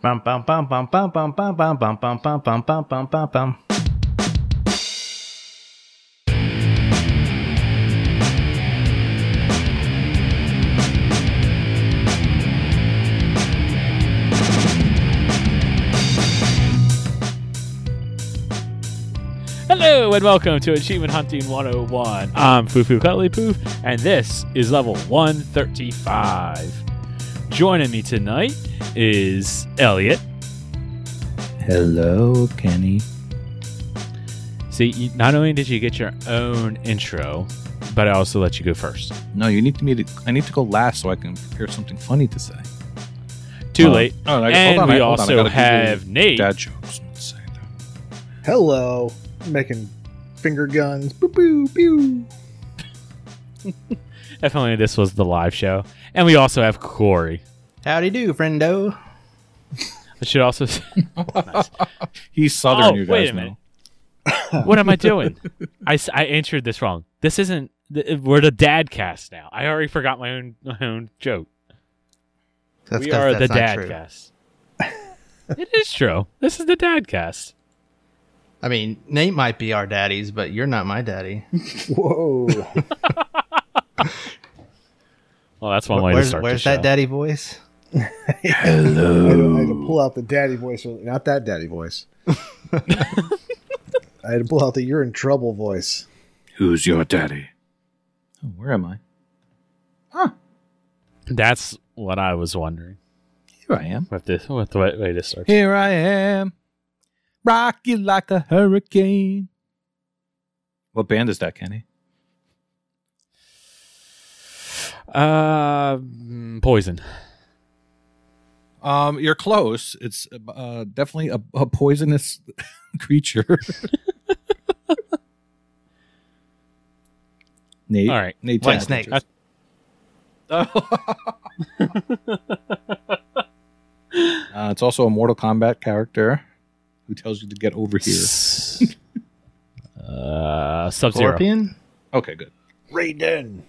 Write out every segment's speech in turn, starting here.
Bum bum bum bum bum bum bum bum bum bum bum bum bum bum bum bum. Hello and welcome to Achievement Hunting 101. I'm Fufu Cuddly Poof, and this is level 135. Joining me tonight is Elliot. Hello, Kenny. See, you, not only did you get your own intro, but I also let you go first. No, you need me to. I need to go last so I can prepare something funny to say. Too Uh, late. oh, I- and hold on, we I- hold on, I also gotta have Nate. Dad jokes. Let's say that. Hello. Making finger guns. Boo boo pew. If only this was the live show. And we also have Corey. Howdy do, friendo. I should also. He's southern. oh, you guys wait a know. minute. what am I doing? I, I answered this wrong. This isn't. th- uh, We're the dad cast now. I already forgot my own my own joke. That's we 'cause are the that's not dad true. cast. it is true. This is the dad cast. I mean, Nate might be our daddies, but you're not my daddy. Whoa. Well, that's one way to where's start. where's the that show. daddy voice? I had, to, I had to pull out the daddy voice. Not that daddy voice. I had to pull out the you're in trouble voice. Who's your daddy? Oh, where am I? Huh. That's what I was wondering. Here I am. With this, with the way, way to start. Here I am. Rock you like a hurricane. What band is that, Kenny? Uh, poison. Um, you're close. It's uh, definitely a, a poisonous creature. Nate. All right. Nate. Whitesnake. us. Uh, it's also a Mortal Kombat character who tells you to get over here. uh, Sub Zero. Okay, good. Raiden.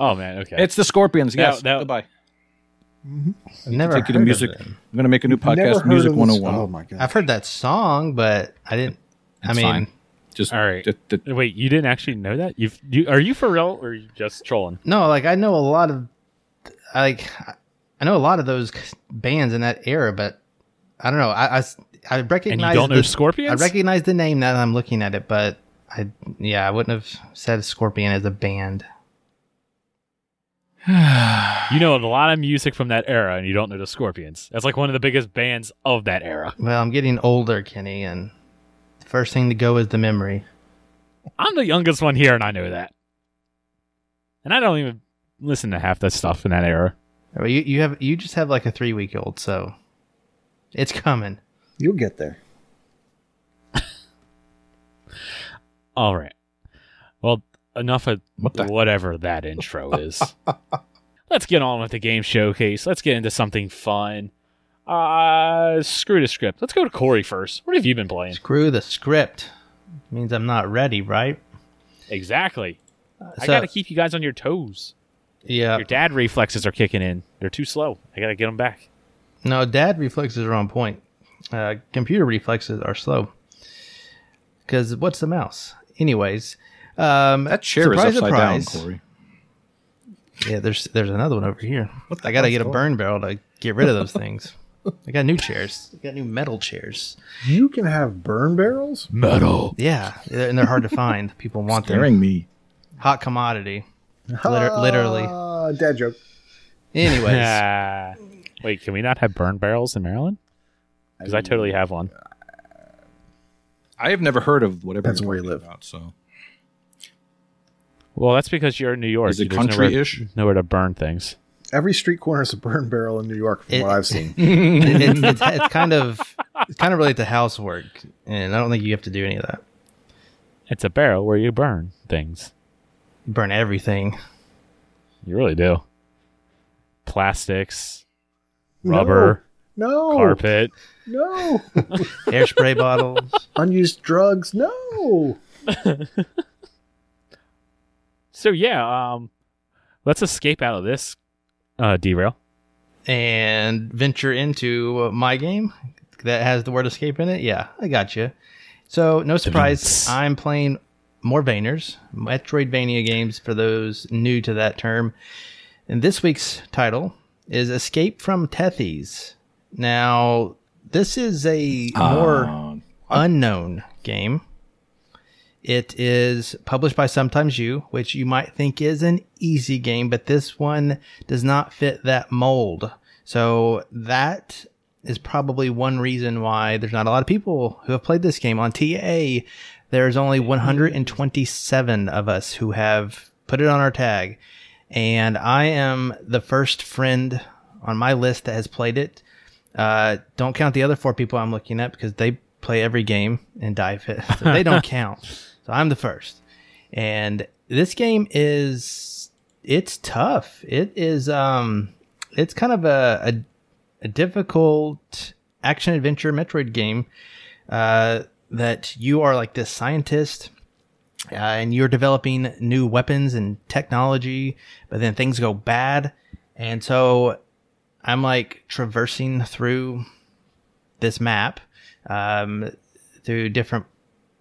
Oh man. Okay. It's the Scorpions. Now- Yes. now- Goodbye. I've never take you to heard music. of it. I'm going to make a new podcast, Music 101. Oh my god. I've heard that song, but I didn't. I mean, fine. Just All right. just- just- Wait, you didn't actually know that? You've you are you for real or are you just trolling? no, like I know a lot of, like, I know a lot of those bands in that era, but I don't know. I I, I recognize. And you don't know the, Scorpions? I recognize the name now that I'm looking at it, but I yeah, I wouldn't have said Scorpion as a band. You know a lot of music from that era, and you don't know the Scorpions. That's like one of the biggest bands of that era. Well, I'm getting older, Kenny, and the first thing to go is the memory. I'm the youngest one here, and I know that. And I don't even listen to half that stuff in that era. Well, You you have you just have like a three week old, so it's coming. You'll get there. All right. Well, enough of What the- whatever that intro is. Let's get on with the game showcase. Let's get into something fun. Uh, screw the script. Let's go to Corey first. What have you been playing? Screw the script. Means I'm not ready, right? Exactly. I So- got to keep you guys on your toes. Yeah. Your dad reflexes are kicking in. They're too slow. I got to get them back. No, dad reflexes are on point. Uh, computer reflexes are slow. Because what's the mouse? Anyways, um, that chair surprise, is upside surprise. down, Corey. Yeah, there's there's another one over here. I got to get a burn barrel to get rid of those things. I got new chairs. I got new metal chairs. You can have burn barrels? Metal. Yeah, and they're hard to find. People want them. Scaring me. Hot commodity. Liter- literally. Ah, dad joke. Anyways, Ah. wait, can we not have burn barrels in Maryland? Because I totally have one. I have never heard of whatever. Depends you're where you live. About, so Well, that's because you're in New York. Is it There's nowhere- country-ish? Nowhere to burn things. Every street corner is a burn barrel in New York, from It- what I've seen. it, it, it's, it's kind of it's kind of related to housework, and I don't think you have to do any of that. It's a barrel where you burn things. You burn everything. You really do. Plastics, rubber, No. carpet. No. Hairspray bottles. Unused drugs. No. So yeah, um, let's escape out of this uh, derail. and venture into my game that has the word escape in it, yeah, I got you. So no surprise, Vince. I'm playing more Vayners, Metroidvania games for those new to that term. And this week's title is Escape from Tethys. Now, this is a more Um, unknown game. It is published by Sometimes You, which you might think is an easy game, but this one does not fit that mold. So that is probably one reason why there's not a lot of people who have played this game on TA. There's only 127 of us who have put it on our tag, and I am the first friend on my list that has played it. Uh, don't count the other four people I'm looking at because they play every game and dive it. So they don't count. So I'm the first. And this game is it's tough. It is um it's kind of a a, a difficult action adventure Metroid game uh that you are like this scientist uh, and you're developing new weapons and technology, but then things go bad. And so I'm like traversing through this map um, through different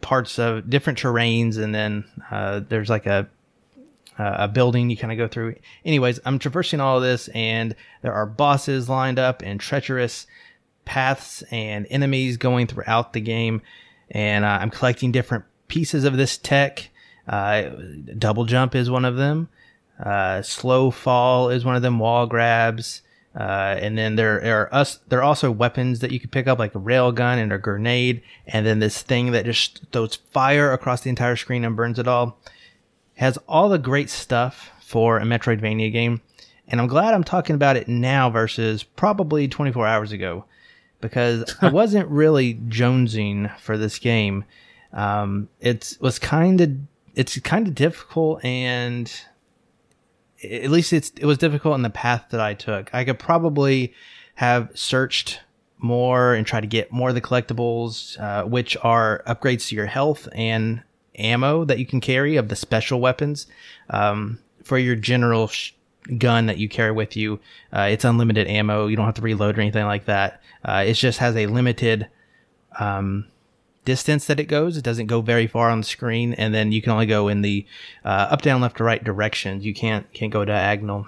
parts of different terrains, and then uh, there's like a a building you kind of go through. Anyways, I'm traversing all of this, and there are bosses lined up and treacherous paths and enemies going throughout the game, and uh, I'm collecting different pieces of this tech. Uh, double jump is one of them. Uh, slow fall is one of them. Wall grabs. Uh, and then there are us. There are also weapons that you can pick up, like a rail gun and a grenade, and then this thing that just throws fire across the entire screen and burns it all. Has all the great stuff for a Metroidvania game, and I'm glad I'm talking about it now versus probably 24 hours ago, because I wasn't really jonesing for this game. Um, it was kind of it's kind of difficult and at least it's it was difficult in the path that I took. I could probably have searched more and try to get more of the collectibles, uh, which are upgrades to your health and ammo that you can carry of the special weapons. Um, for your general sh- gun that you carry with you, uh, it's unlimited ammo. You don't have to reload or anything like that. Uh, it just has a limited um, distance that it goes. It doesn't go very far on the screen, and then you can only go in the uh, up, down, left, or right directions. You can't can't go diagonal.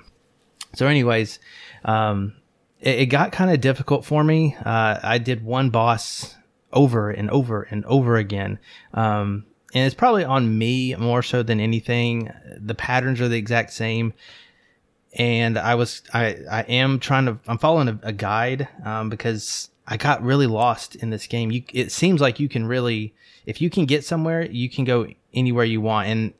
So, anyways, um, it, it got kind of difficult for me. Uh, I did one boss over and over and over again. Um, and it's probably on me more so than anything. The patterns are the exact same. And I was, I, I am trying to, I'm following a, a guide, um, because I got really lost in this game. You, it seems like you can really, if you can get somewhere, you can go anywhere you want. And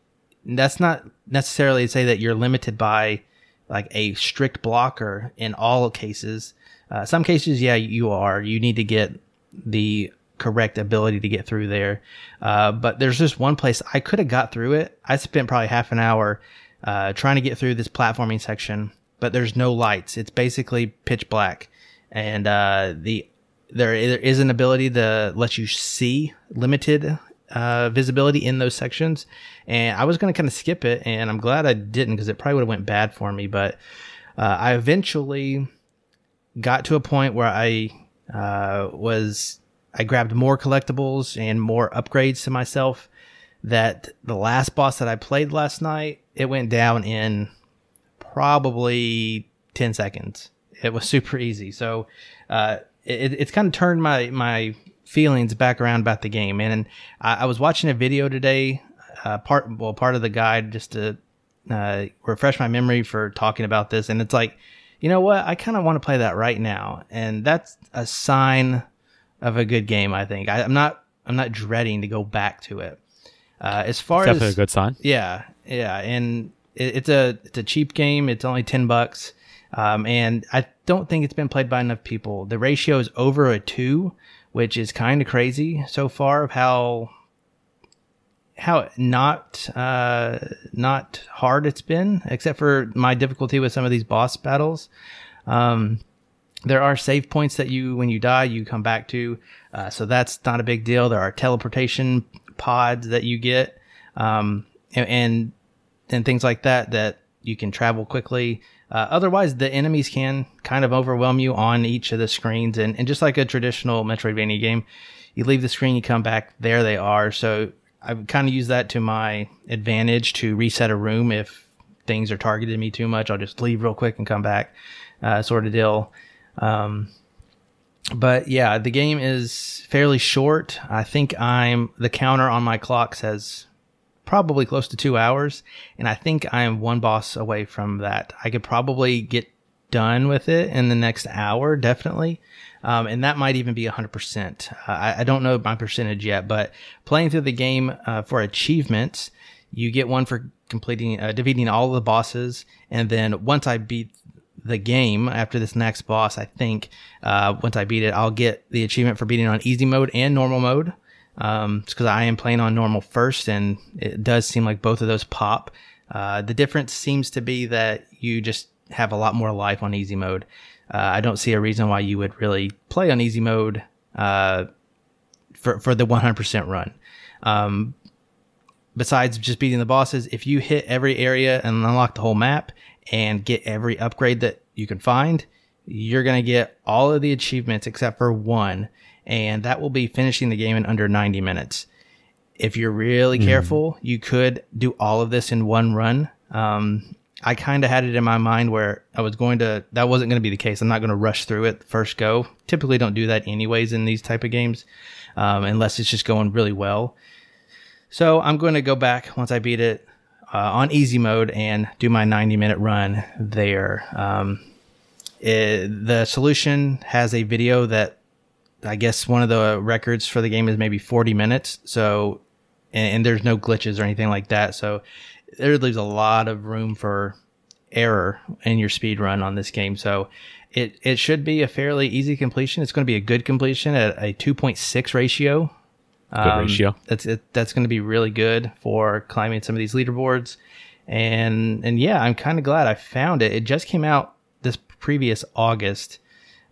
that's not necessarily to say that you're limited by like a strict blocker in all cases. Uh, some cases, yeah, you are. You need to get the correct ability to get through there. Uh, but there's just one place I could have got through it. I spent probably half an hour uh, trying to get through this platforming section, but there's no lights. It's basically pitch black, and uh, the there is an ability to let you see limited uh, visibility in those sections. And I was going to kind of skip it, and I'm glad I didn't because it probably would have went bad for me. But uh, I eventually got to a point where I uh, was I grabbed more collectibles and more upgrades to myself. That the last boss that I played last night, it went down in probably 10 seconds. It was super easy. So uh, it, it's kind of turned my, my feelings back around about the game. And I, I was watching a video today, uh, part, well, part of the guide just to uh, refresh my memory for talking about this. And it's like, you know what? I kind of want to play that right now. And that's a sign of a good game, I think. I, I'm not, I'm not dreading to go back to it. Uh, as far Definitely as definitely a good sign. yeah, yeah, and it, it's a it's a cheap game. It's only ten bucks, um, and I don't think it's been played by enough people. The ratio is over a two, which is kind of crazy so far of how how not uh, not hard it's been, except for my difficulty with some of these boss battles. Um, there are save points that you, when you die, you come back to. Uh, so that's not a big deal. There are teleportation pods that you get, um, and, and and things like that that you can travel quickly. Uh, otherwise, the enemies can kind of overwhelm you on each of the screens, and, and just like a traditional Metroidvania game, you leave the screen, you come back, there they are. So I kind of use that to my advantage to reset a room if things are targeting me too much. I'll just leave real quick and come back, uh, sort of deal. Um, but yeah, the game is fairly short. I think I'm the counter on my clock says probably close to two hours, and I think I am one boss away from that. I could probably get done with it in the next hour, definitely. Um, and that might even be 100%. Uh, I, I, don't know my percentage yet, but playing through the game uh, for achievements, you get one for completing, uh, defeating all the bosses. And then once I beat the game after this next boss, I think uh, once I beat it, I'll get the achievement for beating on easy mode and normal mode. Um, because I am playing on normal first, and it does seem like both of those pop. Uh, the difference seems to be that you just have a lot more life on easy mode. Uh, I don't see a reason why you would really play on easy mode uh, for for the 100% run. Um, besides just beating the bosses, if you hit every area and unlock the whole map and get every upgrade that you can find, you're going to get all of the achievements except for one, and that will be finishing the game in under 90 minutes. If you're really mm. careful, you could do all of this in one run. Um, I kind of had it in my mind where I was going to that wasn't going to be the case. I'm not going to rush through it first go. Typically, don't do that anyways in these type of games, um, unless it's just going really well. So I'm going to go back once I beat it uh, on easy mode and do my 90 minute run there. Um, it, the solution has a video that I guess one of the records for the game is maybe 40 minutes. So, and, and there's no glitches or anything like that. So there leaves a lot of room for error in your speed run on this game. So it, it should be a fairly easy completion. It's going to be a good completion at a 2.6 ratio. Good um, ratio. That's it, that's going to be really good for climbing some of these leaderboards. And and yeah, I'm kind of glad I found it. It just came out this previous August.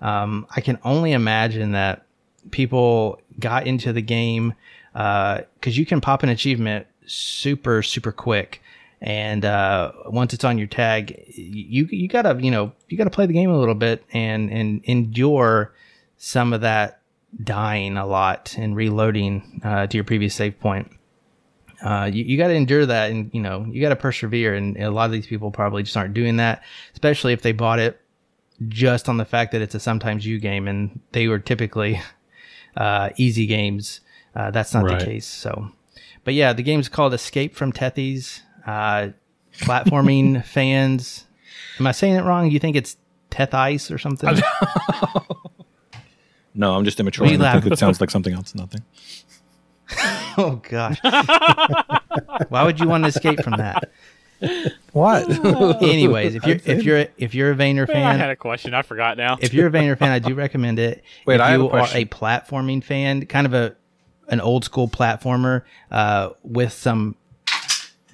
Um, I can only imagine that people got into the game because uh, you can pop an achievement super super quick and uh, once it's on your tag, you you gotta you know you gotta play the game a little bit and and endure some of that dying a lot and reloading uh, to your previous save point. Uh, you, you got to endure that and you know you got to persevere and a lot of these people probably just aren't doing that especially if they bought it just on the fact that it's a sometimes you game and they were typically uh, easy games uh, that's not right. the case so but yeah the game's called escape from Tethys uh, platforming fans. Am I saying it wrong? You think it's Teth Ice or something? no, I'm just immature. I think it sounds like something else. Nothing. oh gosh. Why would you want to escape from that? What? Anyways, if you're if you're if you're a Vayner fan, I had a question. I forgot now. If you're a Vayner fan, I do recommend it. Wait, if I you a are a platforming fan, kind of a an old school platformer uh, with some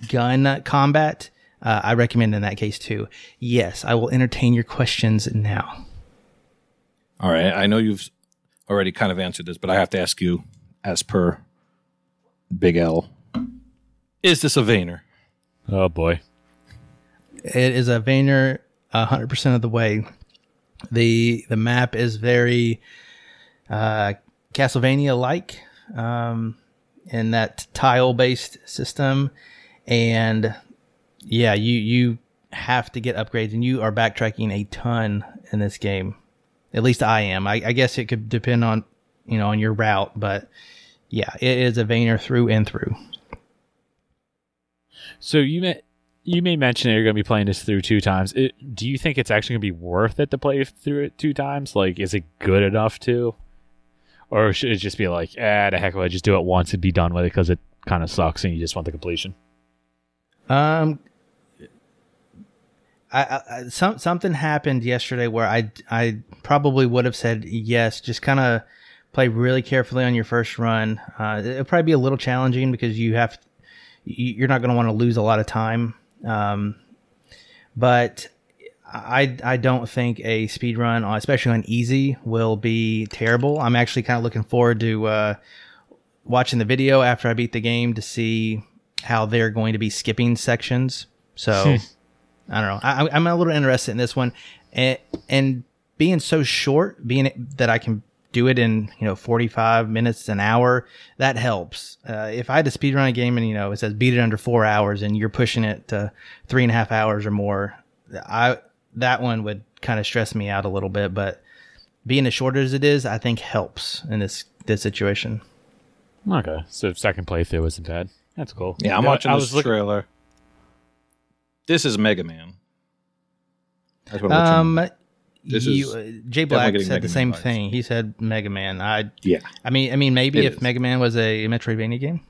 gun combat, uh, I recommend in that case too. Yes, I will entertain your questions now. All right. I know you've already kind of answered this, but I have to ask you, as per Big L, is this a Vayner? Oh boy, it is a Vayner hundred percent of the way. the The map is very uh, Castlevania like um, in that tile based system and yeah, you you have to get upgrades, and you are backtracking a ton in this game. At least I am. I, I guess it could depend on you know on your route, but yeah, it is a Vayner through and through. So you may you may mention that you're going to be playing this through two times. It, do you think it's actually going to be worth it to play through it two times? Like, is it good enough to, or should it just be like, ah, the heck of it, just do it once and be done with it because it kind of sucks and you just want the completion? Um, I, I, some something happened yesterday where I I probably would have said yes, just kind of play really carefully on your first run. Uh, it'll probably be a little challenging because you have you're not going to want to lose a lot of time. Um, but I I don't think a speed run, especially on easy, will be terrible. I'm actually kind of looking forward to uh, watching the video after I beat the game to see how they're going to be skipping sections. So, I don't know. I, I'm a little interested in this one, and, and being so short, being that I can do it in you know 45 minutes an hour that helps uh, if i had to speed run a game and you know it says beat it under four hours and you're pushing it to three and a half hours or more i that one would kind of stress me out a little bit but being as short as it is i think helps in this this situation Okay, so second playthrough wasn't bad. That's cool. Yeah, I'm No, watching I this was looking- trailer. This is Mega Man. That's what I'm um This you, is uh, Jay Black said Mega the Man same vibes. thing. He said Mega Man. I, Yeah. I mean, I mean, maybe It if is. Mega Man was a Metroidvania game.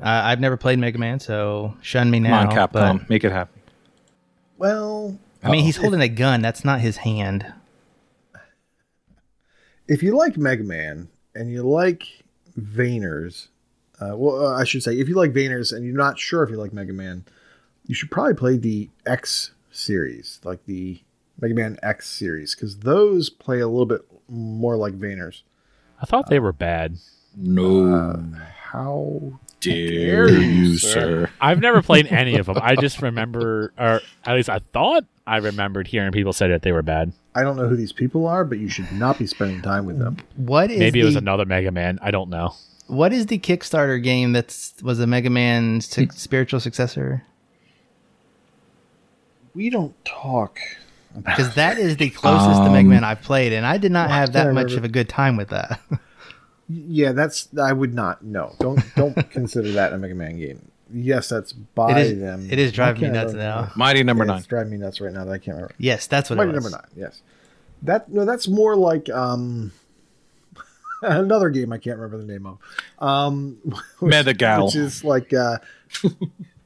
Uh, I've never played Mega Man, so shun me Come now. on, Capcom, but- make it happen. Well, I mean, he's holding a gun. That's not his hand. if you like Mega Man and you like Vayners, uh, well, uh, I should say, if you like Vayners and you're not sure if you like Mega Man, you should probably play the X series, like the Mega Man X series, because those play a little bit more like Vayners. I thought they uh, were bad. No. Uh, how dare you, sir? I've never played any of them. I just remember, or at least I thought I remembered hearing people say that they were bad. I don't know who these people are, but you should not be spending time with them. What is Maybe it the, was another Mega Man. I don't know. what is the Kickstarter game that's was a Mega Man su- spiritual successor? We don't talk about Because that is the closest to Mega Um, Man I've played, and I did not have that much of a good time with that. Yeah, that's I would not. No, don't don't consider that a Mega Man game. Yes, that's by It is- them. it is Why driving me can't nuts remember? now. Mighty number Yeah, nine. It's driving me nuts right now that I can't remember. yes, that's what Mighty it was. number nine. Yes, that no, that's more like um another game I can't remember the name of. Um, which, Metagal. which is like uh,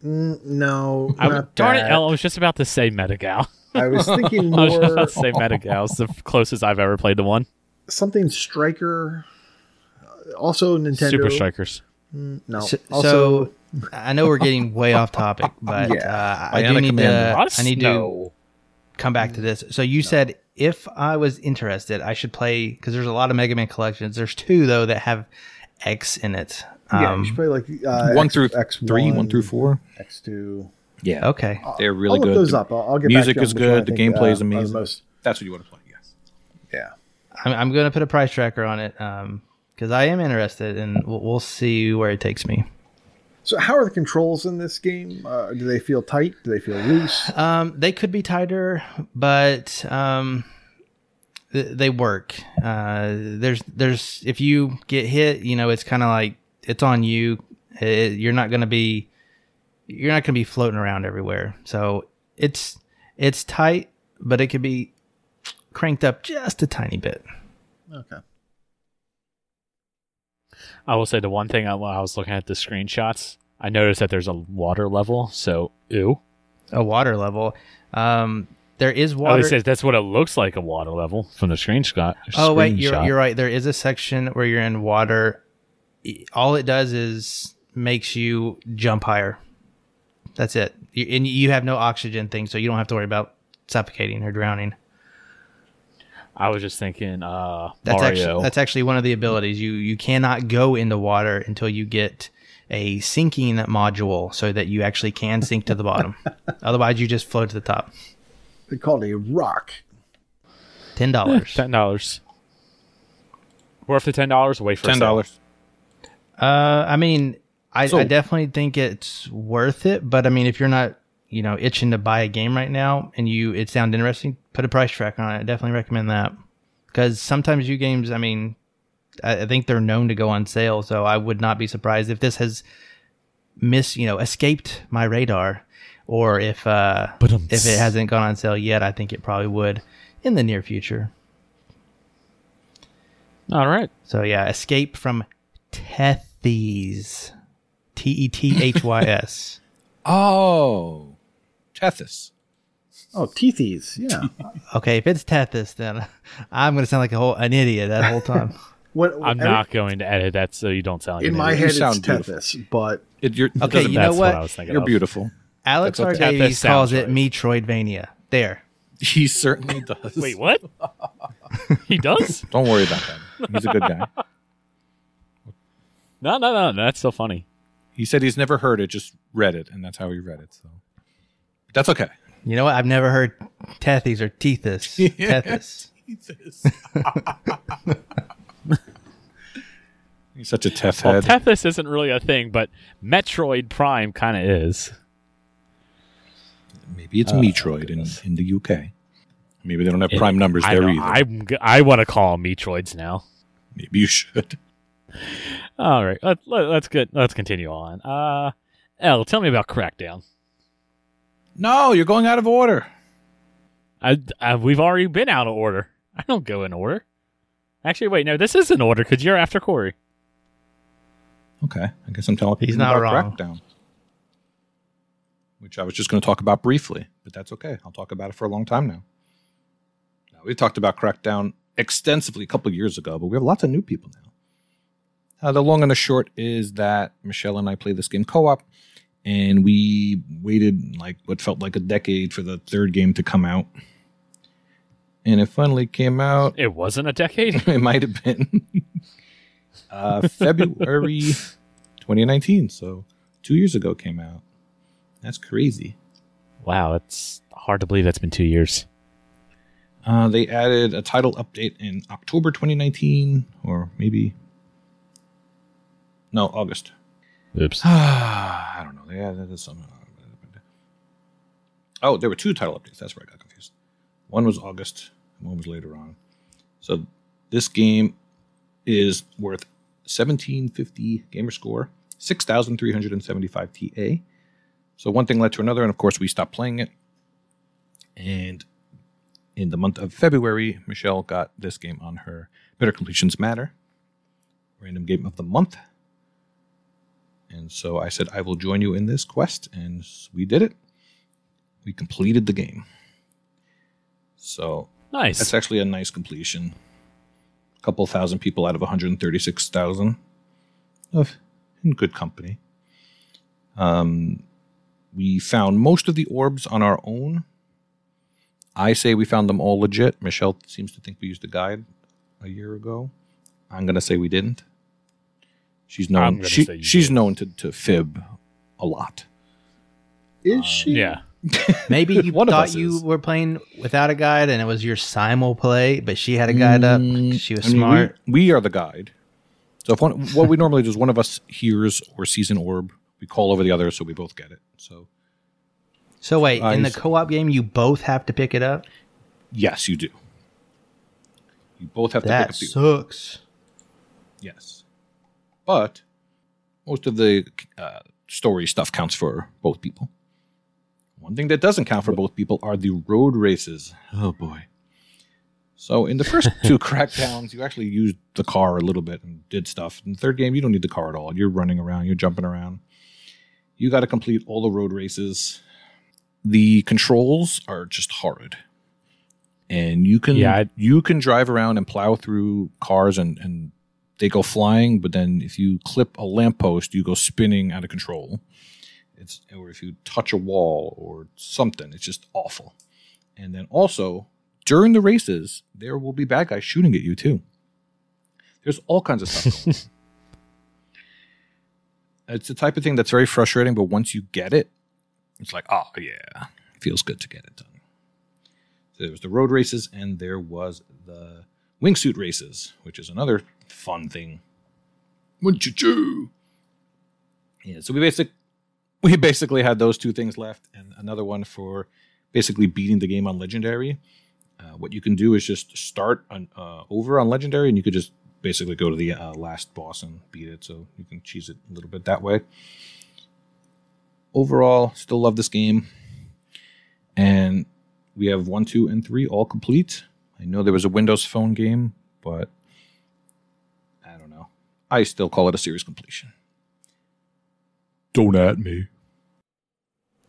no, I, not darn it, that. El, I was just about to say Metagal. I was thinking more. I was just about to say Metagal. It's the closest I've ever played to one. something Striker. uh, Also Nintendo. Super Strikers. No. So, also, so I know we're getting way off topic, but Yeah. uh, I do need Commando. to. I need to snow. come back to this. So you said if I was interested, I should play because there's a lot of Mega Man collections. There's two though that have X in it. yeah, Um, you should play like uh, one X, through X1, three, one through four. X two. Yeah, okay. they're really I'll look good. those The up. I'll, I'll get music back to is you on which one I good. The think, gameplay is uh, are the amazing. most- That's what you want to play. Yes. yeah. I'm, I'm going to put a price tracker on it because I am interested, and we'll, we'll see where it takes me. So, how are the controls in this game? Uh, do they feel tight? Do they feel loose? Um, they could be tighter, but um, th- they work. Uh, there's there's if you get hit, you know, it's kind of like it's on you. It, you're not going to be you're not going to be floating around everywhere. So it's it's tight, but it could be cranked up just a tiny bit. Okay. I will say the one thing I, when I was looking at the screenshots, I noticed that there's a water level. So, ew. A water level. Um, there is water. Oh, water. it says that's what it looks like a water level from the screenshot. Oh wait, you're you're right. There is a section where you're in water. All it does is makes you jump higher. That's it. You, and you have no oxygen thing, so you don't have to worry about suffocating or drowning. I was just thinking, uh, That's Mario. actually that's actually one of the abilities. You you cannot go into water until you get a sinking module, so that you actually can sink to the bottom. Otherwise, you just float to the top. They call it a rock. Ten dollars. ten dollars. Worth the ten dollars. Wait for ten dollars. Uh, I mean, I, So- I definitely think it's worth it, but I mean, if you're not, you know, itching to buy a game right now and you it sounds interesting, put a price track on it. I definitely recommend that because sometimes you games, I mean, I, I think they're known to go on sale, so I would not be surprised if this has missed you know, escaped my radar, or if uh, Ba-dum. if it hasn't gone on sale yet, I think it probably would in the near future. All right. So yeah, escape from Tethys. T E T H Y S. Oh, Tethys. Oh, teethies. Yeah. Okay, if it's Tethys, then I'm gonna sound like a whole an idiot that whole time. What, I'm every- not going to edit that so you don't sound like In an my idiot. head, it's sound beautiful. Tethys, but It, you're, it Okay, you know That's what? I was You're of. beautiful. Alex That's R. Davies calls sounds it right. Metroidvania. There. He certainly does. Wait, what? he does? Don't worry about that. He's a good guy. No, no, no. That's so funny. He said he's never heard it, just read it, and that's how he read it. So that's okay. You know what? I've never heard Tethys or Tethys. Tethys. He's such a tough Well, head. Tethys isn't really a thing, but Metroid Prime kind of is. Maybe it's uh, Metroid in, in the UK. Maybe they don't have prime numbers I there know, either. I'm, g- I want to call them Metroids now. Maybe you should. All right, let, let, let's get let's continue on. Uh, L, tell me about Crackdown. No, you're going out of order. I, I, we've already been out of order. I don't go in order. Actually, wait, no, this is in order because you're after Corey. Okay, I guess I'm telling people about wrong. Crackdown, which I was just going to talk about briefly, but that's okay. I'll talk about it for a long time now. Now we talked about Crackdown extensively a couple of years ago, but we have lots of new people now. Uh, the long and the short is that Michelle and I play this game co-op, and we waited like what felt like a decade for the third game to come out, and it finally came out It wasn't a decade. it might have been uh, February 2019. So two years ago came out. That's crazy. wow, it's hard to believe that's been two years. Uh, they added a title update in October 2019, or maybe no August. Oops. I don't know. They added some. Oh, there were two title updates. That's where I got confused. One was August, and one was later on. So this game is worth 1750 gamer score, 6375 TA. So one thing led to another, and of course we stopped playing it. And in the month of February, Michelle got this game on her Better Completions Matter random game of the month. And so I said, I will join you in this quest. And we did it. We completed the game. So Nice. that's actually a nice completion. A couple thousand people out of 136,000 of in good company. Um, we found most of the orbs on our own. I say we found them all legit. Michelle seems to think we used a guide a year ago. I'm going to say we didn't. She's known. gonna She, she's did. known to, to fib a lot. Is she? yeah. Maybe you One thought you is. were playing without a guide and it was your simul play, but she had a guide up. Mm, She was I mean, we- smart. We, are the guide. So if one, what we normally do is one of us hears or sees an orb, we call over the other so we both get it. So So wait, in the co-op game, you both have to pick it up. yes, you do. You both have to That pick up the sucks. yes, but most of the uh, story stuff counts for both people. One thing that doesn't count for both people are the road races. Oh boy. So in the first two crackdowns, you actually used the car a little bit and did stuff. In the third game, you don't need the car at all. You're running around, you're jumping around. You got to complete all the road races. The controls are just horrid. And you can Yeah, I- you can drive around and plow through cars and, and they go flying, but then if you clip a lamppost, you go spinning out of control. It's or if you touch a wall or something, it's just awful. And then also during the races, there will be bad guys shooting at you too. There's all kinds of stuff going on. It's the type of thing that's very frustrating, but once you get it, it's like, oh yeah, it feels good to get it done. So there was the road races, and there was the wingsuit races, which is another fun thing. Wing-choo-choo. Yeah, so we basic we basically had those two things left, and another one for basically beating the game on legendary. Uh, what you can do is just start on, uh, over on legendary, and you could just basically go to the uh, last boss and beat it. So you can cheese it a little bit that way. Overall, still love this game, and we have one, two, and three all complete. I know there was a Windows Phone game, but I don't know. I still call it a series completion. Don't at me.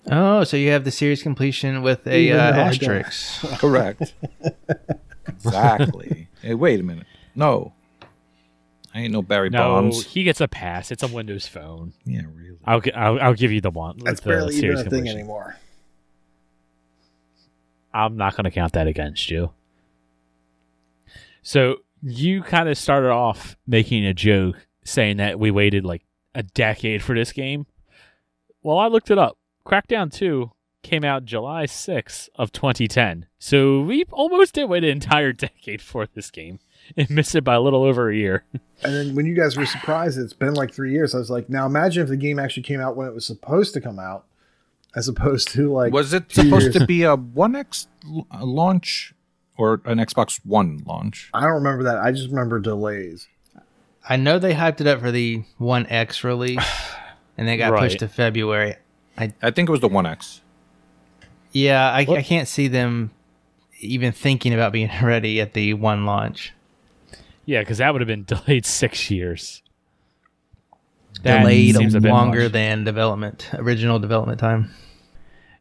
Oh, so you have the series completion with a Even uh, though I don't. asterisk. Correct. exactly. Hey, wait a minute. No. I ain't no Barry No, Bonds. he gets a pass. It's a Windows phone. Yeah, really. I'll I'll, I'll give you the one. That's the barely even a thing anymore. I'm not going to count that against you. So you kind of started off making a joke saying that we waited like a decade for this game. Well, I looked it up. Crackdown 2 came out July 6th of 2010. So we almost did wait an entire decade for this game and missed it by a little over a year. And then when you guys were surprised it's been like three years, I was like, now imagine if the game actually came out when it was supposed to come out, as opposed to like was it supposed years. to be a One X l- uh, launch or an Xbox One launch? I don't remember that. I just remember delays. I know they hyped it up for the One X release, and they got Right. pushed to February. I I think it was the One X. Yeah, I, I can't see them even thinking about being ready at the one launch. yeah, because that would have been delayed six years. That Delayed seems a bit longer much. than development, original development time.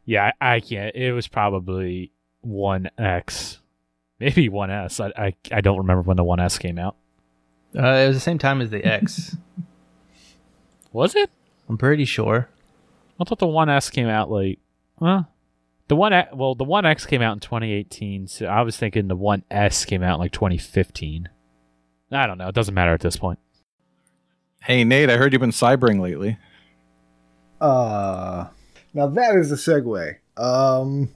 Yeah, I, I can't. It was probably 1X. Maybe 1S. I, I, I don't remember when the 1S came out. Uh, it was the same time as the X. Was it? I'm pretty sure. I thought the 1S came out like, huh? The one, well, the 1X came out in 2018, so I was thinking the 1S came out in like 2015. I don't know. It doesn't matter at this point. Hey Nate, I heard you've been cybering lately. Uh now that is a segue. Um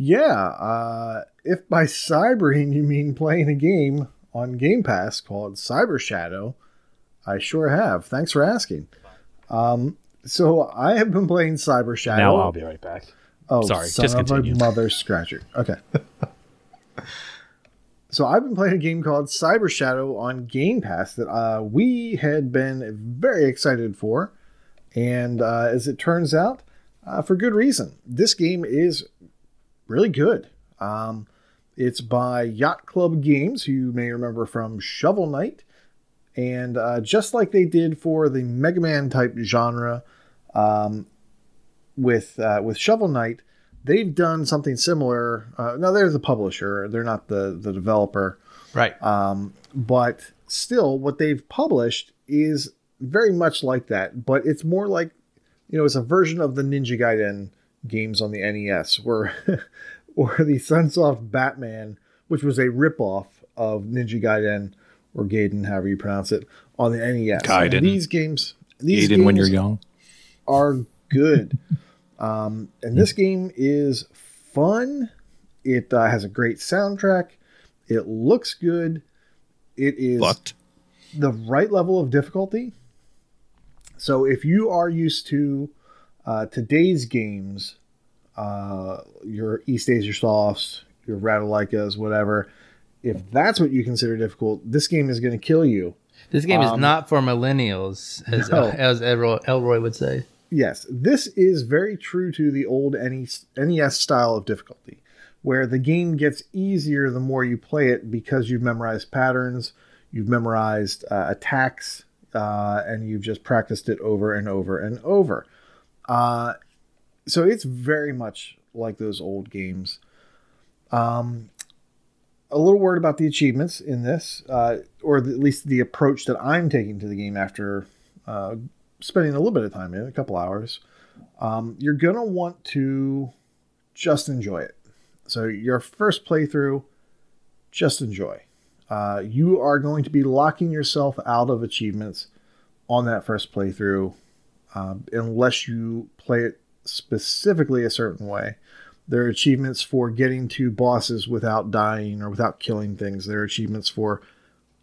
yeah, uh if by cybering you mean playing a game on Game Pass called Cyber Shadow, I sure have. Thanks for asking. Um so I have been playing Cyber Shadow. Now I'll be right back. Oh, Sorry, son just of continue. a mother scratcher. Okay. so I've been playing a game called Cyber Shadow on Game Pass that uh, we had been very excited for, and uh, as it turns out, uh, for good reason. This game is really good. Um, it's by Yacht Club Games, who you may remember from Shovel Knight, and uh, just like they did for the Mega Man type genre. Um, with uh, with Shovel Knight, they've done something similar. Uh, no, they're the publisher; they're not the the developer. Right. Um, but still, what they've published is very much like that, but it's more like you know, it's a version of the Ninja Gaiden games on the NES, were or the Sunsoft Batman, which was a ripoff of Ninja Gaiden or Gaiden, however you pronounce it, on the NES. And Gaiden. these games, these Aiden when you're young. are good. um, and this game is fun. It uh, has a great soundtrack. It looks good. It is But the right level of difficulty. So if you are used to uh, today's games, uh, your East Asia Softs, your Rattleikas, whatever, if that's what you consider difficult, this game is going to kill you. This game is Um, not for millennials, as no. as Elroy, Elroy would say. Yes, this is very true to the old NES, NES style of difficulty, where the game gets easier the more you play it because you've memorized patterns, you've memorized uh, attacks, uh, and you've just practiced it over and over and over. Uh, so it's very much like those old games. Um, a little word about the achievements in this, uh, or at least the approach that I'm taking to the game after uh, spending a little bit of time in it, a couple hours. Um, you're gonna want to just enjoy it. So your first playthrough, just enjoy. Uh, you are going to be locking yourself out of achievements on that first playthrough, um, unless you play it specifically a certain way. There are achievements for getting to bosses without dying or without killing things. There are achievements for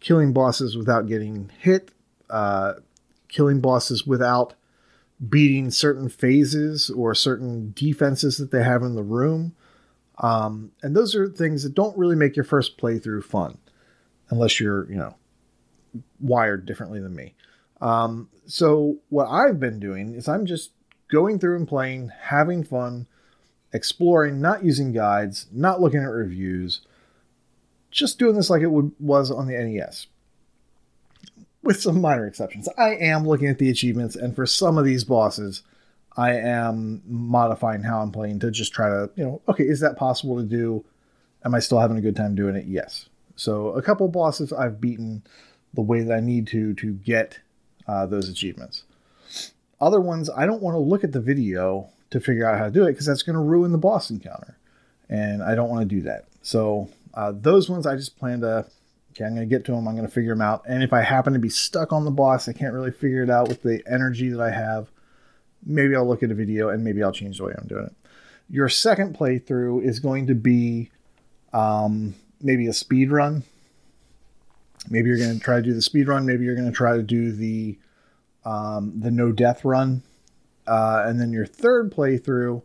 killing bosses without getting hit, uh, killing bosses without beating certain phases or certain defenses that they have in the room. Um, and those are things that don't really make your first playthrough fun unless you're, you know, wired differently than me. Um, so what I've been doing is I'm just going through and playing, having fun, exploring, not using guides, not looking at reviews, just doing this like it would, was on the NES with some minor exceptions. I am looking at the achievements, and for some of these bosses, I am modifying how I'm playing to just try to, you know, okay, is that possible to do? Am I still having a good time doing it? Yes. So a couple bosses I've beaten the way that I need to to get uh, those achievements. Other ones, I don't want to look at the video to figure out how to do it because that's going to ruin the boss encounter, and I don't want to do that. So uh, those ones, I just plan to okay, I'm going to get to them. I'm going to figure them out. And if I happen to be stuck on the boss, I can't really figure it out with the energy that I have. Maybe I'll look at a video and maybe I'll change the way I'm doing it. Your second playthrough is going to be um, maybe a speed run. Maybe you're going to try to do the speed run. Maybe you're going to try to do the um, the no death run, uh, and then your third playthrough.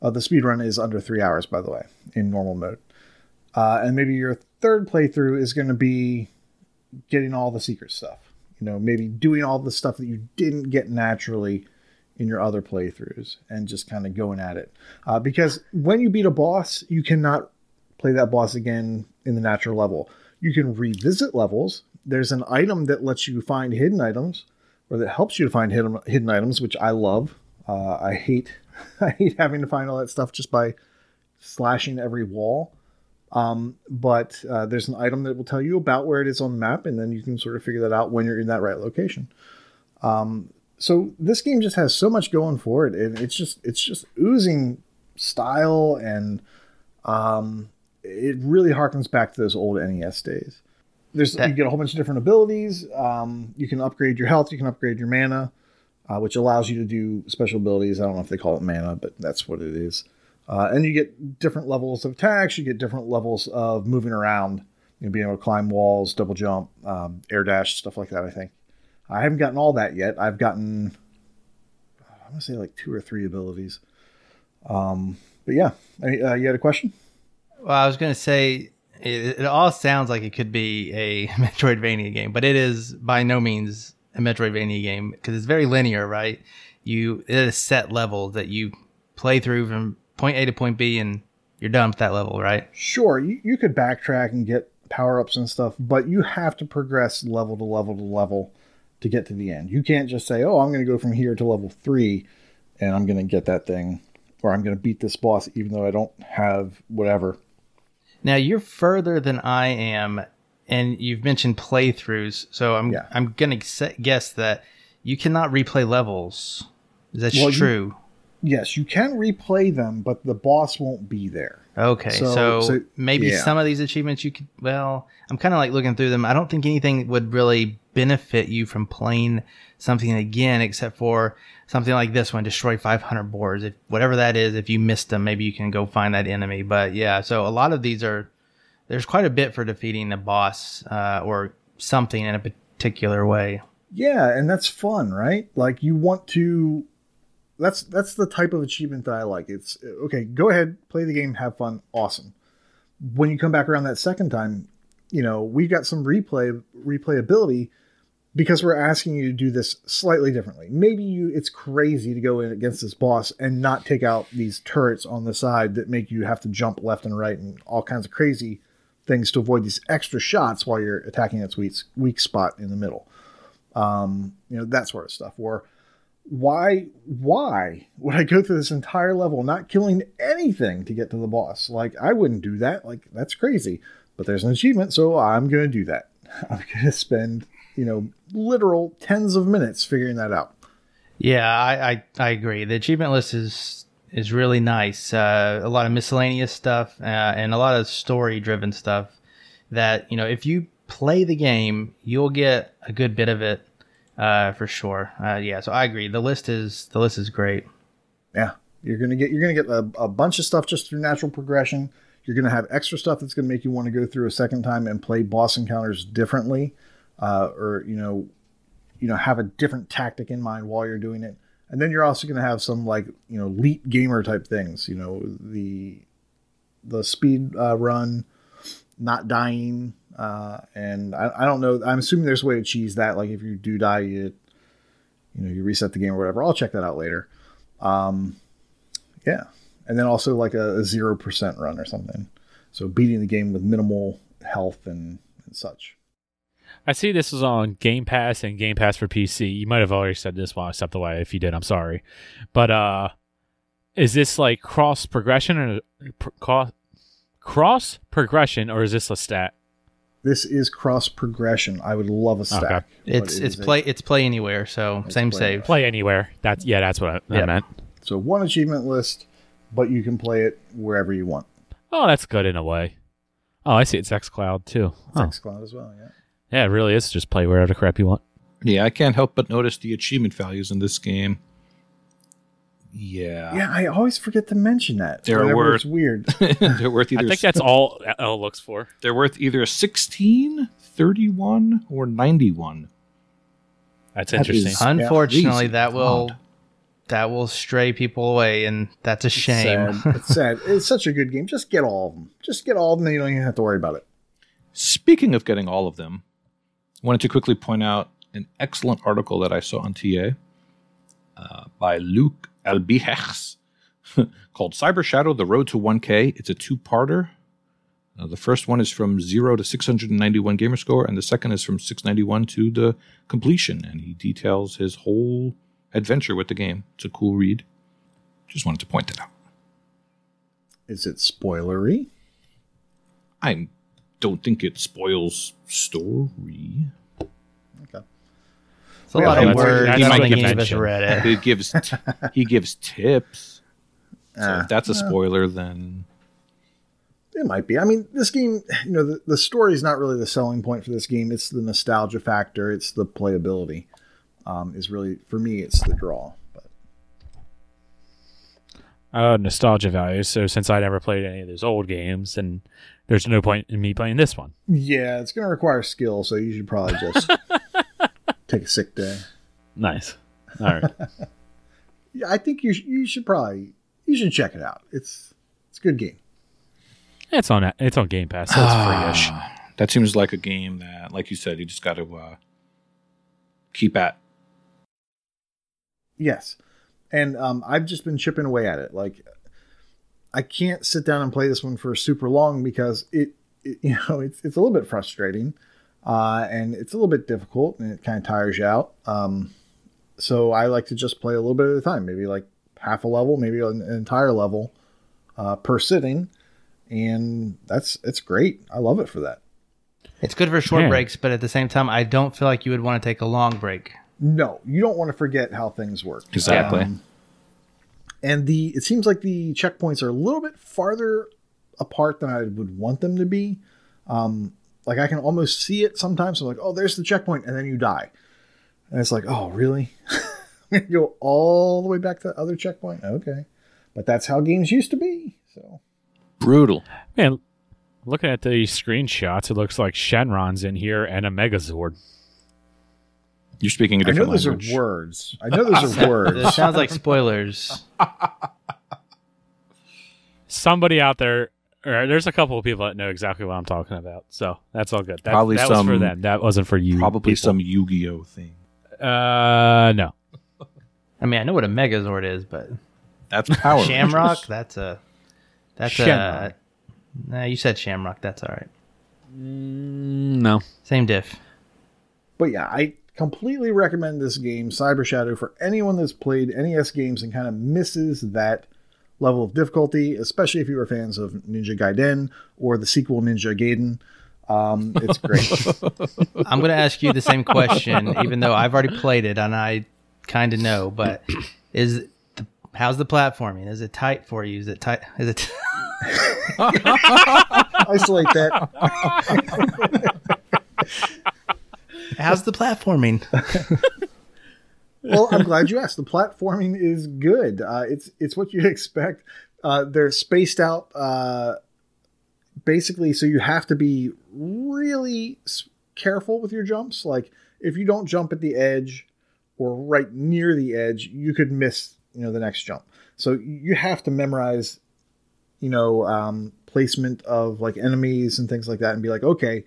Uh, the speed run is under three hours, by the way, in normal mode. Uh, and maybe your third playthrough is going to be getting all the secret stuff. You know, maybe doing all the stuff that you didn't get naturally in your other playthroughs and just kind of going at it. Uh, because when you beat a boss, you cannot play that boss again in the natural level. You can revisit levels. There's an item that lets you find hidden items, or that helps you to find hidden hidden items, which I love. Uh, I hate I hate having to find all that stuff just by slashing every wall. Um, but uh, there's an item that will tell you about where it is on the map, and then you can sort of figure that out when you're in that right location. Um, so this game just has so much going for it, and it's just it's just oozing style, and um, it really harkens back to those old NES days. There's That- you get a whole bunch of different abilities. Um, you can upgrade your health, you can upgrade your mana, uh, which allows you to do special abilities. I don't know if they call it mana, but that's what it is. Uh, and you get different levels of attacks. You get different levels of moving around. You know, being able to climb walls, double jump, um, air dash, stuff like that. I think I haven't gotten all that yet. I've gotten I'm gonna say like two or three abilities. Um, but yeah, uh, you had a question? Well, I was going to say it, it all sounds like it could be a Metroidvania game, but it is by no means a Metroidvania game because it's very linear, right? You it is set level that you play through from point A to point B, and you're done with that level, right? Sure, you, you could backtrack and get power ups and stuff, but you have to progress level to level to level to get to the end. You can't just say, "Oh, I'm going to go from here to level three, and I'm going to get that thing, or I'm going to beat this boss, even though I don't have whatever." Now you're further than I am, and you've mentioned playthroughs, so I'm Yeah. I'm gonna guess that you cannot replay levels. Is that Well, you- true? Yes, you can replay them, but the boss won't be there. Okay, So- so, so- maybe yeah. some of these achievements you could. Well, I'm kind of like looking through them. I don't think anything would really benefit you from playing something again, except for something like this one: destroy 500 boards. If whatever that is, if you missed them, maybe you can go find that enemy. But yeah, so a lot of these are there's quite a bit for defeating a boss uh, or something in a particular way. Yeah, and that's fun, right? Like you want to that's that's the type of achievement that I like. It's okay, go ahead, play the game, have fun, awesome. When you come back around that second time, you know, we've got some replay replayability because we're asking you to do this slightly differently. Maybe you it's crazy to go in against this boss and not take out these turrets on the side that make you have to jump left and right and all kinds of crazy things to avoid these extra shots while you're attacking its weak, weak spot in the middle um, you know that sort of stuff. Or why why would I go through this entire level not killing anything to get to the boss? Like I wouldn't do that. Like that's crazy. But there's an achievement, so I'm gonna do that. I'm gonna spend you know literal tens of minutes figuring that out. Yeah, I, I, I agree. The achievement list is is really nice. Uh, a lot of miscellaneous stuff uh, and a lot of story driven stuff. That you know, if you play the game, you'll get a good bit of it uh, for sure. Uh, yeah, so I agree. The list is the list is great. Yeah, you're gonna get you're gonna get a, a bunch of stuff just through natural progression. You're gonna have extra stuff that's gonna make you want to go through a second time and play boss encounters differently, uh, or you know, you know, have a different tactic in mind while you're doing it. And then you're also gonna have some like you know elite gamer type things. You know the the speed uh, run, not dying, uh, and I, I don't know. I'm assuming there's a way to cheese that. Like if you do die, you you know you reset the game or whatever. I'll check that out later. Um, yeah, and then also like a zero percent run or something. So beating the game with minimal health and, and such. I see this is on Game Pass and Game Pass for PC. You might have already said this while I stepped away. If you did, I'm sorry. But uh, is this like cross progression or pr- cross cross progression, or is this a stat? This is cross progression. I would love a stack. Okay. It's it's is a- play it's play anywhere. So It's same play save. Play anywhere. That's yeah. That's what I, I Yeah. meant. so one achievement list, but you can play it wherever you want. Oh, that's good in a way. Oh, I see. It's XCloud too. It's Huh. xCloud as well. Yeah. Yeah, it really is. Just play wherever the crap you want. Yeah, I can't help but notice the achievement values in this game. Yeah. Yeah, I always forget to mention that. They're whenever worth- it's weird. they're worth either I think that's all L looks for. they're worth either 16, 31, or 91. That's That interesting. is- Unfortunately, Please, that will God. that will stray people away, and that's a shame. Sad. It's sad. It's such a good game. Just get all of them. Just get all of them. Then you don't even have to worry about it. Speaking of getting all of them, I wanted to quickly point out an excellent article that I saw on TA uh, by Luke Albihex called Cyber Shadow The Road to 1K. It's a two parter. Uh, the first one is from 0 to 691 gamer score, and the second is from 691 to the completion. And he details his whole adventure with the game. It's a cool read. Just wanted to point that out. Is it spoilery? I don't think it spoils story. Okay. It's a Yeah, lot of words. that's I don't like think us read it. He gives he gives tips. So Ah, if that's a spoiler, then It might be. I mean, this game, you know, the, the story is not really the selling point for this game. It's the nostalgia factor. It's the playability. Um, is really for me. It's the draw. But Uh, nostalgia value. So since I never played any of those old games, and there's no point in me playing this one. yeah, it's going to require skill. So you should probably just take a sick day. Nice. All right. Yeah, I think you sh- you should probably you should check it out. It's it's a good game. it's on it's on Game Pass. So it's free-ish. that seems like a game that, like you said, you just got to uh, keep at. Yes, and um, I've just been chipping away at it. Like, I can't sit down and play this one for super long because it, it you know, it's it's a little bit frustrating, uh, and it's a little bit difficult, and it kind of tires you out. Um, so I like to just play a little bit at a time, maybe like half a level, maybe an, an entire level uh, per sitting, and that's it's great. I love it for that. It's good for short Yeah. breaks, but at the same time, I don't feel like you would want to take a long break. No, you don't want to forget how things work. Exactly. Um, and the it seems like the checkpoints are a little bit farther apart than I would want them to be. Um, like I can almost see it sometimes. I'm like, oh, there's the checkpoint, and then you die, and it's like, oh, really? I'm gonna go all the way back to the other checkpoint. Okay, but that's how games used to be. So Brutal. Man, looking at the screenshots, it looks like Shenron's in here and a Megazord. You're speaking a I know different those language. are words. I know those are It words. sounds like spoilers. Somebody out there, or there's a couple of people that know exactly what I'm talking about. So that's all good. That, Probably that was for them. That wasn't for you. Probably people. some Yu-Gi-Oh thing. Uh, no. I mean, I know what a Megazord is, but That's Power Shamrock, Rangers. that's a that's Shamrock. a. Nah, you said Shamrock. That's all right. Mm, no. Same diff. But yeah, I completely recommend this game, Cyber Shadow, for anyone that's played NES games and kind of misses that level of difficulty, especially if you were fans of Ninja Gaiden or the sequel Ninja Gaiden. Um, it's great. I'm going to ask you the same question, even though I've already played it and I kind of know. But is the, how's the platforming? Is it tight for you? Is it tight? Is it? Isolate that. how's the platforming? Well, I'm glad you asked. The platforming is good. Uh, it's it's what you'd expect. Uh, they're spaced out. Uh, basically, so you have to be really careful with your jumps. Like if you don't jump at the edge or right near the edge, you could miss you know the next jump. So you have to memorize, you know, um, placement of like enemies and things like that, and be like, okay.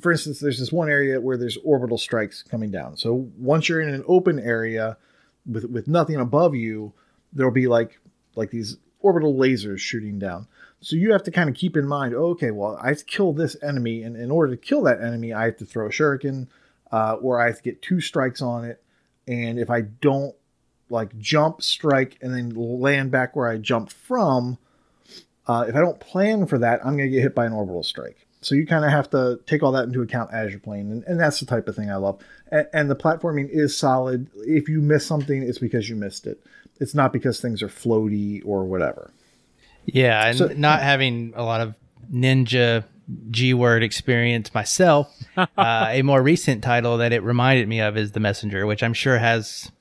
For instance, there's this one area where there's orbital strikes coming down. So once you're in an open area with with nothing above you, there'll be like like these orbital lasers shooting down. So you have to kind of keep in mind, okay, well, I have to kill this enemy, and in order to kill that enemy, I have to throw a shuriken, uh, or I have to get two strikes on it. And if I don't like jump, strike, and then land back where I jumped from, uh, if I don't plan for that, I'm going to get hit by an orbital strike. So you kind of have to take all that into account as you're playing, and, and that's the type of thing I love. And, and the platforming is solid. If you miss something, it's because you missed it. It's not because things are floaty or whatever. Yeah, and So- not having a lot of ninja G word experience myself, uh, a more recent title that it reminded me of is The Messenger, which I'm sure has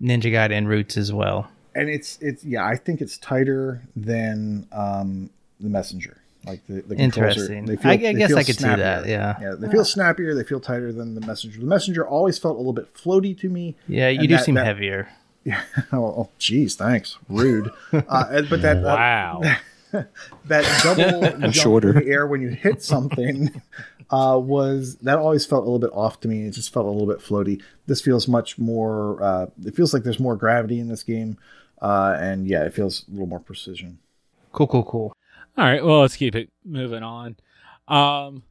Ninja Gaiden roots as well. and it's it's yeah, I think it's tighter than um, the messenger. Like the, the controls are- Interesting. they feel- I, I they guess feel I could see that. Yeah. Yeah, they feel snappier. They feel tighter than the messenger. The messenger always felt a little bit floaty to me. Yeah, you do that- seem that- heavier. oh, oh, geez, thanks. Rude. Uh, but that uh, Wow. that double jump shorter. in the air when you hit something uh, was that always felt a little bit off to me. It just felt a little bit floaty. This feels much more. Uh, it feels like there's more gravity in this game, uh, and yeah, it feels a little more precision. Cool, cool, cool. All right, well, let's keep it moving on. Um,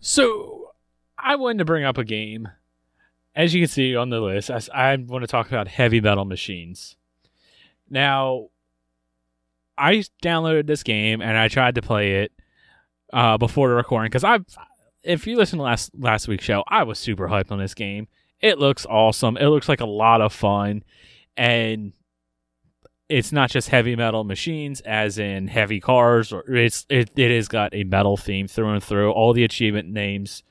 so I wanted to bring up a game. As you can see on the list, I, I want to talk about heavy metal machines. Now, I downloaded this game and I tried to play it uh, before the recording because I've, if you listen to last last week's show, I was super hyped on this game. It looks awesome. It looks like a lot of fun, and it's not just heavy metal machines as in heavy cars or it's it, it has got a metal theme through and through. All the achievement names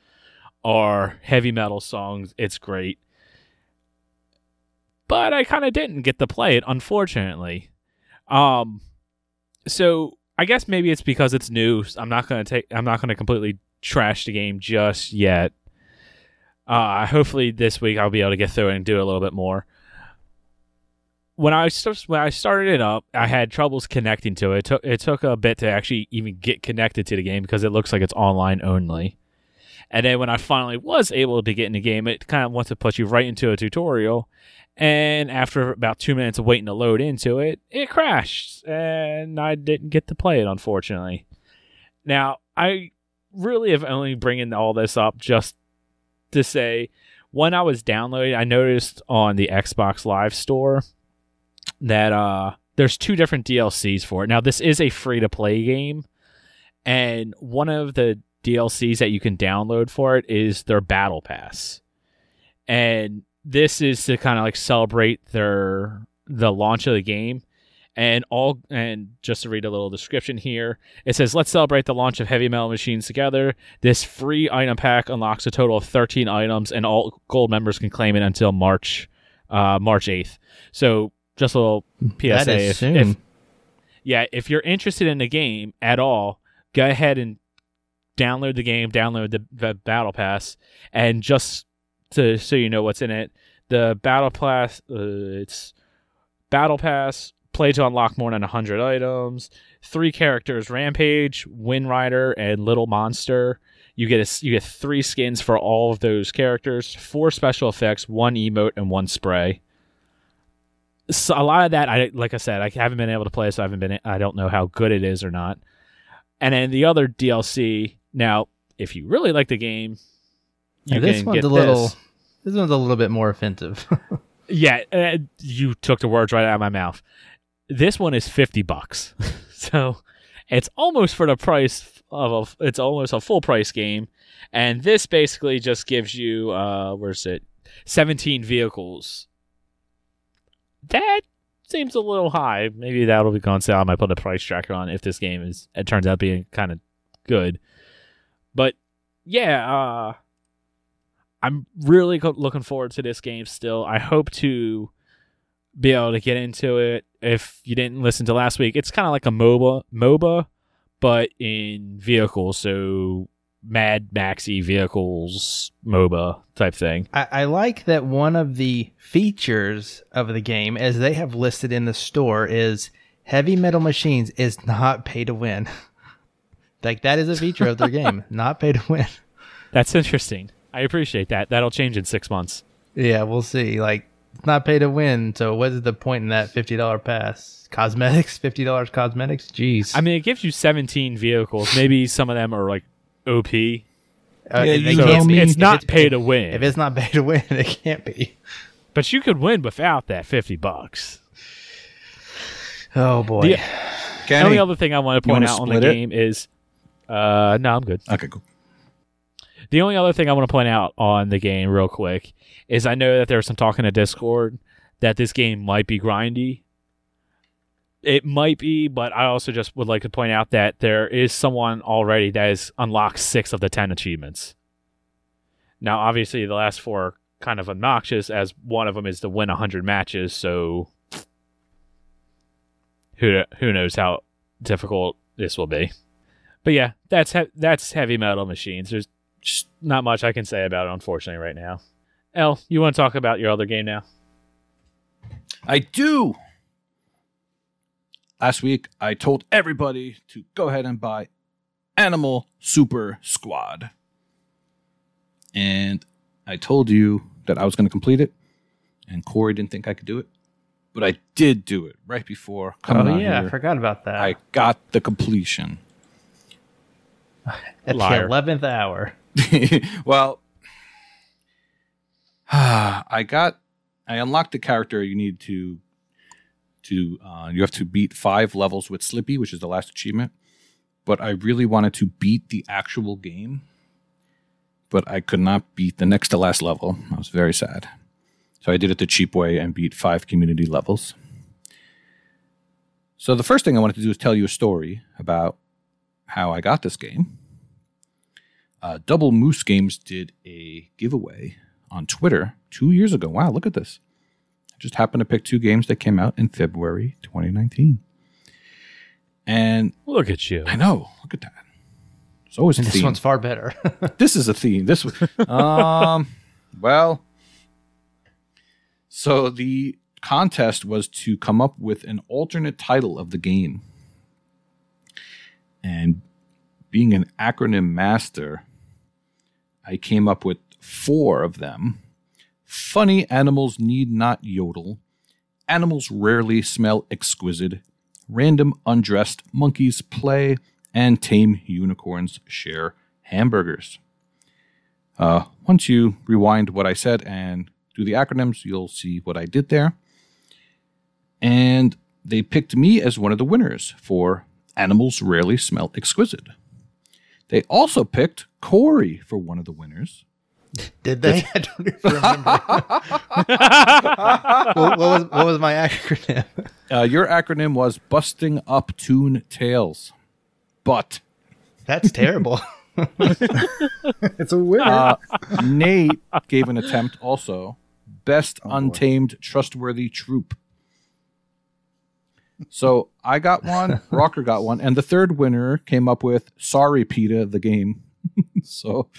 are heavy metal songs. It's great. But i kind of didn't get to play it unfortunately. Um so i guess maybe it's because it's new. I'm not to take i'm not to completely trash the game just yet. Uh hopefully this week i'll be able to get through it and do it a little bit more when I when I started it up, I had troubles connecting to it. It took it took a bit to actually even get connected to the game because it looks like it's online only. And then when I finally was able to get in the game, it kind of wants to put you right into a tutorial. And after about two minutes of waiting to load into it, it crashed, and I didn't get to play it unfortunately. Now I really have only bringing all this up just to say when I was downloading, I noticed on the Xbox Live Store that uh there's two different DLCs for it. Now this is a free to play game and one of the DLCs that you can download for it is their battle pass. And this is to kind of like celebrate their the launch of the game and all and just to read a little description here it says let's celebrate the launch of heavy metal machines together this free item pack unlocks a total of 13 items and all gold members can claim it until march uh march 8th so just a little PSA. That is if, soon. if- yeah, if you're interested in the game at all, go ahead and download the game, download the, the battle pass, and just to so you know what's in it, the battle pass, uh, it's battle pass. Play to unlock more than 100 items. Three characters: Rampage, Wind Rider, and Little Monster. You get a, you get three skins for all of those characters. Four special effects, one emote, and one spray so a lot of that I like I said I haven't been able to play so I haven't been I don't know how good it is or not. And then the other DLC now if you really like the game you this can one's get a little. this. This one's a little bit more offensive. Yeah, uh, you took the words right out of my mouth. This one is 50 bucks. so it's almost for the price of a it's almost a full price game and this basically just gives you uh where's it 17 vehicles. That seems a little high. Maybe that'll be on sale. I might put a price tracker on if this game is it turns out being kind of good. But yeah, uh I'm really co- looking forward to this game still. I hope to be able to get into it. If you didn't listen to last week, it's kind of like a MOBA, MOBA, but in vehicles. So Mad Maxi vehicles, MOBA type thing. I, I like that one of the features of the game, as they have listed in the store, is heavy metal machines is not pay to win. like that is a feature of their game, not pay to win. That's interesting. I appreciate that. That'll change in six months. Yeah, we'll see. Like it's not pay to win. So what is the point in that fifty dollar pass? Cosmetics, fifty dollars cosmetics. Jeez. I mean, it gives you 17 vehicles. Maybe some of them are like OP. Uh, Yeah, you So tell can't it's, be. it's not pay to win. If it's not pay to win, it can't be. but you could win without that 50 bucks. Oh boy. The- The only other thing I want to point out on the it? game is, uh, no, I'm good. Okay, cool. The only other thing I want to point out on the game, real quick, is I know that there was some talk in the Discord that this game might be grindy. It might be, but I also just would like to point out that there is someone already that has unlocked six of the ten achievements. Now, obviously, the last four are kind of obnoxious, as one of them is to win hundred matches. So, who who knows how difficult this will be. But yeah, that's he- that's heavy metal machines. There's just not much I can say about it, unfortunately, right now. El, you want to talk about your other game now? I do. Last week, I told everybody to go ahead and buy Animal Super Squad. And I told you that I was going to complete it, and Corey didn't think I could do it. But I did do it right before coming oh yeah, I forgot about that. I got the completion. At Liar. the eleventh hour. well, I got, I unlocked the character you need to, to, uh, you have to beat five levels with Slippy, which is the last achievement. But I really wanted to beat the actual game, but I could not beat the next to last level. I was very sad. So I did it the cheap way and beat five community levels. So the first thing I wanted to do is tell you a story about how I got this game uh, Double Moose Games did a giveaway on Twitter two years ago. Wow, look at this. I just happened to pick two games that came out in February 2019. And Look at you. I know, look at that. It's always a And this theme. one's far better. this is a theme. This was, um, well, so the contest was to come up with an alternate title of the game. And being an acronym master, I came up with four of them. Funny animals need not yodel. Animals rarely smell exquisite. Random undressed monkeys play. And tame unicorns share hamburgers. Uh, once you rewind what I said and do the acronyms, you'll see what I did there. And they picked me as one of the winners for Animals Rarely Smell Exquisite. They also picked Corey for one of the winners. Did they? I don't even remember. what, what was what was my acronym? Uh, your acronym was Busting Up Tune Tails. But That's terrible. It's a winner. uh, Nate gave an attempt also. Best Oh, boy. Untamed Trustworthy Troop. So I got one, Rocker got one, and the third winner came up with Sorry Peta the game. so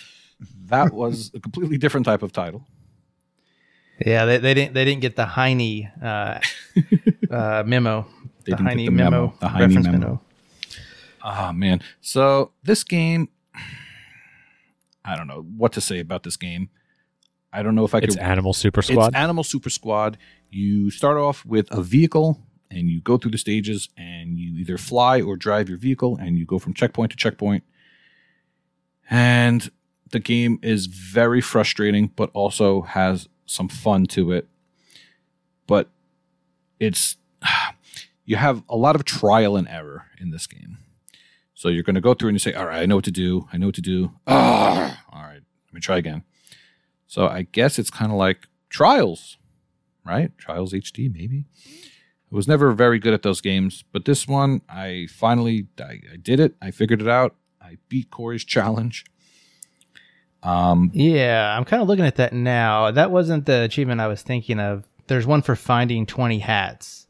that was a completely different type of title. yeah, they, they didn't they didn't get the Heine uh, uh, memo. They the didn't Heine the memo, memo, the Heine reference memo. memo. Ah man. So this game I don't know what to say about this game. I don't know if I It's could Animal Super Squad. It's Animal Super Squad. You start off with a vehicle and you go through the stages and you either fly or drive your vehicle and you go from checkpoint to checkpoint. And the game is very frustrating, but also has some fun to it. But it's, you have a lot of trial and error in this game. So you're going to go through and you say, all right, I know what to do. I know what to do. Ah, all right, let me try again. So I guess it's kind of like Trials, right? Trials HD, maybe. I was never very good at those games, but this one, I finally, I, I did it. I figured it out. I beat Corey's challenge. Um, Yeah, I'm kind of looking at that now. That wasn't the achievement I was thinking of. There's one for finding 20 hats,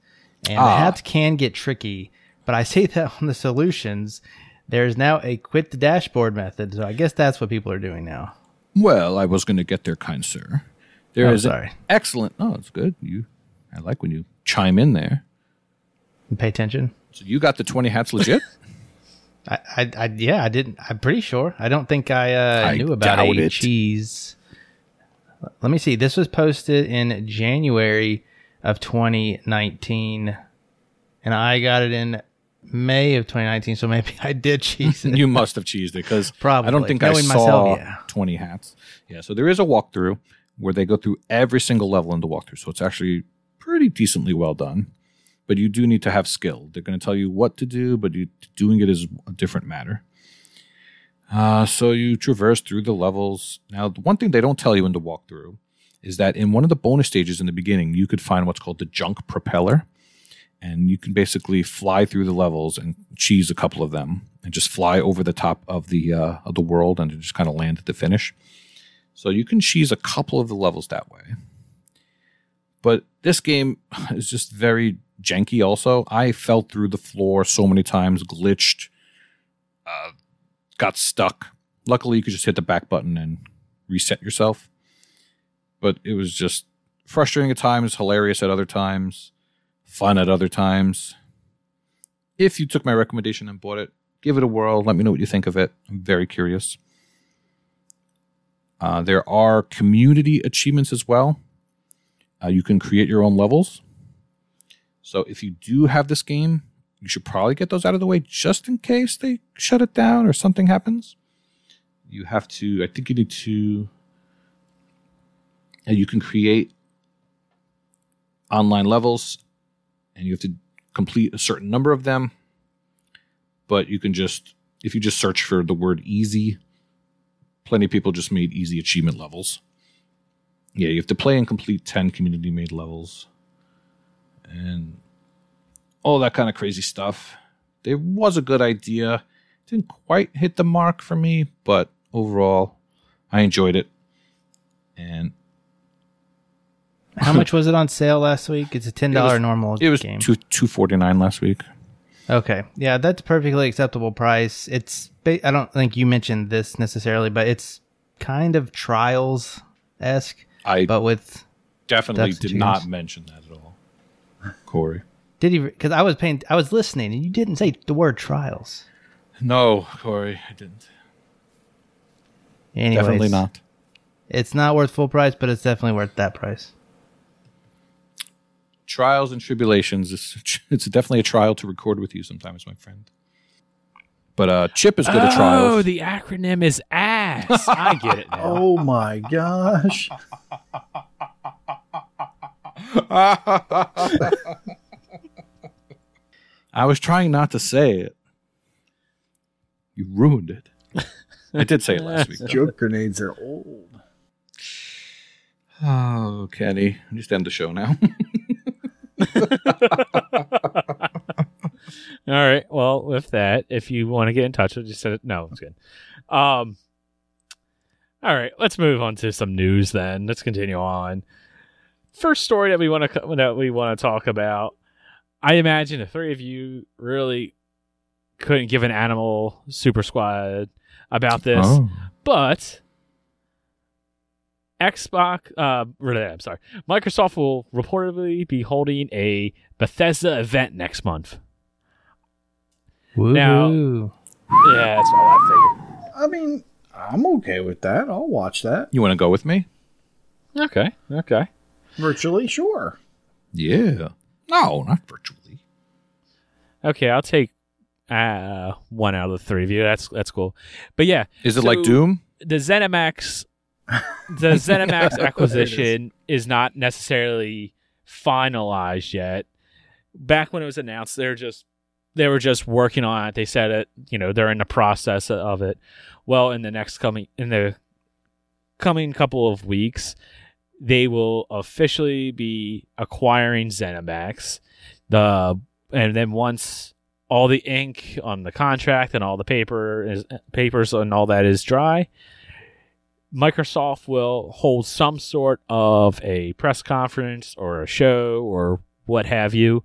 and the Ah. hats can get tricky. But I say that on the solutions, there's now a quit the dashboard method. So I guess that's what people are doing now. well, I was going to get there, kind sir. There Oh, is sorry. excellent. Oh, it's good. You, I like when you chime in there. Pay attention. So you got the twenty hats legit. I, I, I yeah, I didn't. I'm pretty sure. I don't think I, uh, I knew about a it. cheese. Let me see. This was posted in January of 2019, and I got it in May of 2019. So maybe I did cheese it. you must have cheesed it because probably I don't think I Knowing saw myself, yeah. 20 hats. Yeah, so there is a walkthrough where they go through every single level in the walkthrough. So it's actually pretty decently well done. But you do need to have skill. They're going to tell you what to do, but you, doing it is a different matter. Uh, so you traverse through the levels. Now, the one thing they don't tell you in the walkthrough is that in one of the bonus stages in the beginning, you could find what's called the junk propeller and you can basically fly through the levels and cheese a couple of them and just fly over the top of the uh, of the world and just kind of land at the finish. So you can cheese a couple of the levels that way. But this game is just very janky. Also, I fell through the floor so many times, glitched, uh, got stuck. Luckily, you could just hit the back button and reset yourself. But it was just frustrating at times, hilarious at other times, fun at other times. If you took my recommendation and bought it, give it a whirl. Let me know what you think of it. I'm very curious. Uh, there are community achievements as well. Uh, you can create your own levels. So if you do have this game, you should probably get those out of the way just in case they shut it down or something happens. You have to, I think you need to, and you can create online levels and you have to complete a certain number of them. But you can just, if you just search for the word easy, plenty of people just made easy achievement levels. Yeah, you have to play and complete 10 community made levels and all that kind of crazy stuff. It was a good idea. Didn't quite hit the mark for me, but overall, I enjoyed it. And How much was it on sale last week? It's a ten dollar normal it was game. two two forty nine last week. Okay, yeah, that's perfectly acceptable price. It's I don't think you mentioned this necessarily, but it's kind of trials esque, I but with definitely did not mention that Corey. did he? Because I was paying, I was listening, and you didn't say the word trials. No, Corey, I didn't. Anyways, Definitely not. It's not worth full price, but it's definitely worth that price. Trials and tribulations. It's, it's definitely a trial to record with you sometimes, my friend. But uh, Chip is good at trials. Oh, the acronym is ASS. I get it now. Oh my gosh. I was trying not to say it. You ruined it. I did say it last week. Joke grenades are old. Oh, Kenny. Just end the show now. All right. Well, with that, if you want to get in touch with, just said it. No, it's good. Um. All right, let's move on to some news then. Let's continue on. First story that we want to that we want to talk about. I imagine the three of you really couldn't give an animal super squad about this, Oh. but Xbox, uh, I'm sorry, Microsoft will reportedly be holding a Bethesda event next month. Now- Yeah, that's all I figured. I mean, I'm okay with that. I'll watch that. You want to go with me? Okay, okay. Virtually, sure. Yeah. No, not virtually. Okay, I'll take uh, one out of the three of you. That's that's cool. But yeah, Is it So- like Doom? the ZeniMax the ZeniMax acquisition is not necessarily finalized yet. Back when it was announced, they're just they were just working on it. They said it, you know, they're in the process of it. Well, in the next coming in the coming couple of weeks, they will officially be acquiring ZeniMax. The and then once all the ink on the contract and all the paper is papers and all that is dry, Microsoft will hold some sort of a press conference or a show or what have you,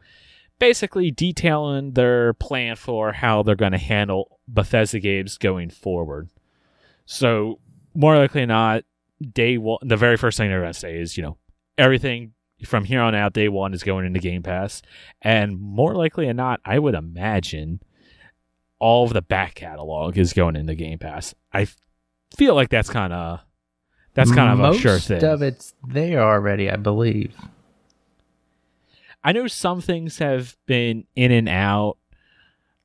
basically detailing their plan for how they're going to handle Bethesda games going forward. So, more likely not, day one, the very first thing they're going to say is, you know, everything from here on out, day one is going into Game Pass. And more likely than not, I would imagine all of the back catalog is going into Game Pass. I feel like that's kind of that's kind of Most a sure thing. of it's there already, I believe. I know some things have been in and out.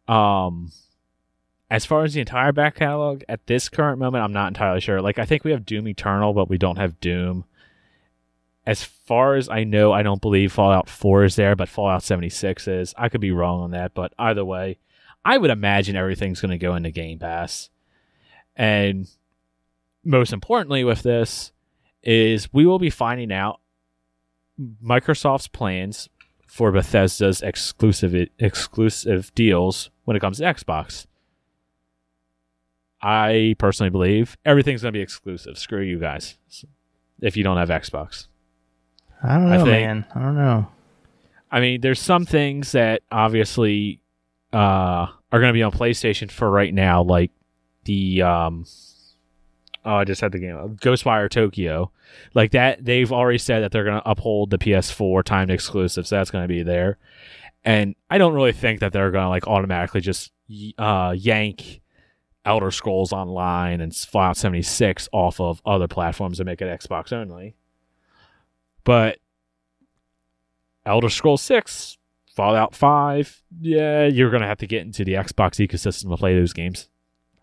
Um, as far as the entire back catalog at this current moment, I'm not entirely sure. Like I think we have Doom Eternal, but we don't have Doom. As far as I know, I don't believe Fallout 4 is there, but Fallout 76 is. I could be wrong on that, but either way, I would imagine everything's going to go into Game Pass. And most importantly, with this, is we will be finding out Microsoft's plans for Bethesda's exclusive exclusive deals when it comes to Xbox. I personally believe everything's going to be exclusive. Screw you guys if you don't have Xbox. I don't I know, think- man. I don't know. I mean, there's some things that obviously uh, are going to be on PlayStation for right now, like the um, oh, I just had the game Ghostwire Tokyo, like that. They've already said that they're going to uphold the PS4 timed exclusive, so that's going to be there. And I don't really think that they're going to like automatically just uh, yank Elder Scrolls Online and Fallout 76 off of other platforms and make it Xbox only. But Elder Scrolls 6, Fallout 5, yeah, you're going to have to get into the Xbox ecosystem to play those games.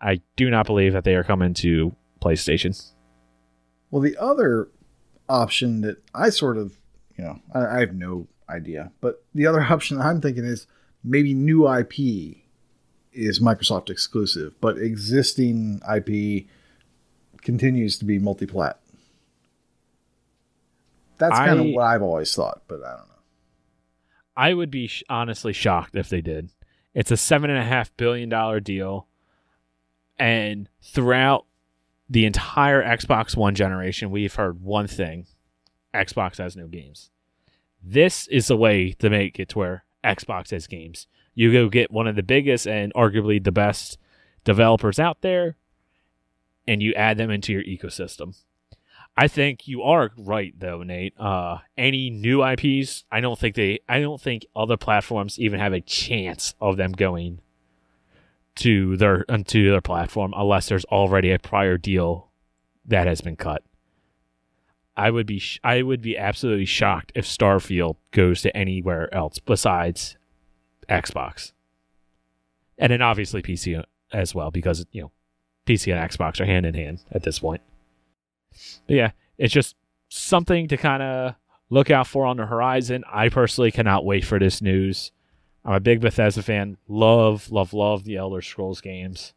I do not believe that they are coming to PlayStation. Well, the other option that I sort of, you know, I, I have no idea, but the other option I'm thinking is maybe new IP is Microsoft exclusive, but existing IP continues to be multi-plat. That's kind of what I've always thought, but I don't know. I would be sh- honestly shocked if they did. It's a seven and a half billion dollar deal, and throughout the entire Xbox One generation, we've heard one thing: Xbox has no games. This is the way to make it to where Xbox has games. You go get one of the biggest and arguably the best developers out there, and you add them into your ecosystem. I think you are right though, Nate. Uh, any new IPs, I don't think they, I don't think other platforms even have a chance of them going to their onto their platform unless there's already a prior deal that has been cut. I would be, sh- I would be absolutely shocked if Starfield goes to anywhere else besides Xbox, and then obviously PC as well because you know PC and Xbox are hand in hand at this point. But yeah, it's just something to kind of look out for on the horizon. I personally cannot wait for this news. I'm a big Bethesda fan. Love, love, love the Elder Scrolls games.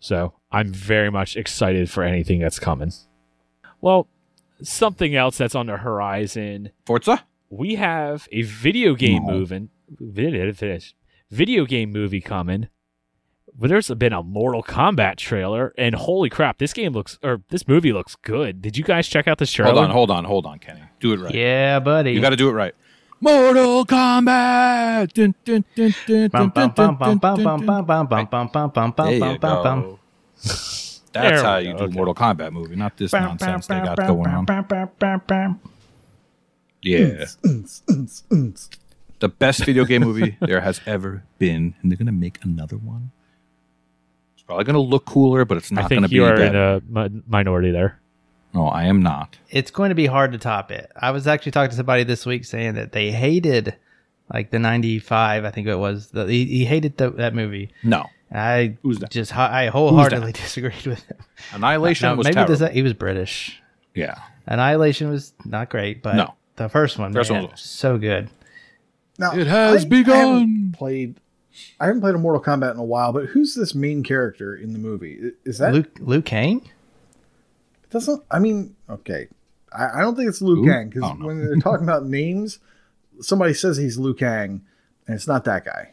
So I'm very much excited for anything that's coming. Well, something else that's on the horizon. Forza? We have a video game No. moving video, video game movie coming. But there's been a Mortal Kombat trailer, and holy crap, this game looks or this movie looks good. Did you guys check out this trailer? Hold on, hold on, hold on, Kenny. Do it right. Yeah, buddy. You got to do it right. Mortal Kombat. That's how you do okay. Mortal Kombat movie, not this nonsense they got going on. Yeah. The best video game movie there has ever been, and they're gonna make another one. It's probably gonna look cooler, but it's I not gonna think be you are that. in a mi- minority there. no, I am not. It's going to be hard to top it. I was actually talking to somebody this week saying that they hated like the 95, I think it was. The, he, he hated the, that movie. No. I Who's that? just I wholeheartedly disagreed with him. Annihilation No, was maybe terrible. does that, he was British. yeah. Annihilation was not great, but No. the first one, First man, one was awesome. so good. Now, It has I- I begun. haven't played. I haven't played a Mortal Kombat in a while, but who's this main character in the movie? Is that Luke Luke Kang? It doesn't I mean, okay. I, I don't think it's Luke Who? Kang because Oh, no. when they're talking about names, somebody says he's Luke Kang, and it's not that guy.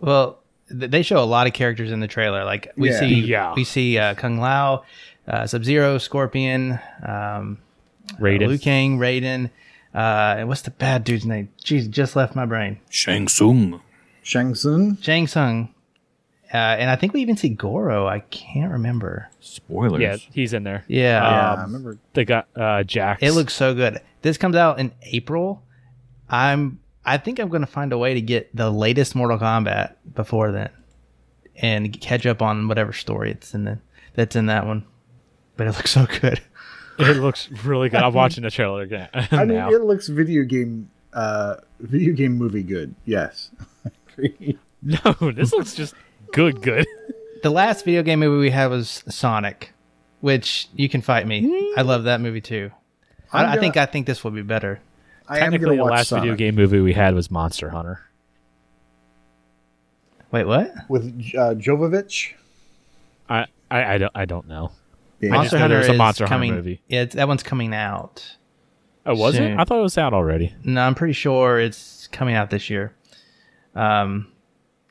Well, th- they show a lot of characters in the trailer. Like we Yeah. see, Yeah. we see uh, Kung Lao, uh, Sub Zero, Scorpion, um, Raiden. Liu Kang, Raiden, uh, and what's the bad dude's name? Jeez, just left my brain. Shang Tsung. Shang Tsung. Shang Tsung. Uh, and I think we even see Goro. I can't remember. Spoilers. Yeah, he's in there. Yeah. Yeah, Um, I remember. They got uh, Jax. It looks so good. This comes out in April. I'm I think I'm going to find a way to get the latest Mortal Kombat before then and catch up on whatever story it's in the, that's in that one. But it looks so good. It looks really good. I'm watching the trailer again I mean, now. it looks video game, uh, video game movie good. Yes. no, this looks just good. Good. The last video game movie we had was Sonic, which you can fight me. I love that movie too. I, I'm I think I think this will be better. I Technically, gonna the last Sonic video game movie we had was Monster Hunter. Wait, what? with uh, Jovovich. I, I, I don't I don't know. Yeah. I just Monster know Hunter there was a is Monster Hunter coming. movie. Yeah, that one's coming out. Oh, was Soon. it? I thought it was out already. No, I'm pretty sure it's coming out this year. Um,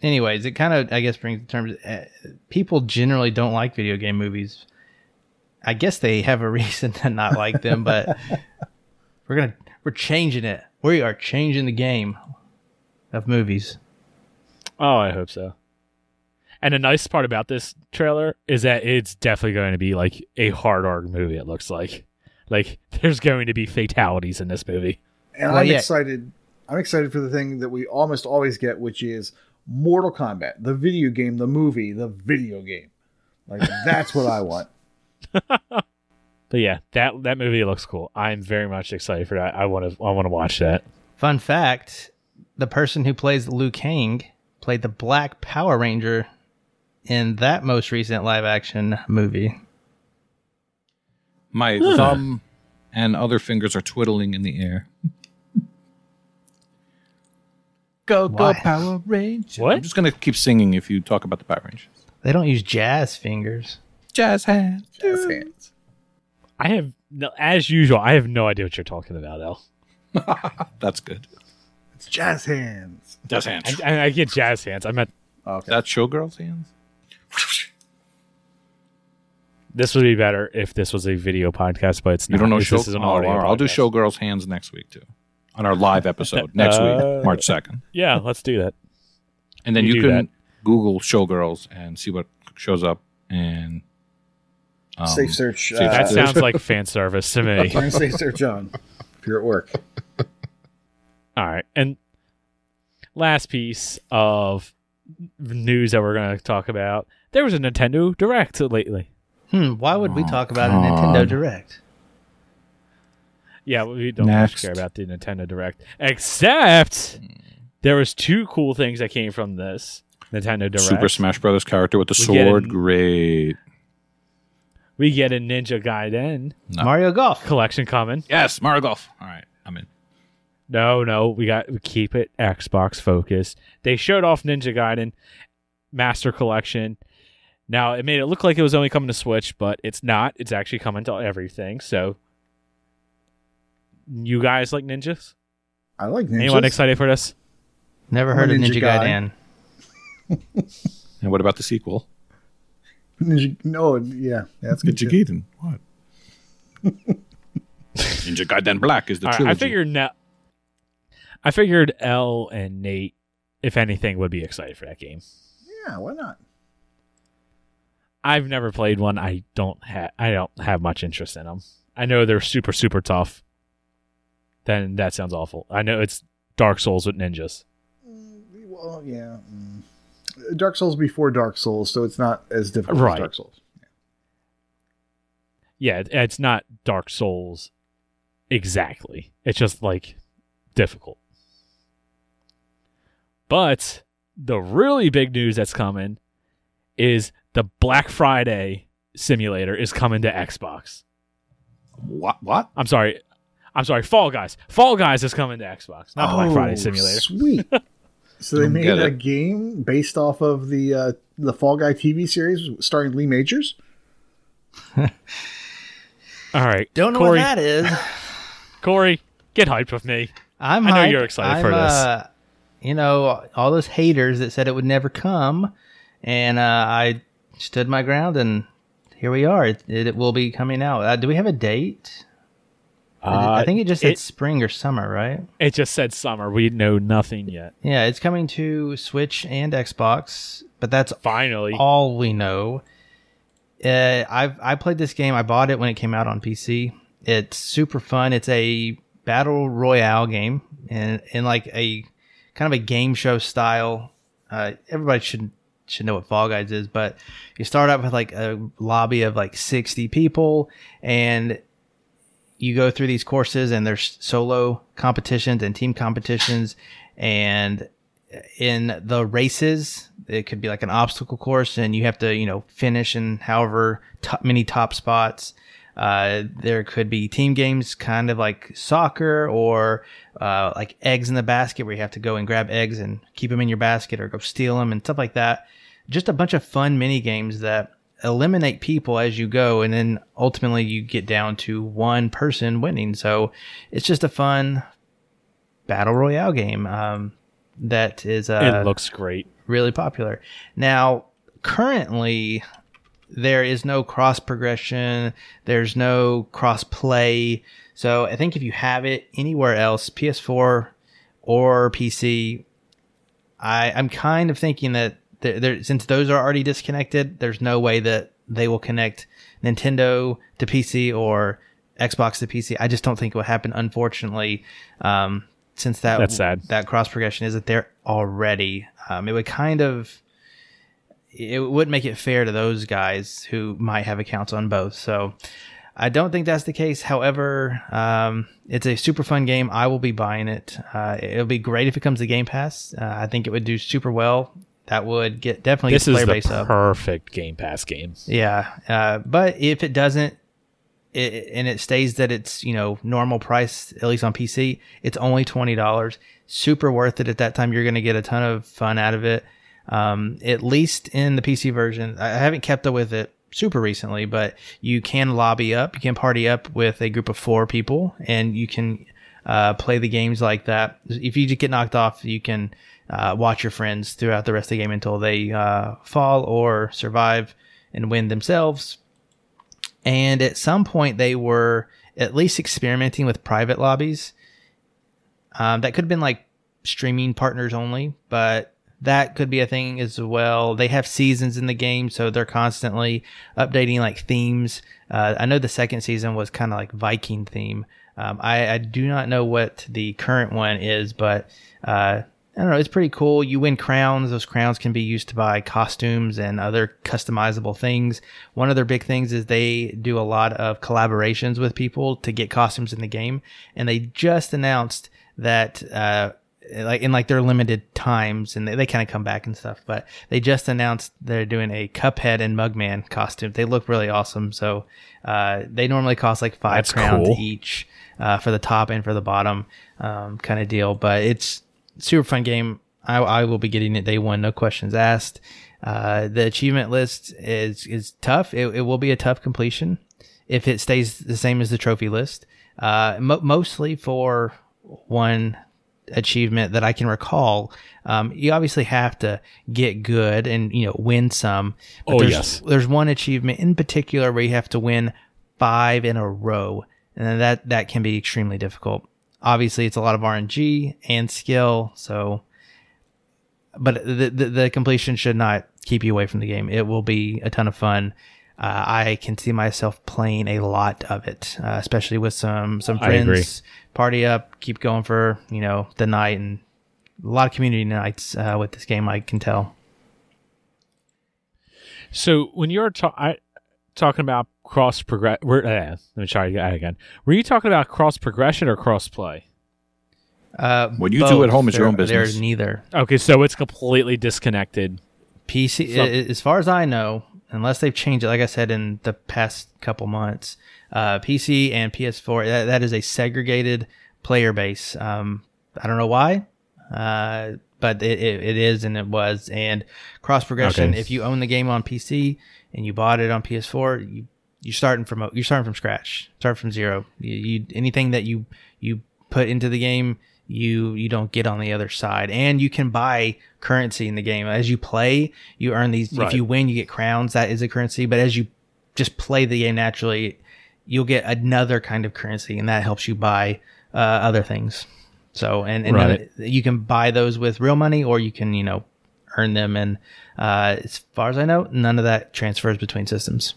anyways, it kind of I guess brings the terms. Uh, people generally don't like video game movies. I guess they have a reason to not like them, but we're gonna we're changing it. We are changing the game of movies. Oh, I hope so. And the nice part about this trailer is that it's definitely going to be like a hard R movie. It looks like, like there's going to be fatalities in this movie. And Well, I'm yeah. excited. I'm excited for the thing that we almost always get, which is Mortal Kombat, the video game, the movie, the video game. Like that's what I want. But yeah, that that movie looks cool. I'm very much excited for that. I want to I want to watch that. Fun fact the person who plays Liu Kang played the Black Power Ranger in that most recent live action movie. My thumb and other fingers are twiddling in the air. go go Why? Power Rangers! What? I'm just gonna keep singing if you talk about the Power Rangers. They don't use jazz fingers. Jazz hands. Jazz hands. I have no, as usual. I have no idea what you're talking about, El. That's good. It's jazz hands. Jazz hands. I, I get jazz hands. I meant Okay. That's showgirls hands. This would be better if this was a video podcast, but it's You not. don't know This show. is an Oh, audio I'll do showgirls hands next week too, on our live episode next Uh, week, March second. Yeah, let's do that. And then you you, can that. Google showgirls and see what shows up. And um, safe search. safe uh, That sounds like fan service to me. and safe search on if you're at work. All right. And last piece of news that we're going to talk about there was a Nintendo Direct lately. Hmm, why would we talk about a Nintendo Direct? Yeah, we don't Next. much care about the Nintendo Direct, except there was two cool things that came from this Nintendo Direct. Super Smash Brothers character with the We sword. an- Great. We get a Ninja Gaiden No. Mario Golf. collection coming. Yes, Mario Golf. All right, I'm in. No, no, we got we keep it Xbox focused. They showed off Ninja Gaiden Master Collection. Now it made it look like it was only coming to Switch, but it's not. It's actually coming to everything. So, you guys like ninjas? I like ninjas. Anyone excited for this? Never I'm heard of ninja Ninja guy. Gaiden. And what about the sequel? Ninja, no, yeah, that's good. Ninja too. Gaiden. What? Ninja Gaiden Black is the All right, trilogy. I figured now. I figured L and Nate, if anything, would be excited for that game. Yeah, why not? I've never played one. I don't have. I don't have much interest in them. I know they're super super tough. Then that sounds awful. I know it's Dark Souls with ninjas. Mm, Well, yeah. mm. Dark Souls before Dark Souls, so it's not as difficult Right. as Dark Souls. Yeah, it- it's not Dark Souls exactly. It's just like difficult. But the really big news that's coming is the Black Friday simulator is coming to Xbox. what? What? I'm sorry. I'm sorry. Fall Guys. Fall Guys is coming to Xbox, not Black Friday Oh, Simulator. Sweet. So they made a game based off of the uh, the Fall Guy TV series starring Lee Majors. All right. Don't know Corey, what that is. Corey, get hyped with me. I'm I know hyped. you're excited I'm, for this. Uh, you know, all those haters that said it would never come, and uh, I stood my ground, and here we are. It, it will be coming out. Uh, do we have a date? I think it just said Uh, it, spring or summer, right? it just said summer. We know nothing yet. Yeah, it's coming to Switch and Xbox, but that's Finally. all we know. Uh, I've I played this game. I bought it when it came out on PC. It's super fun. It's a battle royale game, and in like a kind of a game show style. Uh, everybody should should know what Fall Guys is, but you start out with like a lobby of like sixty people, and you go through these courses, and there's solo competitions and team competitions, and in the races it could be like an obstacle course and you have to you know finish in however top, many top spots uh, there could be team games kind of like soccer or uh, like eggs in the basket where you have to go and grab eggs and keep them in your basket or go steal them and stuff like that just a bunch of fun mini games that eliminate people as you go and then ultimately you get down to one person winning so it's just a fun battle royale game um, that is uh, it looks great. really popular. Now, currently, there is no cross progression. There's no cross play. So I think if you have it anywhere else, PS4 or PC, I I'm kind of thinking that there, there since those are already disconnected, there's no way that they will connect Nintendo to PC or Xbox to PC. I just don't think it will happen. Unfortunately, um, since that That's sad. that cross progression isn't there already, um, it would kind of it would make it fair to those guys who might have accounts on both. So I don't think that's the case. However, um, it's a super fun game. I will be buying it. Uh, it'll be great if it comes to Game Pass. Uh, I think it would do super well. That would get definitely This get the is player the base up. perfect Game Pass game. Yeah, uh, but if it doesn't, it, and it stays that it's you know normal price at least on PC, it's only twenty dollars. Super worth it at that time. You're going to get a ton of fun out of it. Um, at least in the PC version, I haven't kept up with it super recently, but you can lobby up, you can party up with a group of four people, and you can uh, play the games like that. If you just get knocked off, you can uh, watch your friends throughout the rest of the game until they uh, fall or survive and win themselves. And at some point, they were at least experimenting with private lobbies. Um, that could have been like streaming partners only, but that could be a thing as well. They have seasons in the game, so they're constantly updating like themes. Uh, I know the second season was kind of like Viking theme. Um, I, I do not know what the current one is, but uh, I don't know. It's pretty cool. You win crowns. Those crowns can be used to buy costumes and other customizable things. One of their big things is they do a lot of collaborations with people to get costumes in the game. And they just announced that, uh, like in like their limited times and they, they kind of come back and stuff, but they just announced they're doing a Cuphead and Mugman costume. They look really awesome. So, uh, they normally cost like five That's crowns cool. each, uh, for the top and for the bottom, um, kind of deal. But it's, super fun game. I, I will be getting it day one, no questions asked. Uh, the achievement list is is tough. It, it will be a tough completion if it stays the same as the trophy list. Uh, mo- mostly for one achievement that I can recall. Um, you obviously have to get good and you know win some. But Oh, there's, yes. There's one achievement in particular where you have to win five in a row, and then that that can be extremely difficult. Obviously, it's a lot of RNG and skill, so. But the, the the completion should not keep you away from the game. It will be a ton of fun. Uh, I can see myself playing a lot of it, uh, especially with some some friends. Party up, keep going for you know the night, and a lot of community nights uh, with this game. I can tell. So when you're ta- I, talking about cross progress, uh, let me try that again. Were you talking about cross progression or cross play? Uh, What you do at home is your own business. There's neither. Okay, so it's completely disconnected. PC, So- as far as I know, unless they've changed it, like I said in the past couple months, uh, PC and PS4, that, that is a segregated player base. Um, I don't know why, uh, but it, it, it is and it was. And cross progression, Okay. if you own the game on PC and you bought it on PS4, you you're starting from you're starting from scratch, start from zero. You, you anything that you you put into the game, you you don't get on the other side, and you can buy currency in the game as you play. You earn these. Right. If you win, you get crowns. That is a currency. But as you just play the game naturally, you'll get another kind of currency, and that helps you buy uh, other things. So and, and Right. you can buy those with real money, or you can you know earn them. And uh, as far as I know, none of that transfers between systems.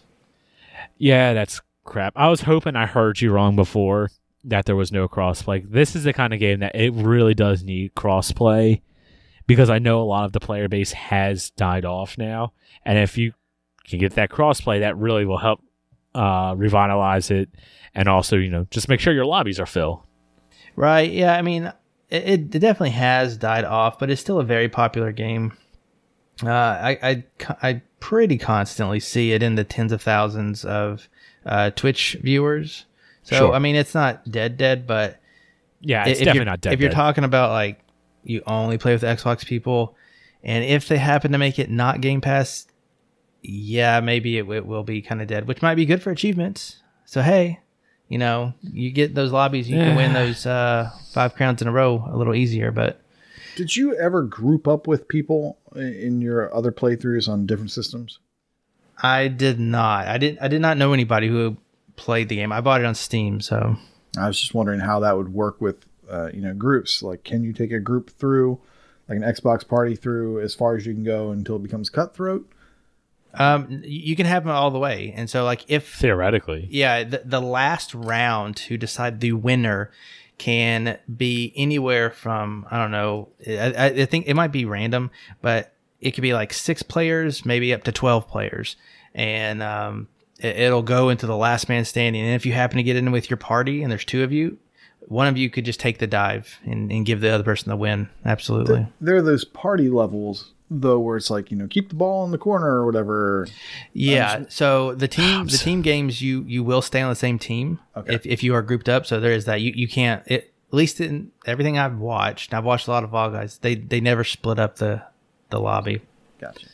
Yeah, that's crap. I was hoping I heard you wrong before that there was no crossplay. This is the kind of game that it really does need crossplay because I know a lot of the player base has died off now, and if you can get that crossplay, that really will help uh, revitalize it, and also you know just make sure your lobbies are full. Right. Yeah. I mean, it, it definitely has died off, but it's still a very popular game. Uh, I, I, I pretty constantly see it in the tens of thousands of uh, Twitch viewers. So, Sure. I mean, it's not dead, dead, but Yeah, it's if definitely not dead. If you're dead. talking about like you only play with Xbox people, and if they happen to make it not Game Pass, yeah, maybe it, it will be kind of dead, which might be good for achievements. So hey, you know, you get those lobbies, you can win those uh, five crowns in a row a little easier. But Did you ever group up with people in your other playthroughs on different systems? I did not. I didn't. I did not know anybody who played the game. I bought it on Steam, so I was just wondering how that would work with uh, you know groups. Like, can you take a group through, like an Xbox party through as far as you can go until it becomes cutthroat? um, you can have them all the way. And so, like, if Theoretically, yeah, the, the last round to decide the winner can be anywhere from I don't know. I, I I think it might be random, but it could be like six players, maybe up to twelve players, and um, it, it'll go into the last man standing. And if you happen to get in with your party, and there's two of you, one of you could just take the dive and, and give the other person the win. Absolutely. There are those party levels though, where it's like you know keep the ball in the corner or whatever. Yeah. So the team, the team games, you you will stay on the same team Okay. if, if you are grouped up. So there is that. You you can't. It, at least in everything I've watched, and I've watched a lot of Fall Guys. They they never split up the the lobby. Gotcha.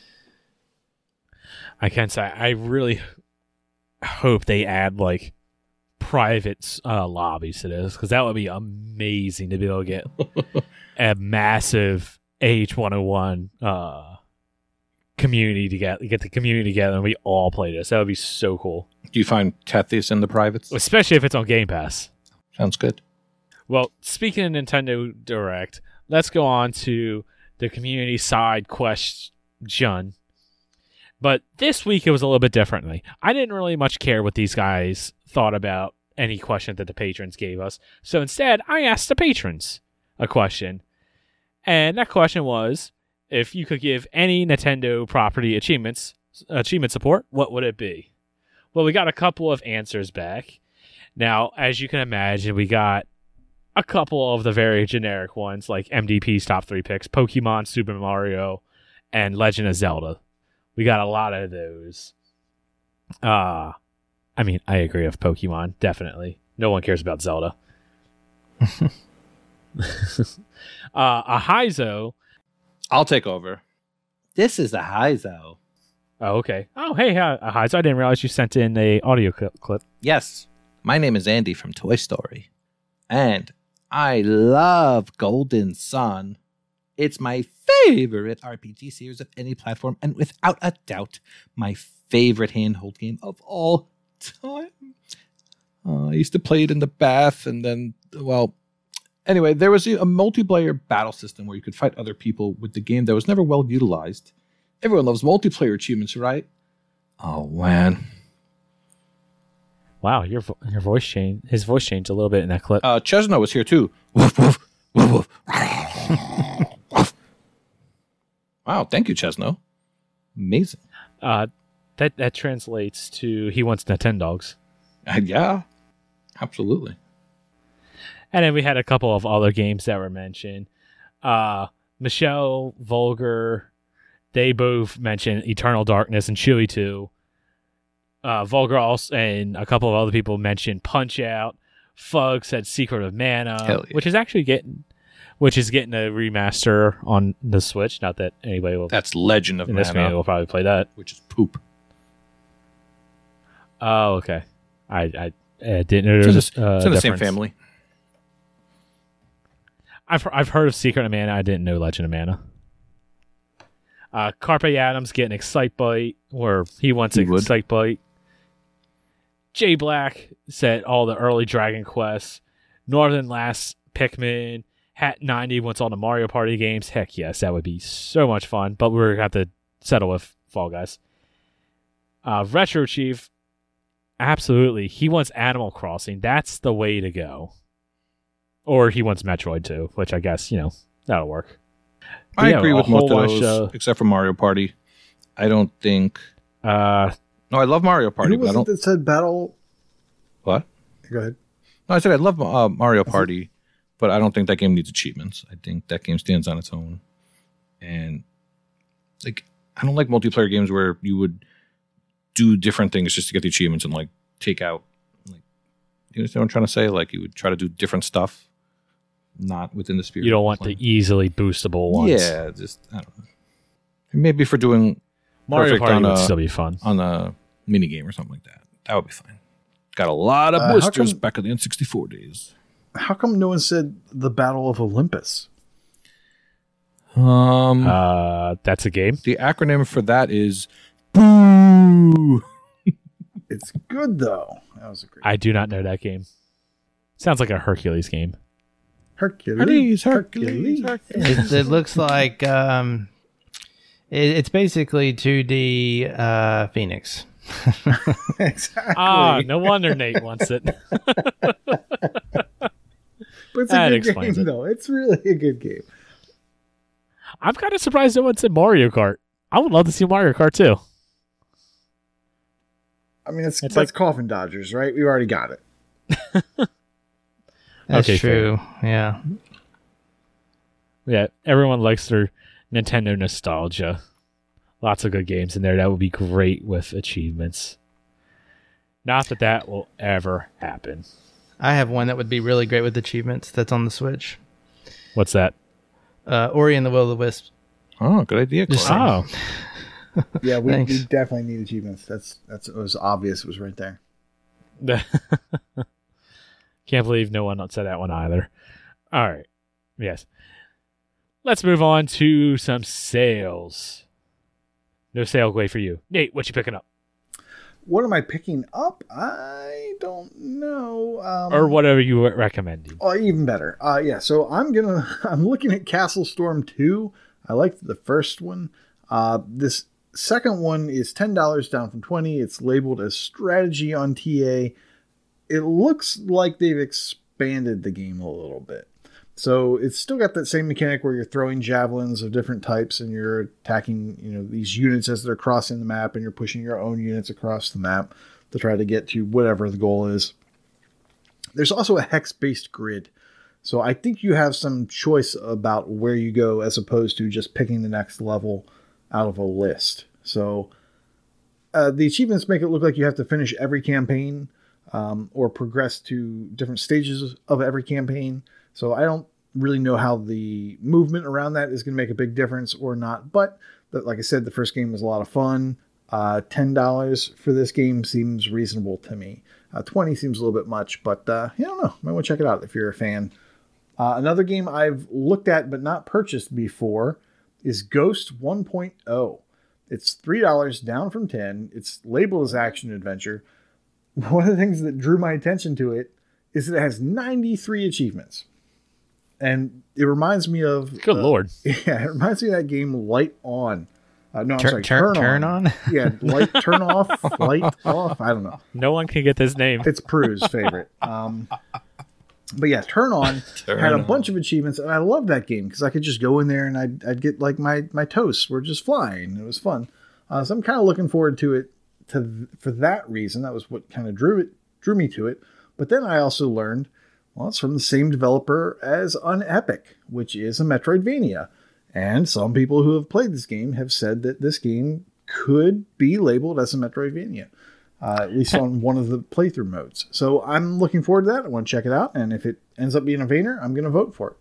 I can't say I really hope they add like private uh, lobbies to this because that would be amazing to be able to get a massive H101 uh, community together, get the community together, and we all play this. That would be so cool, Do you find Tethys in the privates? especially if it's on Game Pass. Sounds good. Well, speaking of Nintendo Direct, let's go on to the community side question. But this week it was a little bit differently. I didn't really much care what these guys thought about any question that the patrons gave us. So instead, I asked the patrons a question. And that question was if you could give any Nintendo property achievements achievement support, what would it be? Well, we got a couple of answers back. Now, as you can imagine, we got a couple of the very generic ones like MDP's top three picks Pokemon, Super Mario, and Legend of Zelda. We got a lot of those. Uh, I mean, I agree with Pokemon, definitely. No one cares about Zelda. uh, a Heizo. I'll take over. This is a Heizo. Oh, okay. Oh, hey, uh, a Heizo. I didn't realize you sent in a audio cli- clip. Yes, my name is Andy from Toy Story, and I love Golden Sun. It's my favorite RPG series of any platform, and without a doubt, my favorite handhold game of all time. Uh, I used to play it in the bath, and then, well, anyway, there was a, a multiplayer battle system where you could fight other people with the game that was never well utilized. Everyone loves multiplayer achievements, right? Oh, man. Wow, your vo- your voice changed. His voice changed a little bit in that clip. Uh, Chesno was here too. Woof, woof, woof, woof. Woof. wow, thank you, Chesno. Amazing. Uh, that that translates to he wants Nintendogs. Uh, yeah, absolutely. And then we had a couple of other games that were mentioned. Uh, Michelle, Vulgar, they both mentioned Eternal Darkness and Chewy 2. Uh, Vulgar also, and a couple of other people mentioned Punch Out. Fug said Secret of Mana, yeah. which is actually getting, which is getting a remaster on the Switch. Not that anybody will That's Legend of in this Mana, will probably play that. which is poop. Oh, okay. I I, I didn't know there It's in, was the, a uh, it's in the same family. I've I've heard of Secret of Mana. I didn't know Legend of Mana. Uh, Carpe Adams getting Excitebike, or he wants He would. Excitebike. Jay Black said all the early Dragon Quests. Northern Last Pikmin. Hat 90 wants all the Mario Party games. Heck yes, that would be so much fun. But we're going to have to settle with Fall Guys. Uh, Retro Chief, absolutely. He wants Animal Crossing. That's the way to go. Or he wants Metroid too, which I guess, you know, that'll work. I Yeah, agree with most of bunch those, of- except for Mario Party. I don't think. Uh, No, I love Mario Party, Who but I was don't. it that said battle? What? Go ahead. No, I said I love uh, Mario Party, but I don't think that game needs achievements. I think that game stands on its own. And like, I don't like multiplayer games where you would do different things just to get the achievements and like take out. Like, you understand what I'm trying to say? Like, you would try to do different stuff, not within the spirit. you don't of want playing. the easily boostable ones. Yeah, just I don't know. Maybe for doing Mario Party on would a- still be fun. on a mini game or something like that. That would be fine. Got a lot of Uh, how blisters come- back in the N64 days. How come no one said the Battle of Olympus? Um, Uh, that's a game. the acronym for that is. Boo! It's good though. That was a great I do not know that game. Sounds like a Hercules game. Hercules. Hercules, It, it looks like um, it, it's basically 2D uh, Phoenix. exactly. Ah, no wonder Nate wants it. but it's a that good explains game it. though. It's really a good game. I'm kind of surprised no one said Mario Kart. I would love to see Mario Kart too. I mean, it's, It's that's like- Coffin Dodgers, right? We already got it. That's Okay, fair. true. Yeah. Yeah, everyone likes their Nintendo nostalgia. Lots of good games in there. That would be great with achievements. Not that that will ever happen. I have one that would be really great with achievements that's on the Switch. What's that? Uh, Ori and the Will of the Wisp. Oh, good idea. Just Clark. Oh, Yeah, we, we definitely need achievements. That's that's it was obvious. It was right there. can't believe no one said that one either. All right, yes. Let's move on to some sales. No sale way for you, Nate. What you picking up, What am I picking up? I don't know. Um, or whatever you were recommending? Oh, even better. Uh, yeah. So I'm gonna. I'm looking at Castle Storm two. I liked the first one. Uh, this second one is ten dollars down from twenty. It's labeled as strategy on TA. It looks like they've expanded the game a little bit. So it's still got that same mechanic where you're throwing javelins of different types and you're attacking, you know, these units as they're crossing the map and you're pushing your own units across the map to try to get to whatever the goal is. There's also a hex based grid. So I think you have some choice about where you go as opposed to just picking the next level out of a list. So uh, the achievements make it look like you have to finish every campaign um, or progress to different stages of every campaign. So I don't really know how the movement around that is going to make a big difference or not. But the, like I said, the first game was a lot of fun. Uh, Ten dollars for this game seems reasonable to me. Uh, Twenty seems a little bit much, but uh, I don't know. Might want to check it out if you're a fan. Uh, another game I've looked at but not purchased before is Ghost 1.0. It's three dollars down from ten. It's labeled as action adventure. One of the things that drew my attention to it is that it has 93 achievements, and it reminds me of Good uh, lord! yeah, it reminds me of that game Light On. Uh, no, I'm sorry, turn, turn on. on? yeah, light turn off, light off. I don't know. No one can get this name. It's Prue's favorite. Um, but yeah, turn on Turn had a on. bunch of achievements, and I loved that game because I could just go in there and I'd, I'd get like my my toasts were just flying. It was fun. Uh, so I'm kind of looking forward to it to for that reason. That was what kind of drew it drew me to it. But then I also learned, well, it's from the same developer as Unepic, which is a Metroidvania. And some people who have played this game have said that this game could be labeled as a Metroidvania, uh, at least on one of the playthrough modes. So I'm looking forward to that. I want to check it out, and if it ends up being a Vayner, I'm going to vote for it.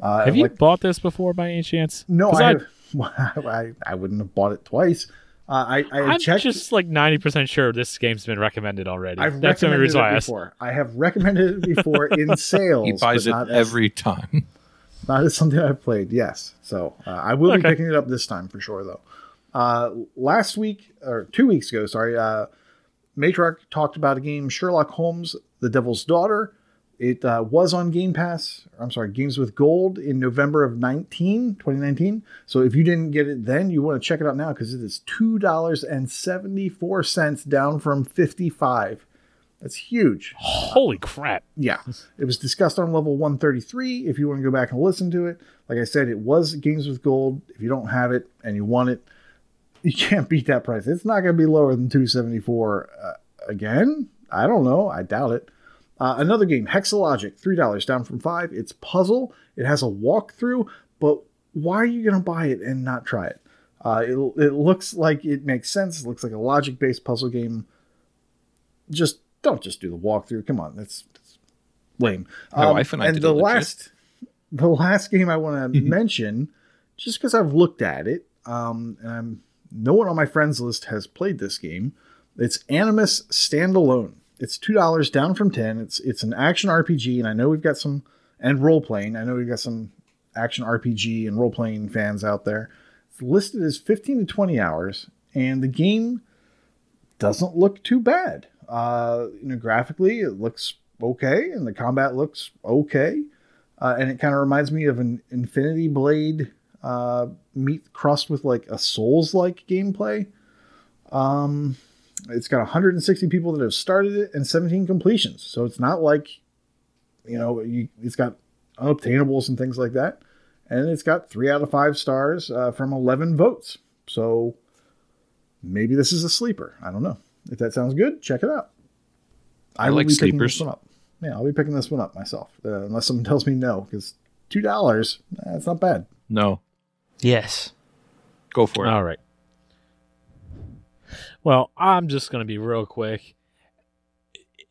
Uh, Have you like- bought this before by any chance? No, I, have, I I wouldn't have bought it twice. Uh, I I I'm checked. just like ninety percent sure this game's been recommended already. I've That's the only recommended reason why I it asked. before. I have recommended it before in sales. He buys it not as- every time. Not as something I've played. Yes, so uh, I will be picking it up this time for sure, though. Uh, last week or two weeks ago, sorry, uh, Matriarch talked about a game, Sherlock Holmes: The Devil's Daughter. It uh, was on Game Pass. I'm sorry, Games with Gold in November of 19, 2019. So if you didn't get it then, you want to check it out now because it is two dollars and seventy four cents down from fifty five. That's huge Holy crap! yeah, it was discussed on level 133. If you want to go back and listen to it, like I said, it was Games with Gold. If you don't have it and you want it, you can't beat that price. It's not going to be lower than 274 uh, again. I don't know. I doubt it. Uh, another game, Hexalogic, three dollars down from five. It's puzzle. It has a walkthrough, but why are you going to buy it and not try it? Uh, it? It looks like it makes sense. It looks like a logic-based puzzle game. Just don't just do the walkthrough. Come on, that's, that's lame. My Um, wife and I and the it last, the last game I want to mention, just because I've looked at it, um, and I'm no one on my friends list has played this game. It's Animus Standalone. It's two dollars down from ten. It's it's an action RPG, and I know we've got some and role playing. I know we've got some action RPG and role playing fans out there. It's listed as fifteen to twenty hours, and the game doesn't look too bad. Uh, you know, graphically, it looks okay, and the combat looks okay. Uh, and it kind of reminds me of an Infinity Blade uh, meet crossed with like a Souls like gameplay. Um, it's got 160 people that have started it and 17 completions. So it's not like, you know, you, it's got unobtainables and things like that. And it's got three out of five stars uh, from 11 votes. So maybe this is a sleeper. I don't know. If that sounds good, check it out. I will like be picking sleepers. This one up. Yeah, I'll be picking this one up myself, uh, unless someone tells me no, because two dollars, that's not bad. No, Yes. go for it. All right. Well, I'm just going to be real quick.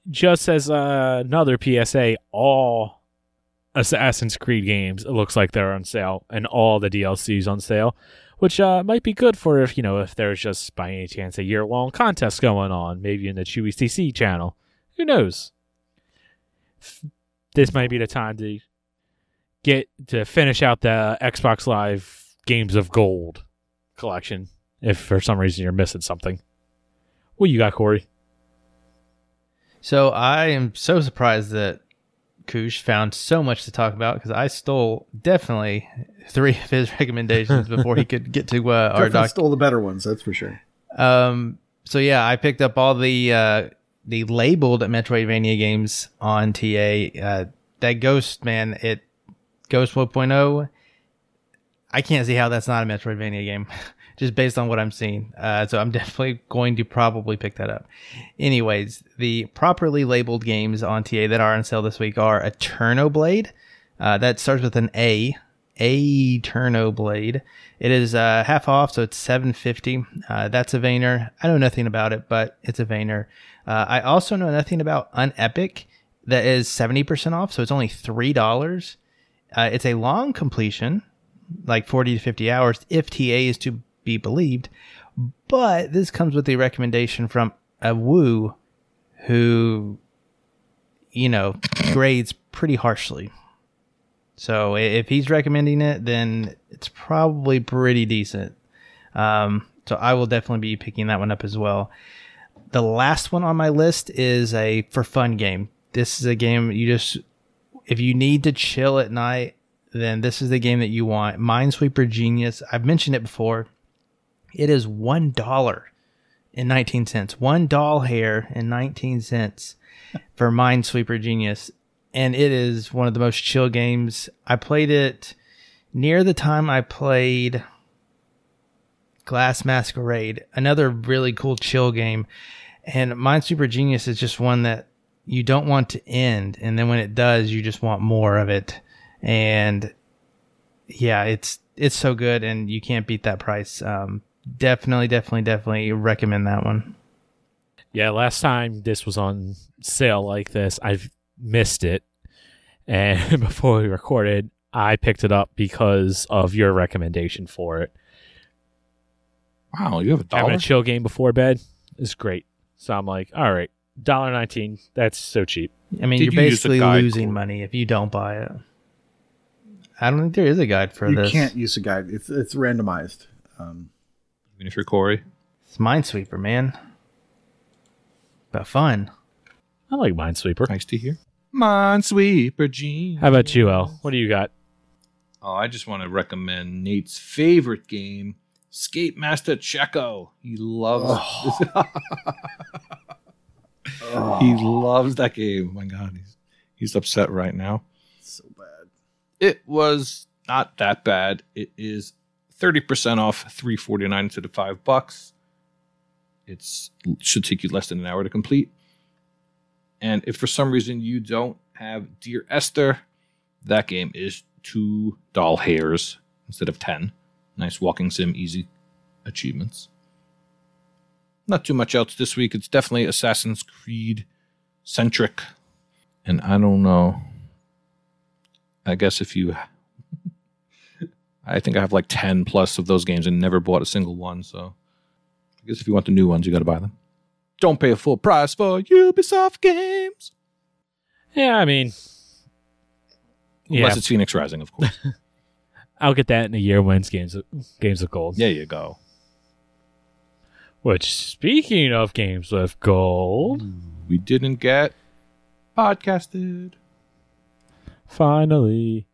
Just as uh, another PSA, all Assassin's Creed games, it looks like they're on sale, and all the DLCs on sale, which uh, might be good for if you know if there's just by any chance a year long contest going on, maybe in the Chewy CC channel. Who knows? This might be the time to get to finish out the Xbox Live Games of Gold collection if for some reason you're missing something. What you got, Corey? So I am so surprised that Koosh found so much to talk about because I stole definitely three of his recommendations before he could get to uh, our Definitely doc. stole the better ones, that's for sure. Um, so yeah, I picked up all the uh, the labeled Metroidvania games on TA. Uh, that Ghost man, it Ghost 1.0. I can't see how that's not a Metroidvania game, just based on what I'm seeing. Uh, so I'm definitely going to probably pick that up. Anyways, the properly labeled games on TA that are on sale this week are Eterno Blade. Uh, that starts with an A. A Eterno Blade. It is uh, half off, so it's seven fifty. Uh, that's a Vayner. I know nothing about it, but it's a Vayner. Uh, I also know nothing about Unepic. That is seventy percent off, so it's only three dollars. Uh, it's a long completion, like forty to fifty hours, if TA is to be believed. But this comes with a recommendation from a Woo, who, you know, grades pretty harshly. So if he's recommending it, then it's probably pretty decent. Um, so I will definitely be picking that one up as well. The last one on my list is a for fun game. This is a game you just if you need to chill at night, then this is the game that you want. Minesweeper Genius. I've mentioned it before. It is one dollar and nineteen cents. One doll hair and nineteen cents for Minesweeper Genius. And it is one of the most chill games. I played it near the time I played Glass Masquerade, another really cool chill game. And Minesweeper Genius is just one that you don't want to end. And then when it does, you just want more of it. And yeah, it's it's so good and you can't beat that price. Um, definitely, definitely, definitely recommend that one. Yeah, last time this was on sale like this, I've missed it. And before we recorded, I picked it up because of your recommendation for it. Wow, you have a Having dollar? a chill game before bed is great. So I'm like, all right, dollar nineteen. That's so cheap. I mean, Did you're you basically guide losing code? money if you don't buy it. I don't think there is a guide for you this. You can't use a guide. It's it's randomized. Um, Even if you're Corey. It's Minesweeper, man. But fun. I like Minesweeper. Nice to hear. Minesweeper Gene. How about you, El? What do you got? Oh, I just want to recommend Nate's favorite game, Skatemasta Tcheco. He loves he loves that game. Oh my god, he's he's upset right now. so bad. It was not that bad. It is 30% off 349 instead of 5 bucks. It should take you less than an hour to complete. And if for some reason you don't have Dear Esther, that game is two doll hairs instead of 10. Nice walking sim, easy achievements. Not too much else this week. It's definitely Assassin's Creed centric. And I don't know. I guess if you I think I have like 10 plus of those games and never bought a single one. So I guess if you want the new ones, you got to buy them. Don't pay a full price for Ubisoft games. Yeah, I mean, yeah, it's Fenyx Rising, of course. I'll get that in a year wins games of, games of gold. there you go. Which, speaking of games with gold, We didn't get podcasted. finally.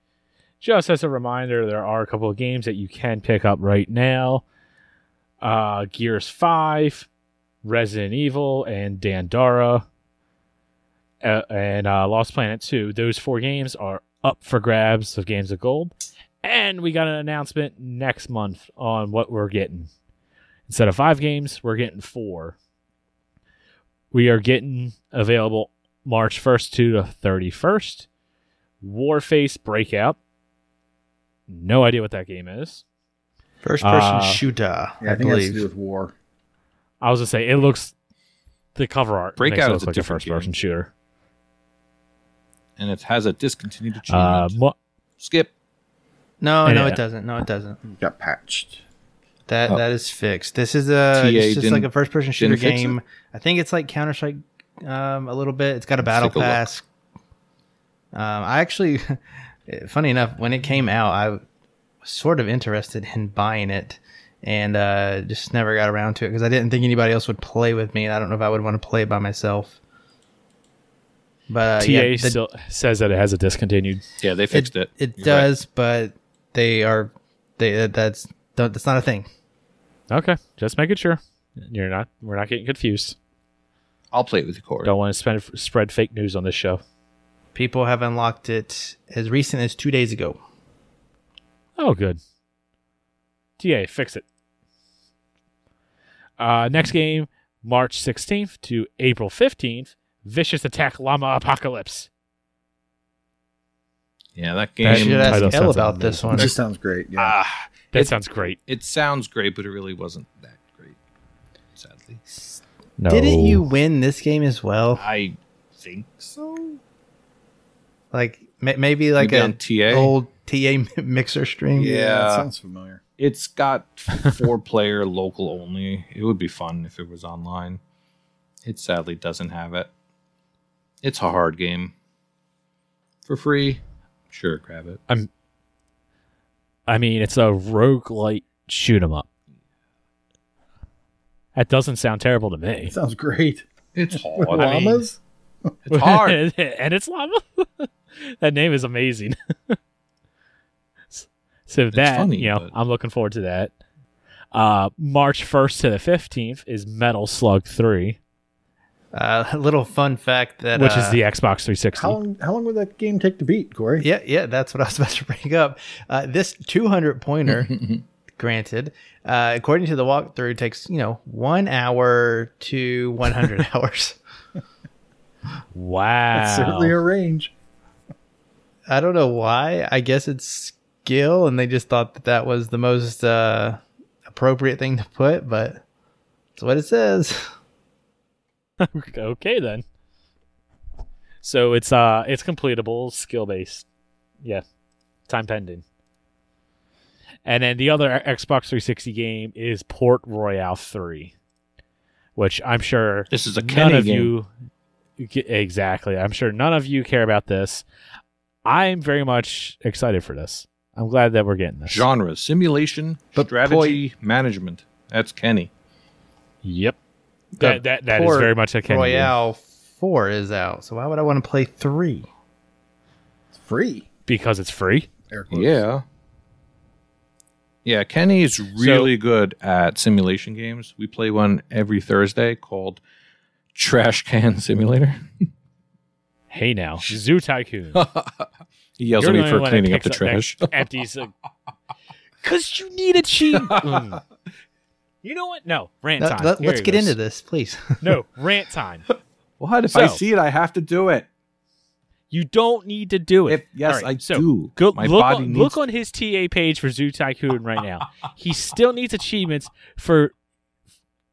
Just as a reminder, there are a couple of games that you can pick up right now uh, Gears 5, Resident Evil, and Dandara, uh, and uh, Lost Planet 2. Those four games are up for grabs of Games of Gold. And we got an announcement next month on what we're getting. Instead of five games, we're getting four. We are getting available March 1st to the 31st. Warface Breakout. No idea what that game is. First person Uh, shooter, Yeah, I, I, think it has to do with war. I was gonna say it looks the cover art makes Breakout it is look a like different first person shooter. And it has a discontinued Uh, achievement. mo- Skip. No, And no, it- it doesn't. No, it doesn't. Got patched. That Oh. that is fixed. This is a TA it's just like a first person shooter game. I think it's like Counter Strike um, a little bit. It's got a Let's battle take a pass. Um, I actually, funny enough, when it came out, I was sort of interested in buying it, and uh, just never got around to it because I didn't think anybody else would play with me. and I don't know if I would want to play it by myself. But uh, TA yeah, the- still says that it has a discontinued. Yeah, they fixed it. It You're right. does, but they are they that's that's not a thing. Okay, just making sure you're not. We're not getting confused. I'll play it with you, Corey. Don't want to spend, spread fake news on this show. People have unlocked it as recent as two days ago. Oh, good. TA, fix it. Uh, next game, March 16th to April 15th. Vicious Attack Llama Apocalypse. Yeah, that I game. should ask Elle sounds about this one. It just sounds great. Yeah. Ah, That It- sounds great. it sounds great, but it really wasn't that great. Sadly, No. Didn't you win this game as well? I think so. Like ma- maybe like Maybe a TA. old TA mixer stream. Yeah. that sounds familiar. It's got four player local only. It would be fun if it was online. It sadly doesn't have it. It's a hard game. For free, sure, grab it. I'm I mean, it's a rogue roguelite shoot 'em up. That doesn't sound terrible to me. It sounds great. It's With hard. I mean, llamas? it's hard. and it's llama. that name is amazing. so that funny, you know, but- I'm looking forward to that. Uh, March 1st to the 15th is Metal Slug 3, Uh, a little fun fact that which uh, is the Xbox 360. How long? How long would that game take to beat, Corey? Yeah, yeah, that's what I was about to bring up. Uh, this 200 pointer, granted, uh, according to the walkthrough, takes you know one hour to 100 hours. Wow. That's certainly a range. I don't know why. I guess it's skill, and they just thought that that was the most uh, appropriate thing to put, but it's what it says. okay then. So it's uh it's completable, skill based. Yeah. Time pending. And then the other Xbox 360 game is Port Royale 3, which I'm sure This is a none of game. you exactly. I'm sure none of you care about this. I'm very much excited for this. I'm glad that we're getting this. Genre: simulation, But strategy, management. That's Kenny. Yep. That that, that is very much a Kenny game. Royale 4 is out, so why would I want to play 3? It's free. because it's free. Yeah. Yeah, Kenny is really good at simulation games. We play one every Thursday called Trash Can Simulator. Hey now, Zoo Tycoon. He yells You're at me for only one that cleaning up the trash. empties. Cause you need a cheat. Mm. You know what? No, rant Let, time. Let, us get it into this, please. No, rant time. What? If So- I see it, I have to do it. You don't need to do it. If yes, All right, I so do. Go My look body on, needs. look on his TA page for Zoo Tycoon right now. he still needs achievements for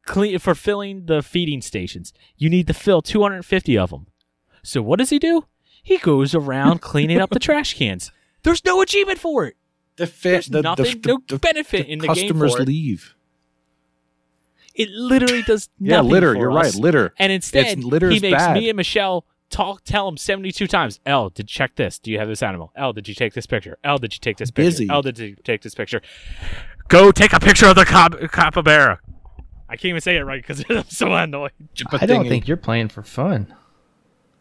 clean for filling the feeding stations. You need to fill 250 of them. So what does he do? He goes around cleaning up the trash cans. There's no achievement for it. the fa- There's the, nothing, the, no the, benefit the in the game customers for it. leave. It literally does Yeah, nothing Yeah, litter. for You're us. right. Litter. And instead, It's- litter he makes bad. me and Michelle talk, tell him 72 times. L, did you check this? Do you have this animal? L, did you take this picture? L, did you take this picture? Busy. L, did you take this picture? Go take a picture of the cap- capybara. I I can't even say it right because I'm so annoyed. But I don't think you're playing for fun.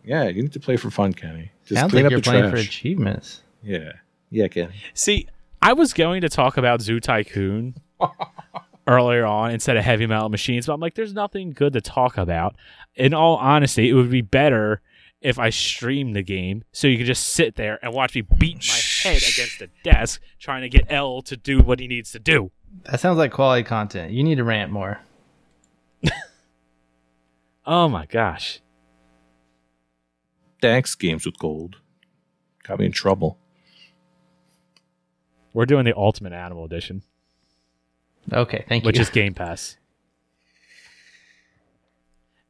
Yeah, you need to play for fun, Kenny. Just Sounds clean like up you're the playing for achievements. Yeah, yeah, Kenny. See, I was going to talk about Zoo Tycoon earlier on instead of Heavy Metal Machines, but I'm like, there's nothing good to talk about. In all honesty, it would be better if I streamed the game so you could just sit there and watch me beat my head against the desk trying to get L to do what he needs to do. That sounds like quality content. You need to rant more. Oh my gosh. Thanks, Games with Gold. Got me in trouble. We're doing the Ultimate Animal Edition, Okay, thank you. which is Game Pass.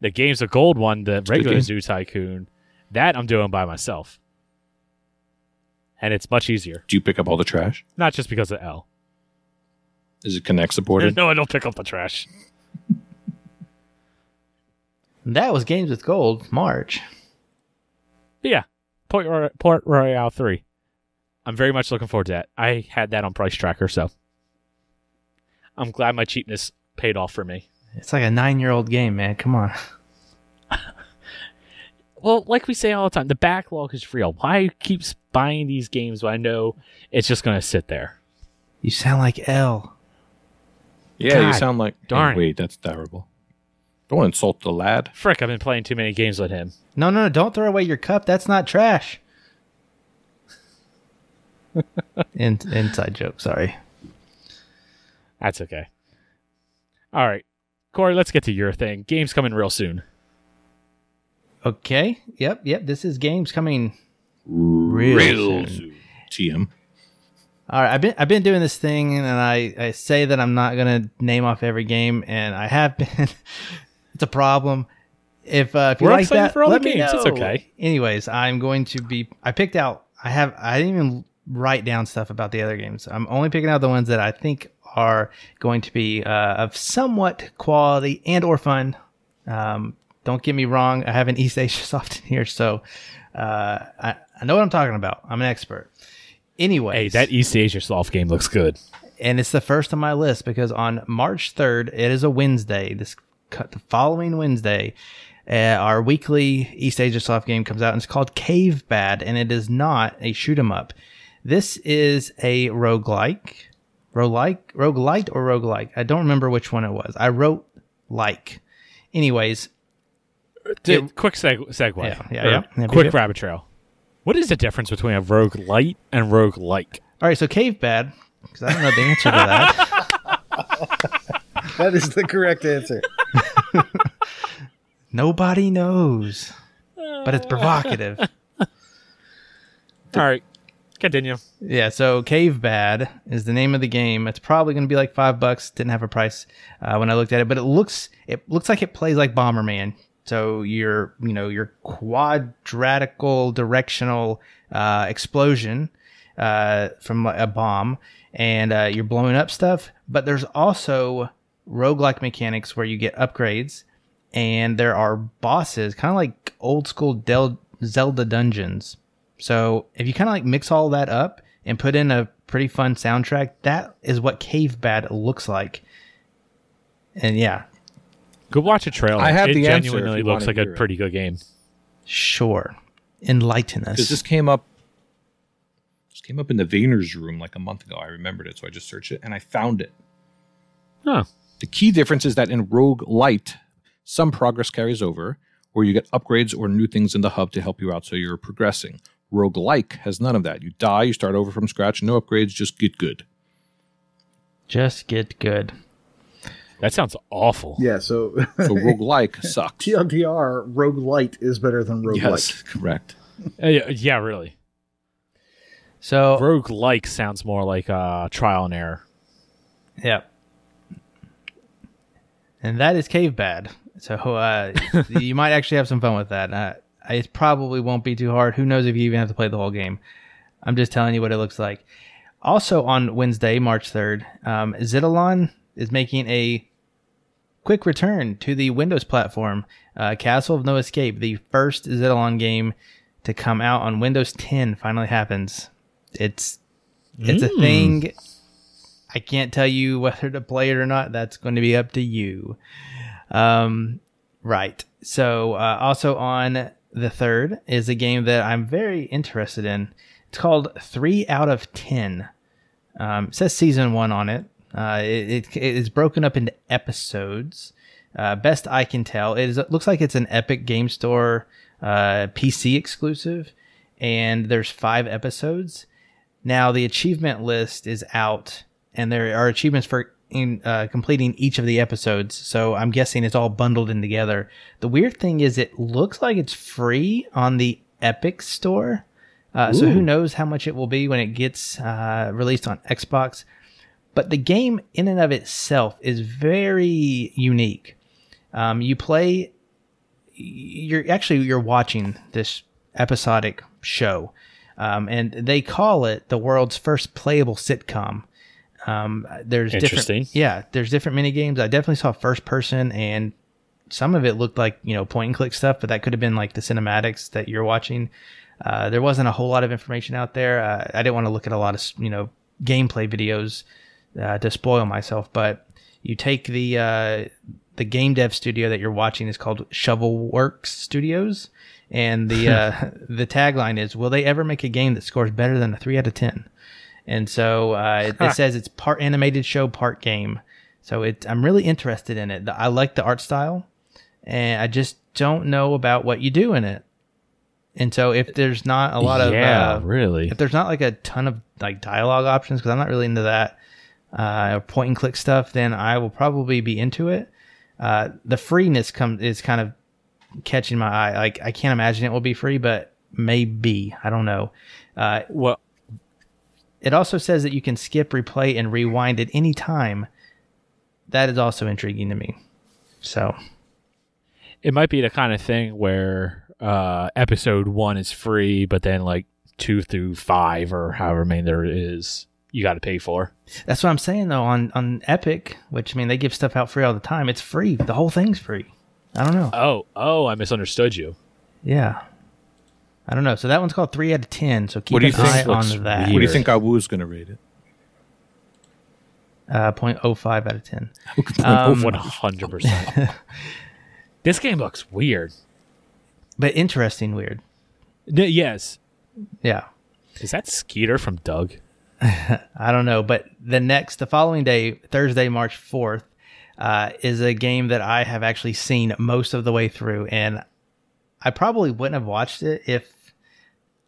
The Games of Gold one, the a regular. Zoo Tycoon, that I'm doing by myself. And it's much easier. Do you pick up all the trash? Not just because of L. Is it Kinect supported? No, I don't pick up the trash. that was Games with Gold, March. But yeah, Port, Roy- Port Royale 3. I'm very much looking forward to that. I had that on Price Tracker, so I'm glad my cheapness paid off for me. It's like a nine year old game, man. Come on. Well, like we say all the time, the backlog is real. Why keep buying these games when I know it's just going to sit there? You sound like L. Yeah, you sound like. darn Oh, wait, that's terrible. Don't insult the lad. Frick, I've been playing too many games with him. No, no, no, don't throw away your cup. That's not trash. In, inside joke, sorry. That's okay. All right. Corey, let's get to your thing. Game's coming real soon. Okay. Yep, yep. This is games coming real, soon. soon. TM. All right, I've been I've been doing this thing, and I, I say that I'm not gonna name off every game, and I have been. It's a problem. If uh, if you We're like that, for all the let me games. It's okay. Anyways, I'm going to be. I picked out. I have. I didn't even write down stuff about the other games. I'm only picking out the ones that I think are going to be uh, of somewhat quality and or fun. Um, don't get me wrong. I have an East Asia soft in here, so uh, I, I know what I'm talking about. I'm an expert. Anyway, Hey, that East Asia soft game looks good. and it's the first on my list because on March 3rd, it is a Wednesday. This the following Wednesday, uh, our weekly East Asia soft game comes out, and it's called Cave Bad, and it is not a shoot 'em up. This is a roguelike, roguelike, roguelite or roguelike. I don't remember which one it was. I wrote like. Anyways, D- quick seg- segue. Yeah, yeah, yeah. Quick beep, rabbit trail. What is the difference between a rogue light and rogue like? all right. So Cave Bad, because I don't know the answer to that. That is the correct answer. Nobody knows, but it's provocative. All right, continue. Yeah, so Cave Bad is the name of the game. It's probably going to be like five bucks. Didn't have a price uh, when I looked at it, but it looks it looks like it plays like Bomberman. So your you know your quadratical directional uh, explosion uh, from a bomb, and uh, you're blowing up stuff. But there's also roguelike mechanics where you get upgrades, and there are bosses, kind of like old school Del- Zelda dungeons. So if you kind of like mix all that up and put in a pretty fun soundtrack, that is what Cave Bad looks like. And yeah, Go watch a trailer. I have it the answer if genuinely looks like a it. pretty good game. sure. Enlighten us. Because this came up. This came up in the Vayner's room like a month ago. I remembered it, so I just searched it and I found it. Huh. The key difference is that in Rogue Light, some progress carries over, where you get upgrades or new things in the hub to help you out so you're progressing. Rogue Like has none of that. You die, you start over from scratch, no upgrades, just get good. Just get good. That sounds awful. Yeah, so So Rogue Like sucks. TLDR, Rogue Light is better than Rogue Yes, correct. Uh, yeah, yeah, really. So Rogue like sounds more like uh, trial and error. yeah, and that is Cave Bad. So uh, you might actually have some fun with that. Uh, it probably won't be too hard. Who knows if you even have to play the whole game? I'm just telling you what it looks like. Also on Wednesday, March 3rd, um, Zidalon is making a quick return to the Windows platform. Uh, Castle of No Escape, the first Zidalon game to come out on Windows 10, finally happens. It's it's a thing. I can't tell you whether to play it or not. That's going to be up to you. Um, right. So, uh, also on the third is a game that I'm very interested in. It's called Three Out of Ten. Um, it says season one on it. Uh, it, it, it is broken up into episodes. Uh, best I can tell, it, is, it looks like it's an Epic Game Store uh, PC exclusive, and there's five episodes. Now the achievement list is out, and there are achievements for in uh, completing each of the episodes. So I'm guessing it's all bundled in together. The weird thing is, it looks like it's free on the Epic Store. Uh, so who knows how much it will be when it gets uh, released on Xbox? But the game in and of itself is very unique. Um, you play, you're actually you're watching this episodic show, um, and they call it the world's first playable sitcom. Um, there's Interesting. different, yeah, there's different mini games. I definitely saw first person, and some of it looked like you know point and click stuff, but that could have been like the cinematics that you're watching. Uh, there wasn't a whole lot of information out there. Uh, I didn't want to look at a lot of you know gameplay videos uh, to spoil myself, but you take the uh, the game dev studio that you're watching is called Shovelworks Studios, and the uh, the tagline is, "Will they ever make a game that scores better than a three out of 10? And so uh, it, it says it's part animated show, part game. So it, I'm really interested in it. I like the art style, and I just don't know about what you do in it. And so if there's not a lot of yeah, uh, really. if there's not like a ton of like dialogue options because i'm not really into that uh point and click stuff then i will probably be into it uh the freeness comes is kind of catching my eye like i can't imagine it will be free but maybe i don't know uh Well, it also says that you can skip replay and rewind at any time that is also intriguing to me so it might be the kind of thing where uh, episode one is free, but then like two through five or however many there is, you got to pay for. that's what i'm saying though on on epic which i mean they give stuff out free all the time it's free the whole thing's free i don't know Oh, oh, I misunderstood you. Yeah. I don't know. So that one's called three out of ten. So keep What do an you think eye on that. What do you Weird. think Abu's going to rate it? Uh, 0.05 out of ten. Oh, Um, One hundred percent. This game looks weird. But interesting, weird. N- yes, Yeah. is that Skeeter from Doug? I don't know. But the next, the following day, Thursday, March fourth, uh, is a game that I have actually seen most of the way through, and I probably wouldn't have watched it if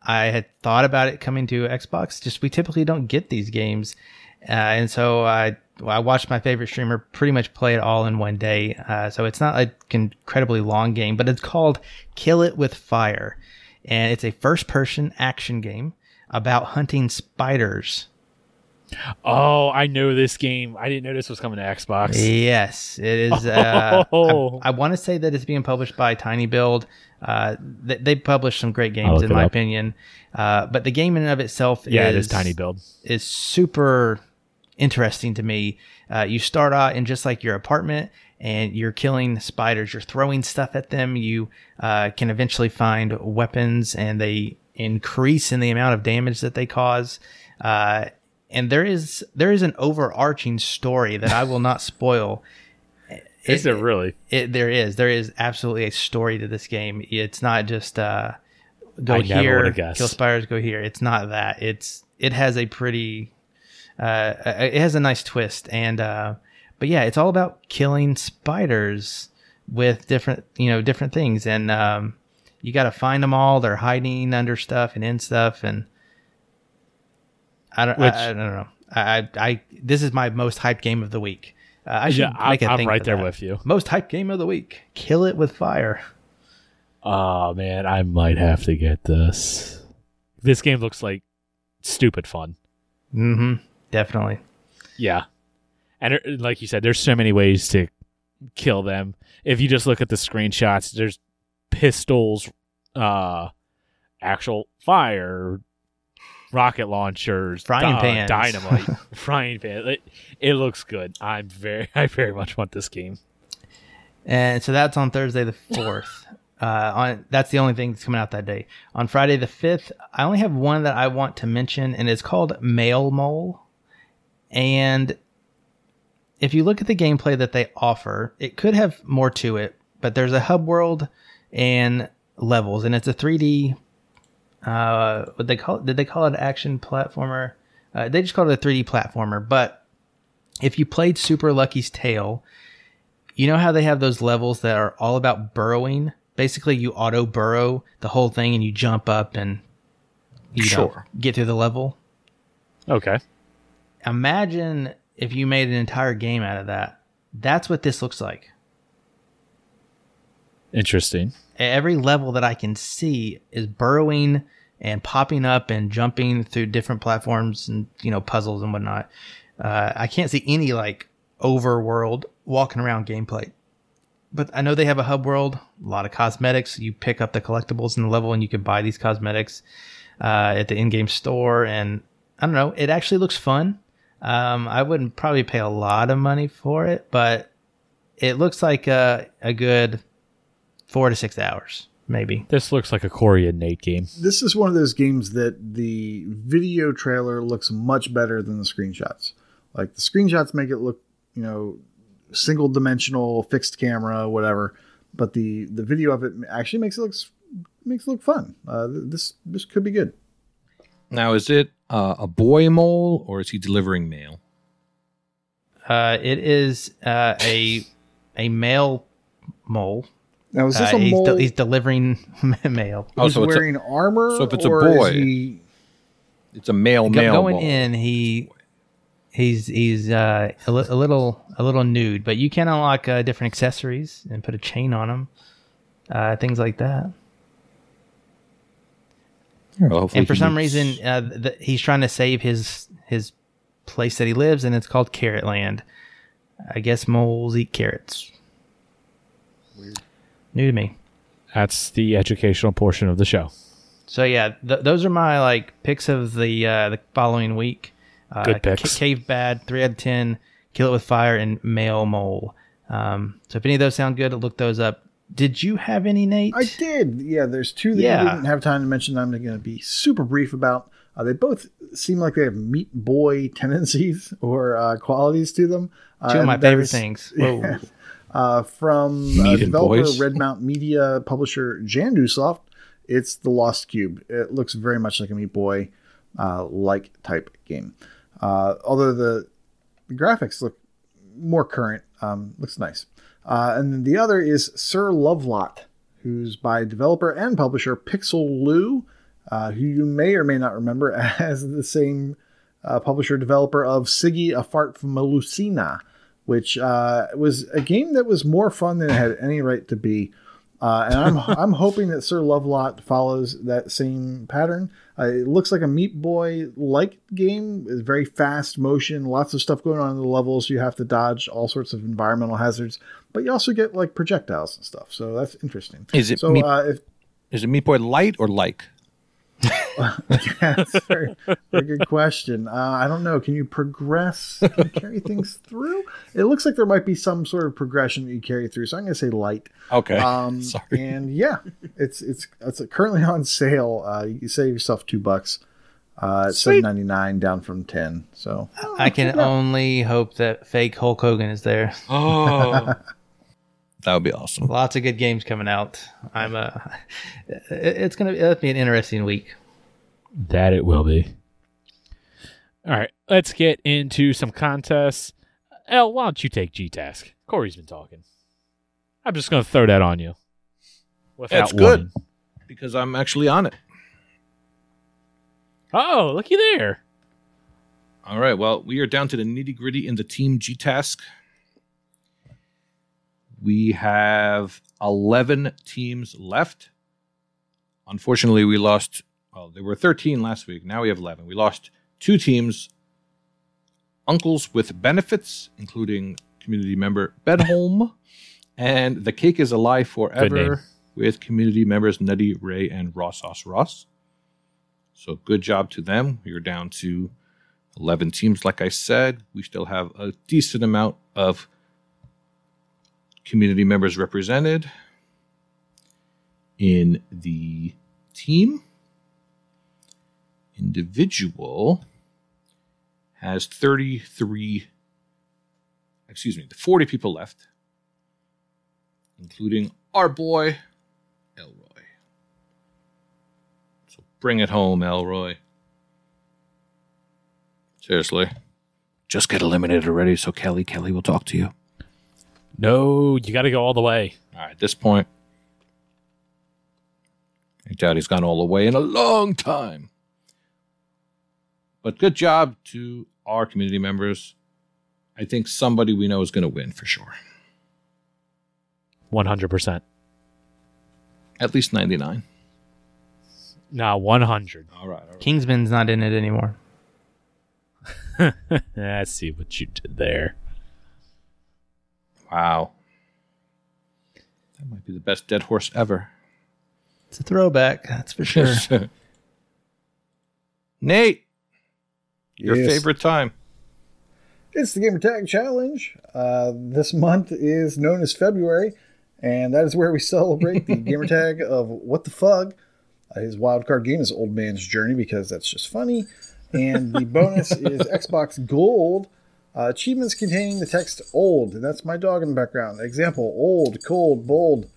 I had thought about it coming to Xbox. Just we typically don't get these games, uh, and so I I watched my favorite streamer pretty much play it all in one day. Uh, so it's not an incredibly long game, but it's called Kill It with Fire, and it's a first person action game about hunting spiders. Oh, I know this game. I didn't know this was coming to Xbox. Yes, it is. Uh, Oh. I, I want to say that it's being published by Tiny Build. Uh, they, they publish some great games, in my up. opinion. Uh, but the game in and of itself Yeah, is, it is tiny build. is super interesting to me. Uh, you start out in just like your apartment and you're killing spiders. You're throwing stuff at them. You uh, can eventually find weapons and they increase in the amount of damage that they cause. Uh, and there is there is an overarching story that I will not spoil. Is there really? It, there is. There is absolutely a story to this game. It's not just uh, go I here, kill spiders, go here. It's not that. It's it has a pretty, uh, it has a nice twist, and uh, but yeah, it's all about killing spiders with different you know different things, and um, you got to find them all. They're hiding under stuff and in stuff, and I don't, Which- I, I don't know. I, I, I this is my most hyped game of the week. Uh, I should Yeah, I'm- make a I'm thing right there that. with you. Most hyped game of the week. Kill it with fire. Oh man, I might have to get this. This game looks like stupid fun. Mm-hmm. Definitely. Yeah. And it- like you said, there's so many ways to kill them. If you just look at the screenshots, there's pistols, uh, actual fire, rocket launchers, Frying uh, pans. dynamite, frying pan. It, it looks good. I'm very, I very much want this game. And so that's on Thursday the fourth. uh, on that's the only thing that's coming out that day. On Friday the fifth, I only have one that I want to mention, and it's called Mail Mole. And if you look at the gameplay that they offer, it could have more to it, but there's a hub world and levels, and it's a 3D. Uh, what they call it? Did they call it action platformer? Uh, they just called it a 3D platformer. But if you played Super Lucky's Tale, you know how they have those levels that are all about burrowing. Basically, you auto burrow the whole thing, and you jump up and you know, get through the level Okay. imagine if you made an entire game out of that. That's what this looks like. Interesting. Every level that I can see is burrowing and popping up and jumping through different platforms and you know puzzles and whatnot. Uh, I can't see any like overworld walking around gameplay. But I know they have a hub world, a lot of cosmetics. You pick up the collectibles in the level and you can buy these cosmetics uh, at the in-game store. And I don't know, it actually looks fun. Um, I wouldn't probably pay a lot of money for it, but it looks like a, a good four to six hours, maybe. This looks like a Corey and Nate game. This is one of those games that the video trailer looks much better than the screenshots. Like the screenshots make it look, you know, single dimensional, fixed camera, whatever. But the the video of it actually makes it looks makes it look fun. Uh, this this could be good. Now, is it uh, a boy mole or is he delivering mail? Uh, it is uh, a a male mole. Now is this Uh, a he's, mole? de- he's delivering mail. Oh, who's so it's a- wearing armor. so if it's a boy- he- It's a male Go- male going mole. in, he he's he's uh, a, li- a little a little nude, but you can unlock uh, different accessories and put a chain on him, uh, things like that. Well, and for some meets- reason, uh, th- he's trying to save his his place that he lives, and it's called Carrot Land. I guess moles eat carrots. New to me. That's the educational portion of the show. So yeah, th- those are my like picks of the uh, the following week. Uh, Good Ca- picks. Cave Bad, three out of ten. Kill It with Fire and Mail Mole. Um, so if any of those sound good, look those up. Did you have any, Nate? I did. Yeah, there's two that Yeah. I didn't have time to mention. I'm going to be super brief about. Uh, they both seem like they have meat boy tendencies or uh, qualities to them. Uh, Two of my favorite is, things. Whoa. Uh, from uh, developer boys. Red Mount Media, publisher Jandusoft. It's the Lost Cube. It looks very much like a Meat Boy uh, like type game. Uh, although the, the graphics look more current, um, looks nice. Uh, and then the other is Sir Lovelot, who's by developer and publisher Pixel Lou, uh, who you may or may not remember as the same uh, publisher developer of Sigi A Fart from Melusina, which uh, was a game that was more fun than it had any right to be. Uh, and I'm I'm hoping that Sir Lovelot follows that same pattern. Uh, it looks like a Meat Boy like game. It's very fast motion, lots of stuff going on in the levels. You have to dodge all sorts of environmental hazards, but you also get like projectiles and stuff. So that's interesting. Is it so? Meat- Uh, if is it Meat Boy light or like? That's a very, very good question. Uh, I don't know. Can you progress? Can you carry things through? It looks like there might be some sort of progression that you carry through. So I'm going to say light. Okay. Um, Sorry. And yeah, it's it's it's currently on sale. Uh, you save yourself two bucks. Uh, it's seven ninety nine, down from ten. So I can only hope that fake Hulk Hogan is there. oh. that would be awesome. Lots of good games coming out. I'm uh, it's gonna it'll be an interesting week. That it will be. All right, let's get into some contests. El, why don't you take G Task? Corey's been talking. I'm just going to throw that on you. Without That's good. warning. Because I'm actually on it. Oh, looky there. All right. Well, we are down to the nitty gritty in the Team G task. We have 11 teams left. Unfortunately, we lost, well, there were 13 last week. Now we have 11. We lost two teams Uncles with Benefits, including community member Bedholm, and The Cake is Alive. Forever with community members Nutty, Ray, and Ross Sauce Ross. So good job to them. Are down to 11 teams, like I said. We still have a decent amount of community members represented in the team. Individual has 33, excuse me, the 40 people left, including our boy, Elroy. So bring it home, Elroy. Seriously. Just get eliminated already so Kelly, Kelly will talk to you. No, you got to go all the way. All right, at this point, I doubt he's gone all the way in a long time. But good job to our community members. I think somebody we know is going to win for sure. 100%. At least 99. Nah, 100. All right. All right. Kingsman's not in it anymore. I see what you did there. Wow. That might be the best dead horse ever. It's a throwback, that's for sure. Nate, your Yes. favorite time. It's the Gamer Tag Challenge. Uh, this month is known as February, and that is where we celebrate the gamer tag of What the Fug. Uh, his wildcard game is Old Man's Journey because that's just funny. And the bonus is Xbox Gold. Uh, achievements containing the text old, and that's my dog in the background. Example old, cold, bold.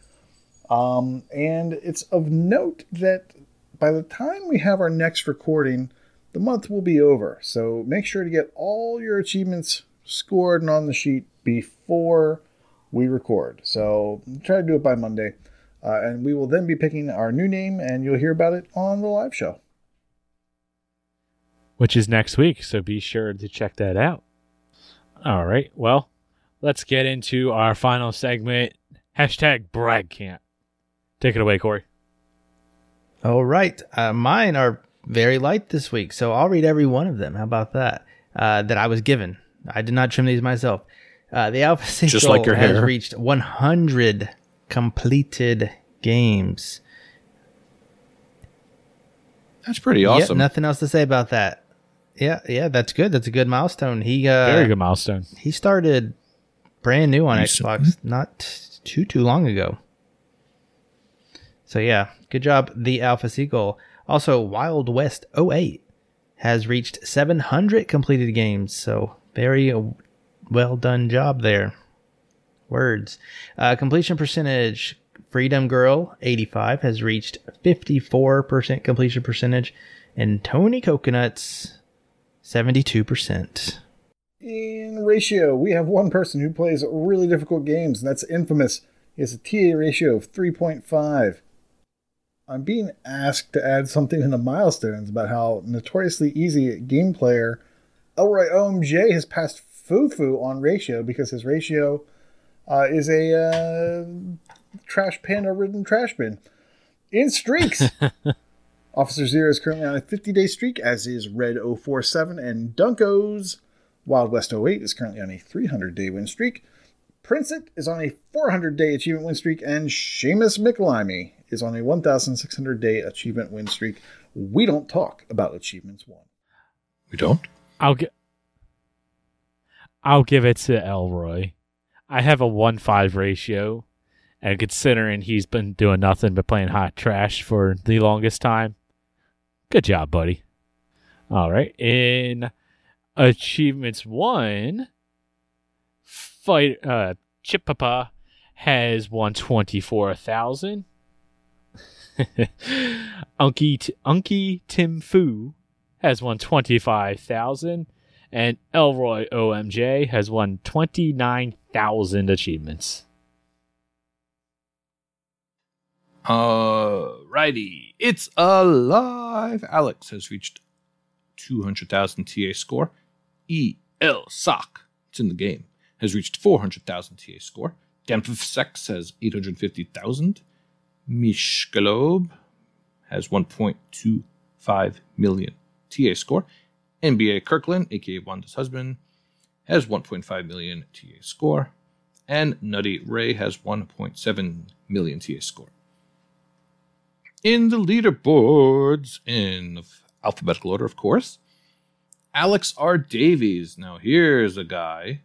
Um, and it's of note that by the time we have our next recording, the month will be over. So make sure to get all your achievements scored and on the sheet before we record. So try to do it by Monday. Uh, and we will then be picking our new name, and you'll hear about it on the live show. Which is next week, so be sure to check that out. All right, well, let's get into our final segment. Hashtag brag camp. Take it away, Corey. All right. Uh, mine are very light this week, so I'll read every one of them. How about that? Uh, that I was given. I did not trim these myself. Uh, the Alpha Six Just like your has hair. reached 100 completed games. That's pretty Yep, awesome. nothing else to say about that. Yeah, yeah, that's good. That's a good milestone. He uh, Very good milestone. he started brand new on? Xbox not too too long ago. So yeah, good job, the Alpha Seagull. Also, Wild West 08 has reached 700 completed games. So very well done job there. Words. Uh, completion percentage. Freedom Girl 85 has reached 54% completion percentage, and Tony Coconuts 72%. In ratio, we have one person who plays really difficult games, and that's Infamous. He has a TA ratio of 3.5. I'm being asked to add something in the milestones about how notoriously easy a game player Elroy OMJ has passed Fufu on ratio because his ratio uh, is a uh, trash panda ridden trash bin. In streaks, Officer Zero is currently on a 50 day streak, as is Red 047, and Dunko's Wild West 08 is currently on a 300 day win streak. Princet is on a 400 day achievement win streak, and Seamus Michelimi is on a 1,600 day achievement win streak. We don't talk about achievements won. we don't? I'll get. I'll give it to Elroy. I have a one five ratio, and considering he's been doing nothing but playing hot trash for the longest time, good job, buddy. All right, in achievements one, fight uh, Chip Papa has won twenty four thousand. Unky T- Unky Tim Fu has won 25,000 and Elroy OMJ has won 29,000 achievements. Alrighty. It's alive. Alex has reached 200,000 TA score. E. L. Sock, it's in the game, has reached 400,000 TA score. Dampf Sex has 850,000. Mishgalob has 1.25 million TA score. NBA Kirkland, aka Wanda's husband, has 1.5 million TA score. And Nutty Ray has 1.7 million TA score in the leaderboards in alphabetical order, of course. Alex R. Davies. Now, here's a guy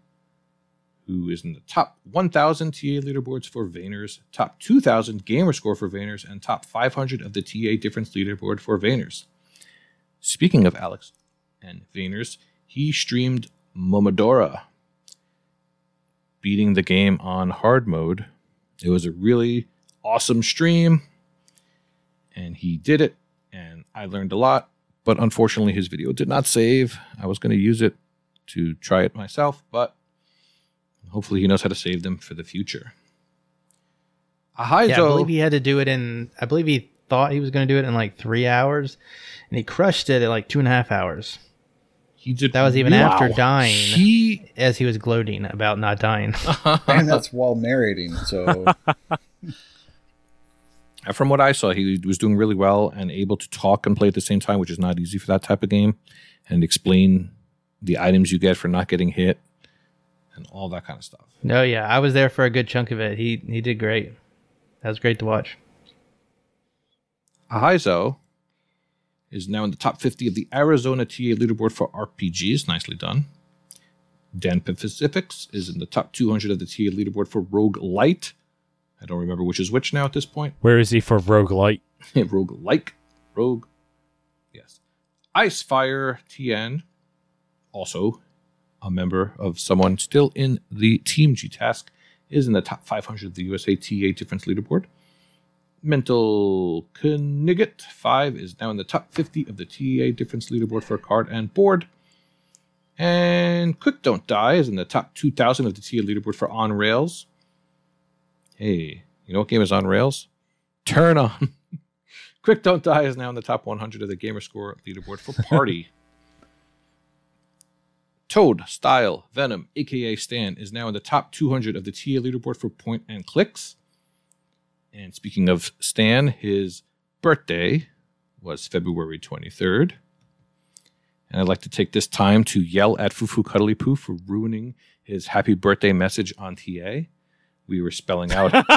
who is in the top 1,000 TA leaderboards for Vayners, top 2,000 gamer score for Vayners, and top 500 of the TA difference leaderboard for Vayners. Speaking of Alex and Vayners, he streamed Momodora, beating the game on hard mode. It was a really awesome stream, and he did it, and I learned a lot. But unfortunately, his video did not save. I was going to use it to try it myself, but hopefully, he knows how to save them for the future. Ahaizo, Yeah, I believe he had to do it in. I believe he thought he was going to do it in like three hours, and he crushed it at like two and a half hours. he did That was even really- after dying, He as he was gloating about not dying. and that's while narrating. So From what I saw, he was doing really well and able to talk and play at the same time, which is not easy for that type of game, and explain the items you get for not getting hit and all that kind of stuff. no, yeah, I was there for a good chunk of it. He he did great. That was great to watch. Ahaizo is now in the top 50 of the Arizona TA leaderboard for RPGs. Nicely done. Dan Pacifics is in the top 200 of the TA leaderboard for Rogue Light. I don't remember which is which now at this point. Where is he for Rogue roguelite? Rogue like Rogue. Yes. Icefire TN, also a member of someone still in the Team G task, is in the top 500 of the USA TA difference leaderboard. Mental Knigget 5 is now in the top 50 of the TA difference leaderboard for card and board. And Quick Don't Die is in the top 2000 of the TA leaderboard for On Rails. Hey, you know what game is on Rails? Turn on. Quick Don't Die is now in the top 100 of the Gamerscore leaderboard for Party. Toad, Style, Venom, aka Stan, is now in the top 200 of the TA leaderboard for point and clicks. And speaking of Stan, his birthday was February 23rd. And I'd like to take this time to yell at Fufu Cuddly Poo for ruining his happy birthday message on TA. We were spelling out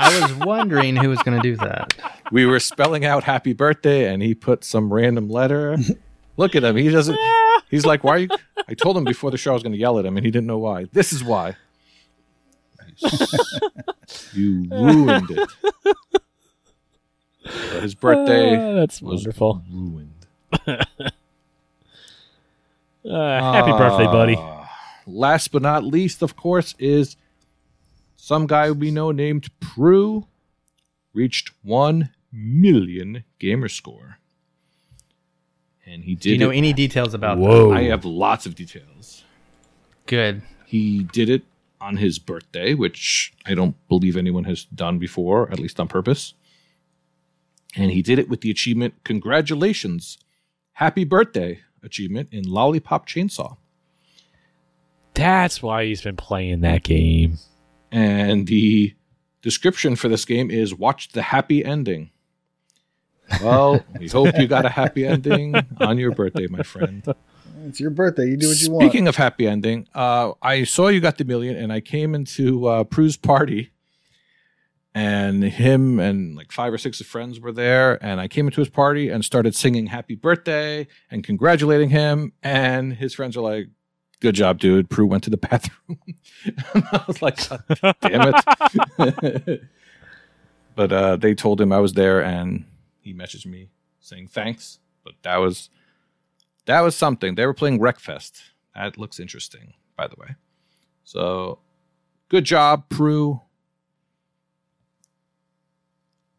I was wondering who was going to do that. we were spelling out happy birthday and he put some random letter. Look at him. He doesn't he's like, Why are you I told him before the show I was gonna yell at him and he didn't know why. This is why. you ruined it. So his birthday Ah, that's was wonderful. ruined. Uh, happy birthday, buddy. Uh, last but not least, of course, is some guy we know named Prue reached 1 million gamer score. And he did Do you know it- any details about that? Whoa. I have lots of details. Good. He did it on his birthday, which I don't believe anyone has done before, at least on purpose. And he did it with the achievement Congratulations, Happy Birthday achievement in Lollipop Chainsaw. That's why he's been playing that game. And the description for this game is watch the happy ending. Well, we hope you got a happy ending on your birthday, my friend. it's your birthday. You do what you want. Speaking of happy ending, uh, I saw you got the million, and I came into uh, Prue's party, and him and like five or six of friends were there, and I came into his party and started singing "Happy Birthday" and congratulating him, and his friends are like, "Good job, dude." Prue went to the bathroom. I was like, "Damn it!" but uh, they told him I was there, and he messaged me saying thanks. But that was that was something. They were playing Wreckfest. That looks interesting, by the way. So, good job, Prue.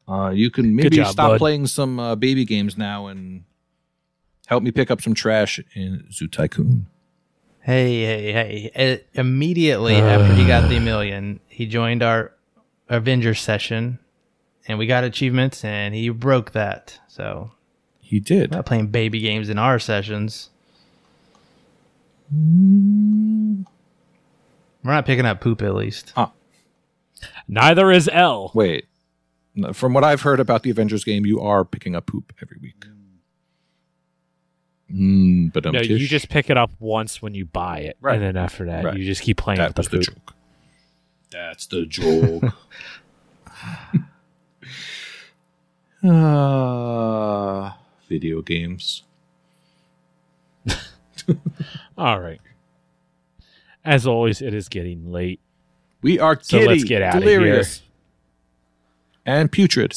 Uh, you can maybe job, stop bud. playing some uh, baby games now and help me pick up some trash in Zoo Tycoon. Hey, hey, hey. Uh, immediately after he got the million, he joined our Avengers session and we got achievements and he broke that. So, He did. not playing baby games in our sessions. We're not picking up poop at least. Neither is L. Wait. No, From what I've heard about the Avengers game, you are picking up poop every week. Mm, but No, you just pick it up once when you buy it, Right. and then after that, Right. you just keep playing that with was the the joke. That's the joke. uh, video games. All right. As always, it is getting late. We are So giddy, let's get outta delirious, and putrid.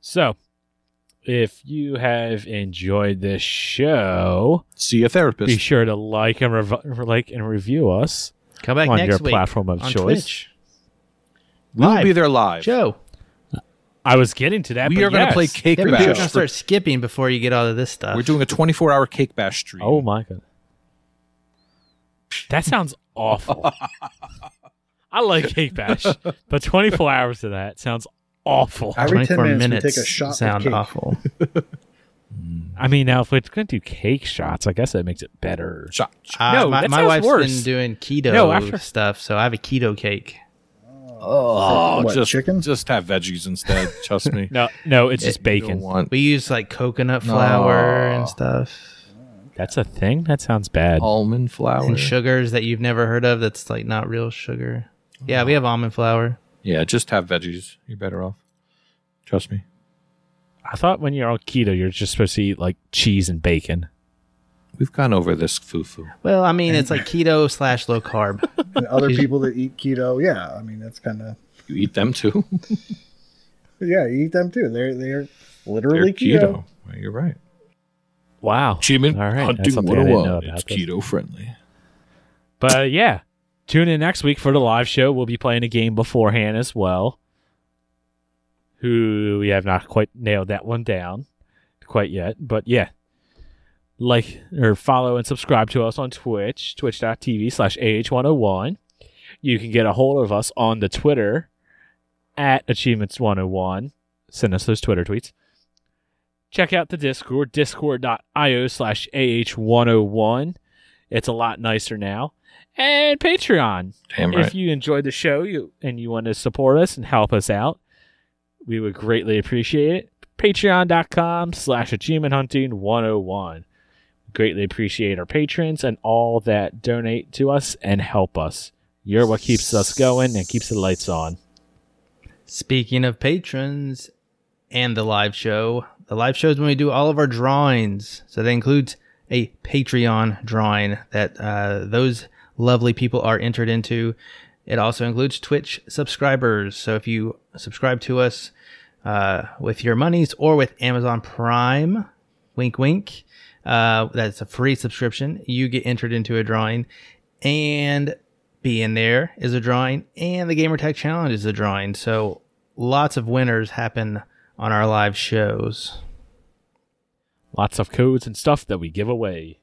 So, if you have enjoyed this show, See a therapist. be sure to like and rev- like and review us Come back on next your week platform of on choice. Twitch. we'll live. be there live. Joe, I was getting to that. we but are going to play Cake yeah, but people are Bash. gonna start skipping before you get all of this stuff. We're doing a 24 hour Cake Bash stream. Oh my god, that sounds awful. I like Cake Bash, but 24 hours of that sounds awful. Every 10 24 minutes, we minutes take a shot of sound cake. awful. I mean, now if we're going to do cake shots, I guess that makes it better. Shot. Uh, No, my, that my sounds wife's worse. been doing keto No, after- stuff, so I have a keto cake. Oh, What, just chicken? Just have veggies instead. Trust me. No, no, it's just bacon. want We use like coconut flour No. and stuff, That's a thing. That sounds bad. almond flour. and sugars that you've never heard of. That's like not real sugar. Yeah, we have almond flour. Yeah, just have veggies. You're better off. Trust me. I thought when you're on keto, you're just supposed to eat like cheese and bacon. We've gone over this foo-foo. Well, I mean, it's like keto slash low carb. And other people that eat keto, yeah, I mean that's kind of You eat them too. yeah, you eat them too. They're they're They're literally keto. keto. Well, You're right. Wow. Achievement All right, that's hunting something I didn't know 101. about It's this. keto friendly. But uh, yeah, tune in next week for the live show. We'll be playing a game beforehand as well. Who we have not quite nailed that one down quite yet, but yeah. Like or follow and subscribe to us on Twitch, twitch.tv slash AH101. You can get a hold of us on the Twitter at Achievements101. Send us those Twitter tweets. Check out the Discord, discord.io slash AH101. It's a lot nicer now. And Patreon. Damn right. If you enjoyed the show you and you want to support us and help us out, we would greatly appreciate it. Patreon.com slash achievement hunting 101. Greatly appreciate our patrons and all that donate to us and help us. You're what keeps us going and keeps the lights on. Speaking of patrons and the live show, the live show is when we do all of our drawings. So that includes a Patreon drawing that uh, those lovely people are entered into. It also includes Twitch subscribers. So if you subscribe to us uh, with your monies or with Amazon Prime, wink, wink, uh, that's a free subscription. You get entered into a drawing, and being there is a drawing, and the Gamertag Challenge is a drawing. So lots of winners happen on our live shows. Lots of codes and stuff that we give away.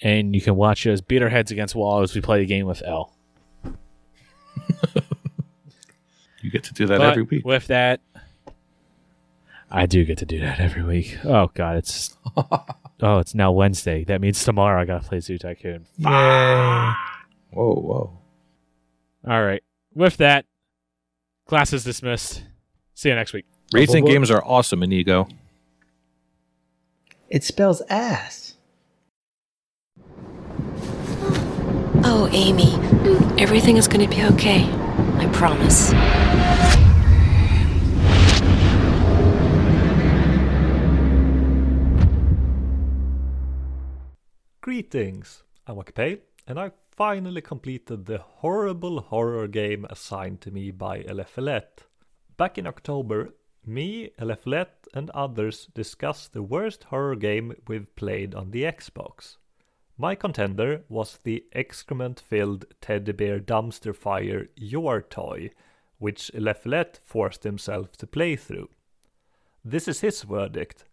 And you can watch us beat our heads against walls as we play a game with L. You get to do that But every week. With that, I do get to do that every week. Oh god, it's oh, it's now Wednesday. That means tomorrow I gotta play Zoo Tycoon. Whoa, whoa. All right. With that, class is dismissed. See you next week. Racing games are awesome, Inigo. It spells ass. Oh, Amy, everything is going to be okay. I promise. Greetings, I'm Wakapale, and I finally completed the horrible horror game assigned to me by LFLet. Back in October, me, LFLet, and others discussed the worst horror game we've played on the Xbox. My contender was the excrement filled teddy bear dumpster fire Your Toy, which LFLet forced himself to play through. This is his verdict.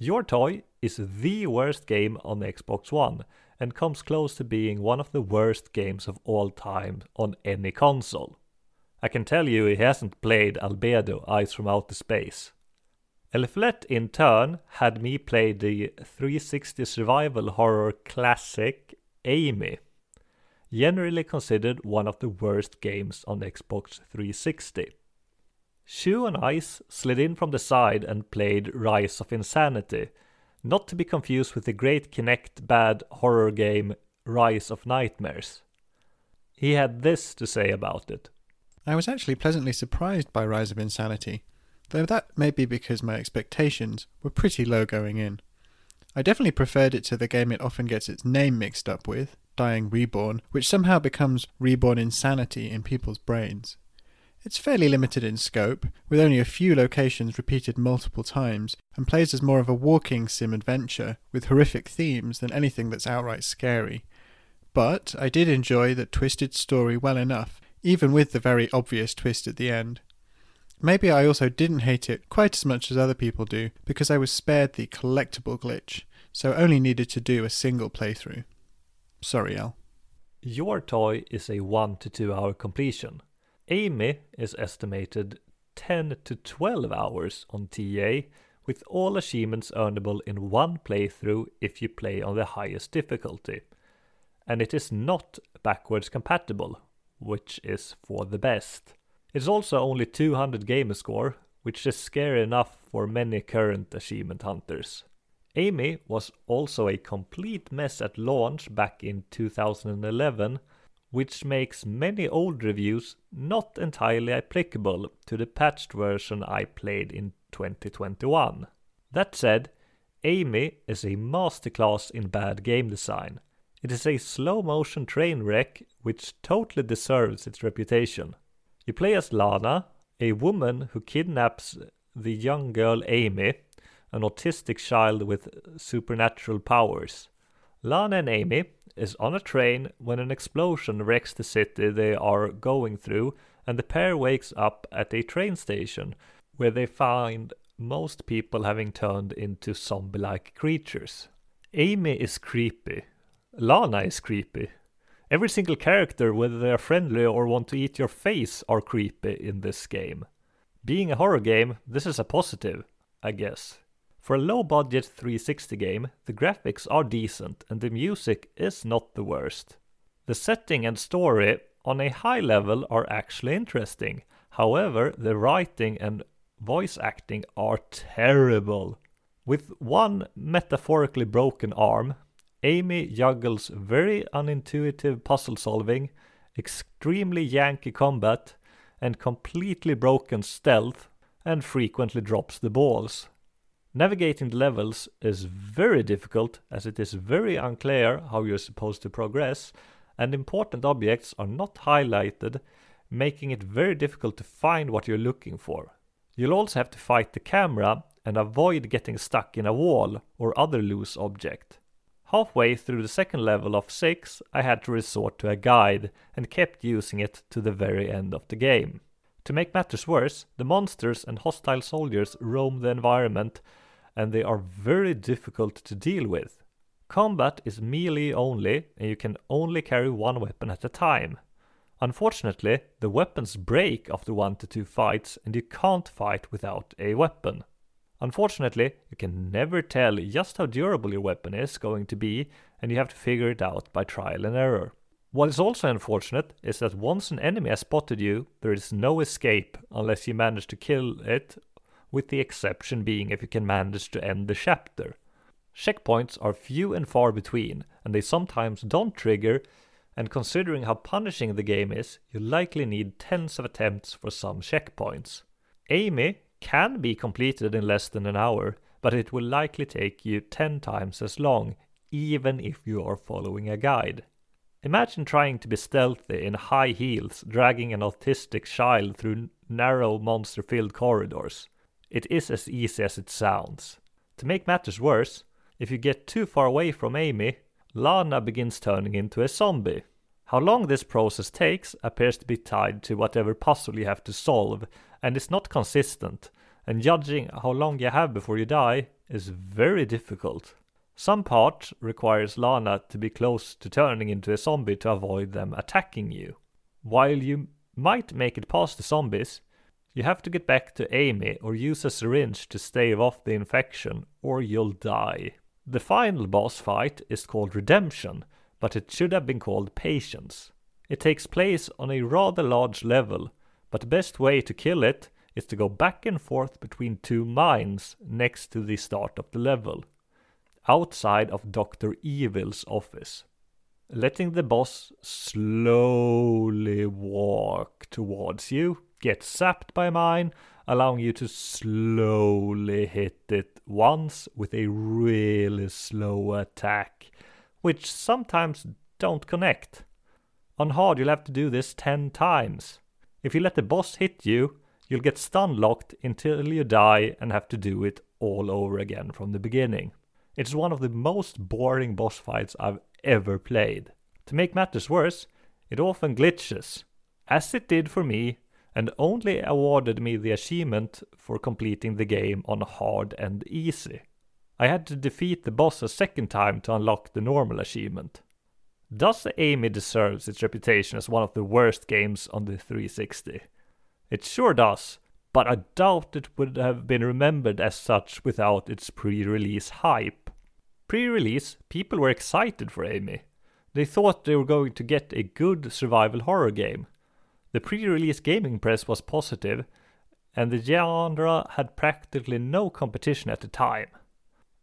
Your Toy is the worst game on Xbox One and comes close to being one of the worst games of all time on any console. I can tell you he hasn't played Albedo Eyes from Outer Space. Elflet in turn had me play the 360 survival horror classic Amy, generally considered one of the worst games on Xbox 360. Shu and Ice slid in from the side and played Rise of Insanity, not to be confused with the great Kinect bad horror game Rise of Nightmares. He had this to say about it. I was actually pleasantly surprised by Rise of Insanity, though that may be because my expectations were pretty low going in. I definitely preferred it to the game it often gets its name mixed up with, Dying Reborn, which somehow becomes Reborn Insanity in people's brains. It's fairly limited in scope, with only a few locations repeated multiple times, and plays as more of a walking sim adventure with horrific themes than anything that's outright scary. But I did enjoy the twisted story well enough, even with the very obvious twist at the end. Maybe I also didn't hate it quite as much as other people do, because I was spared the collectible glitch, so only needed to do a single playthrough. Sorry, Al. Your toy is a 1 to 2 hour completion. Amy is estimated 10 to 12 hours on TA, with all achievements earnable in one playthrough if you play on the highest difficulty. And it is not backwards compatible, which is for the best. It's also only 200 gamer score, which is scary enough for many current achievement hunters. Amy was also a complete mess at launch back in 2011, which makes many old reviews not entirely applicable to the patched version I played in 2021. That said, Amy is a masterclass in bad game design. It is a slow motion train wreck which totally deserves its reputation. You play as Lana, a woman who kidnaps the young girl Amy, an autistic child with supernatural powers. Lana and Amy is on a train when an explosion wrecks the city they are going through, and the pair wakes up at a train station where they find most people having turned into zombie like creatures. Amy is creepy. Lana is creepy. Every single character, whether they are friendly or want to eat your face, are creepy in this game. Being a horror game, this is a positive, I guess. For a low budget 360 game, the graphics are decent and the music is not the worst. The setting and story on a high level are actually interesting. However, the writing and voice acting are terrible. With one metaphorically broken arm, Amy juggles very unintuitive puzzle solving, extremely Yankee combat, and completely broken stealth, and frequently drops the balls. Navigating the levels is very difficult as it is very unclear how you're supposed to progress, and important objects are not highlighted, making it very difficult to find what you're looking for. You'll also have to fight the camera and avoid getting stuck in a wall or other loose object. Halfway through the second level of 6, I had to resort to a guide and kept using it to the very end of the game. To make matters worse, the monsters and hostile soldiers roam the environment and they are very difficult to deal with. Combat is melee only and you can only carry one weapon at a time. Unfortunately, the weapons break after one to two fights and you can't fight without a weapon. Unfortunately, you can never tell just how durable your weapon is going to be, and you have to figure it out by trial and error. What is also unfortunate is that once an enemy has spotted you, there is no escape unless you manage to kill it, with the exception being if you can manage to end the chapter. Checkpoints are few and far between, and they sometimes don't trigger, and considering how punishing the game is, you likely need tens of attempts for some checkpoints. Amy can be completed in less than an hour, but it will likely take you 10 times as long, even if you are following a guide. Imagine trying to be stealthy in high heels, dragging an autistic child through narrow monster filled corridors. It is as easy as it sounds. To make matters worse, if you get too far away from Amy, Lana begins turning into a zombie. How long this process takes appears to be tied to whatever puzzle you have to solve, and is not consistent, and judging how long you have before you die is very difficult. Some part requires Lana to be close to turning into a zombie to avoid them attacking you. While you might make it past the zombies, you have to get back to Amy or use a syringe to stave off the infection, or you'll die. The final boss fight is called Redemption, but it should have been called Patience. It takes place on a rather large level, but the best way to kill it is to go back and forth between two mines next to the start of the level, outside of Dr. Evil's office. Letting the boss slowly walk towards you, get zapped by mine, allowing you to slowly hit it once with a really slow attack, which sometimes don't connect. On hard, you'll have to do this 10 times. If you let the boss hit you, you'll get stun locked until you die and have to do it all over again from the beginning. It's one of the most boring boss fights I've ever played. To make matters worse, it often glitches, as it did for me, and only awarded me the achievement for completing the game on hard and easy. I had to defeat the boss a second time to unlock the normal achievement. Does Amy deserves its reputation as one of the worst games on the 360? It sure does, but I doubt it would have been remembered as such without its pre release hype. Pre release, people were excited for Amy. They thought they were going to get a good survival horror game. The pre release gaming press was positive, and the genre had practically no competition at the time.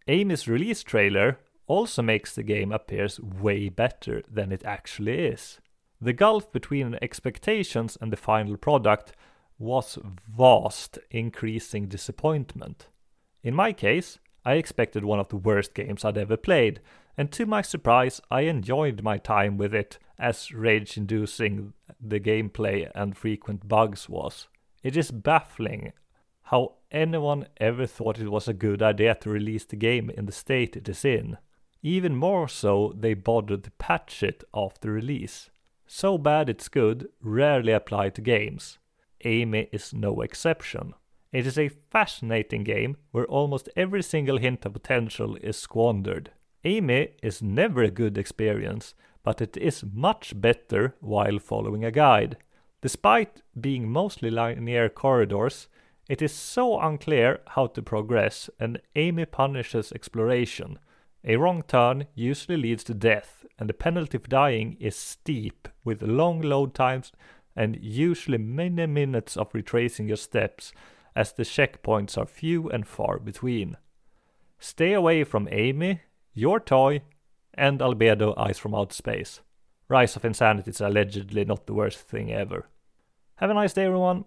Amy's release trailer also makes the game appears way better than it actually is. The gulf between expectations and the final product was vast, increasing disappointment. In my case, I expected one of the worst games I'd ever played, and to my surprise, I enjoyed my time with it, as rage inducing the gameplay and frequent bugs was. It is baffling how anyone ever thought it was a good idea to release the game in the state it is in. Even more so, they bothered to patch it after release. So bad it's good rarely apply to games. Amy is no exception. It is a fascinating game where almost every single hint of potential is squandered. Amy is never a good experience, but it is much better while following a guide. Despite being mostly linear corridors, it is so unclear how to progress, and Amy punishes exploration. A wrong turn usually leads to death, and the penalty for dying is steep, with long load times and usually many minutes of retracing your steps, as the checkpoints are few and far between. Stay away from Amy, Your Toy, and Albedo Eyes from Outer Space. Rise of Insanity is allegedly not the worst thing ever. Have a nice day, everyone.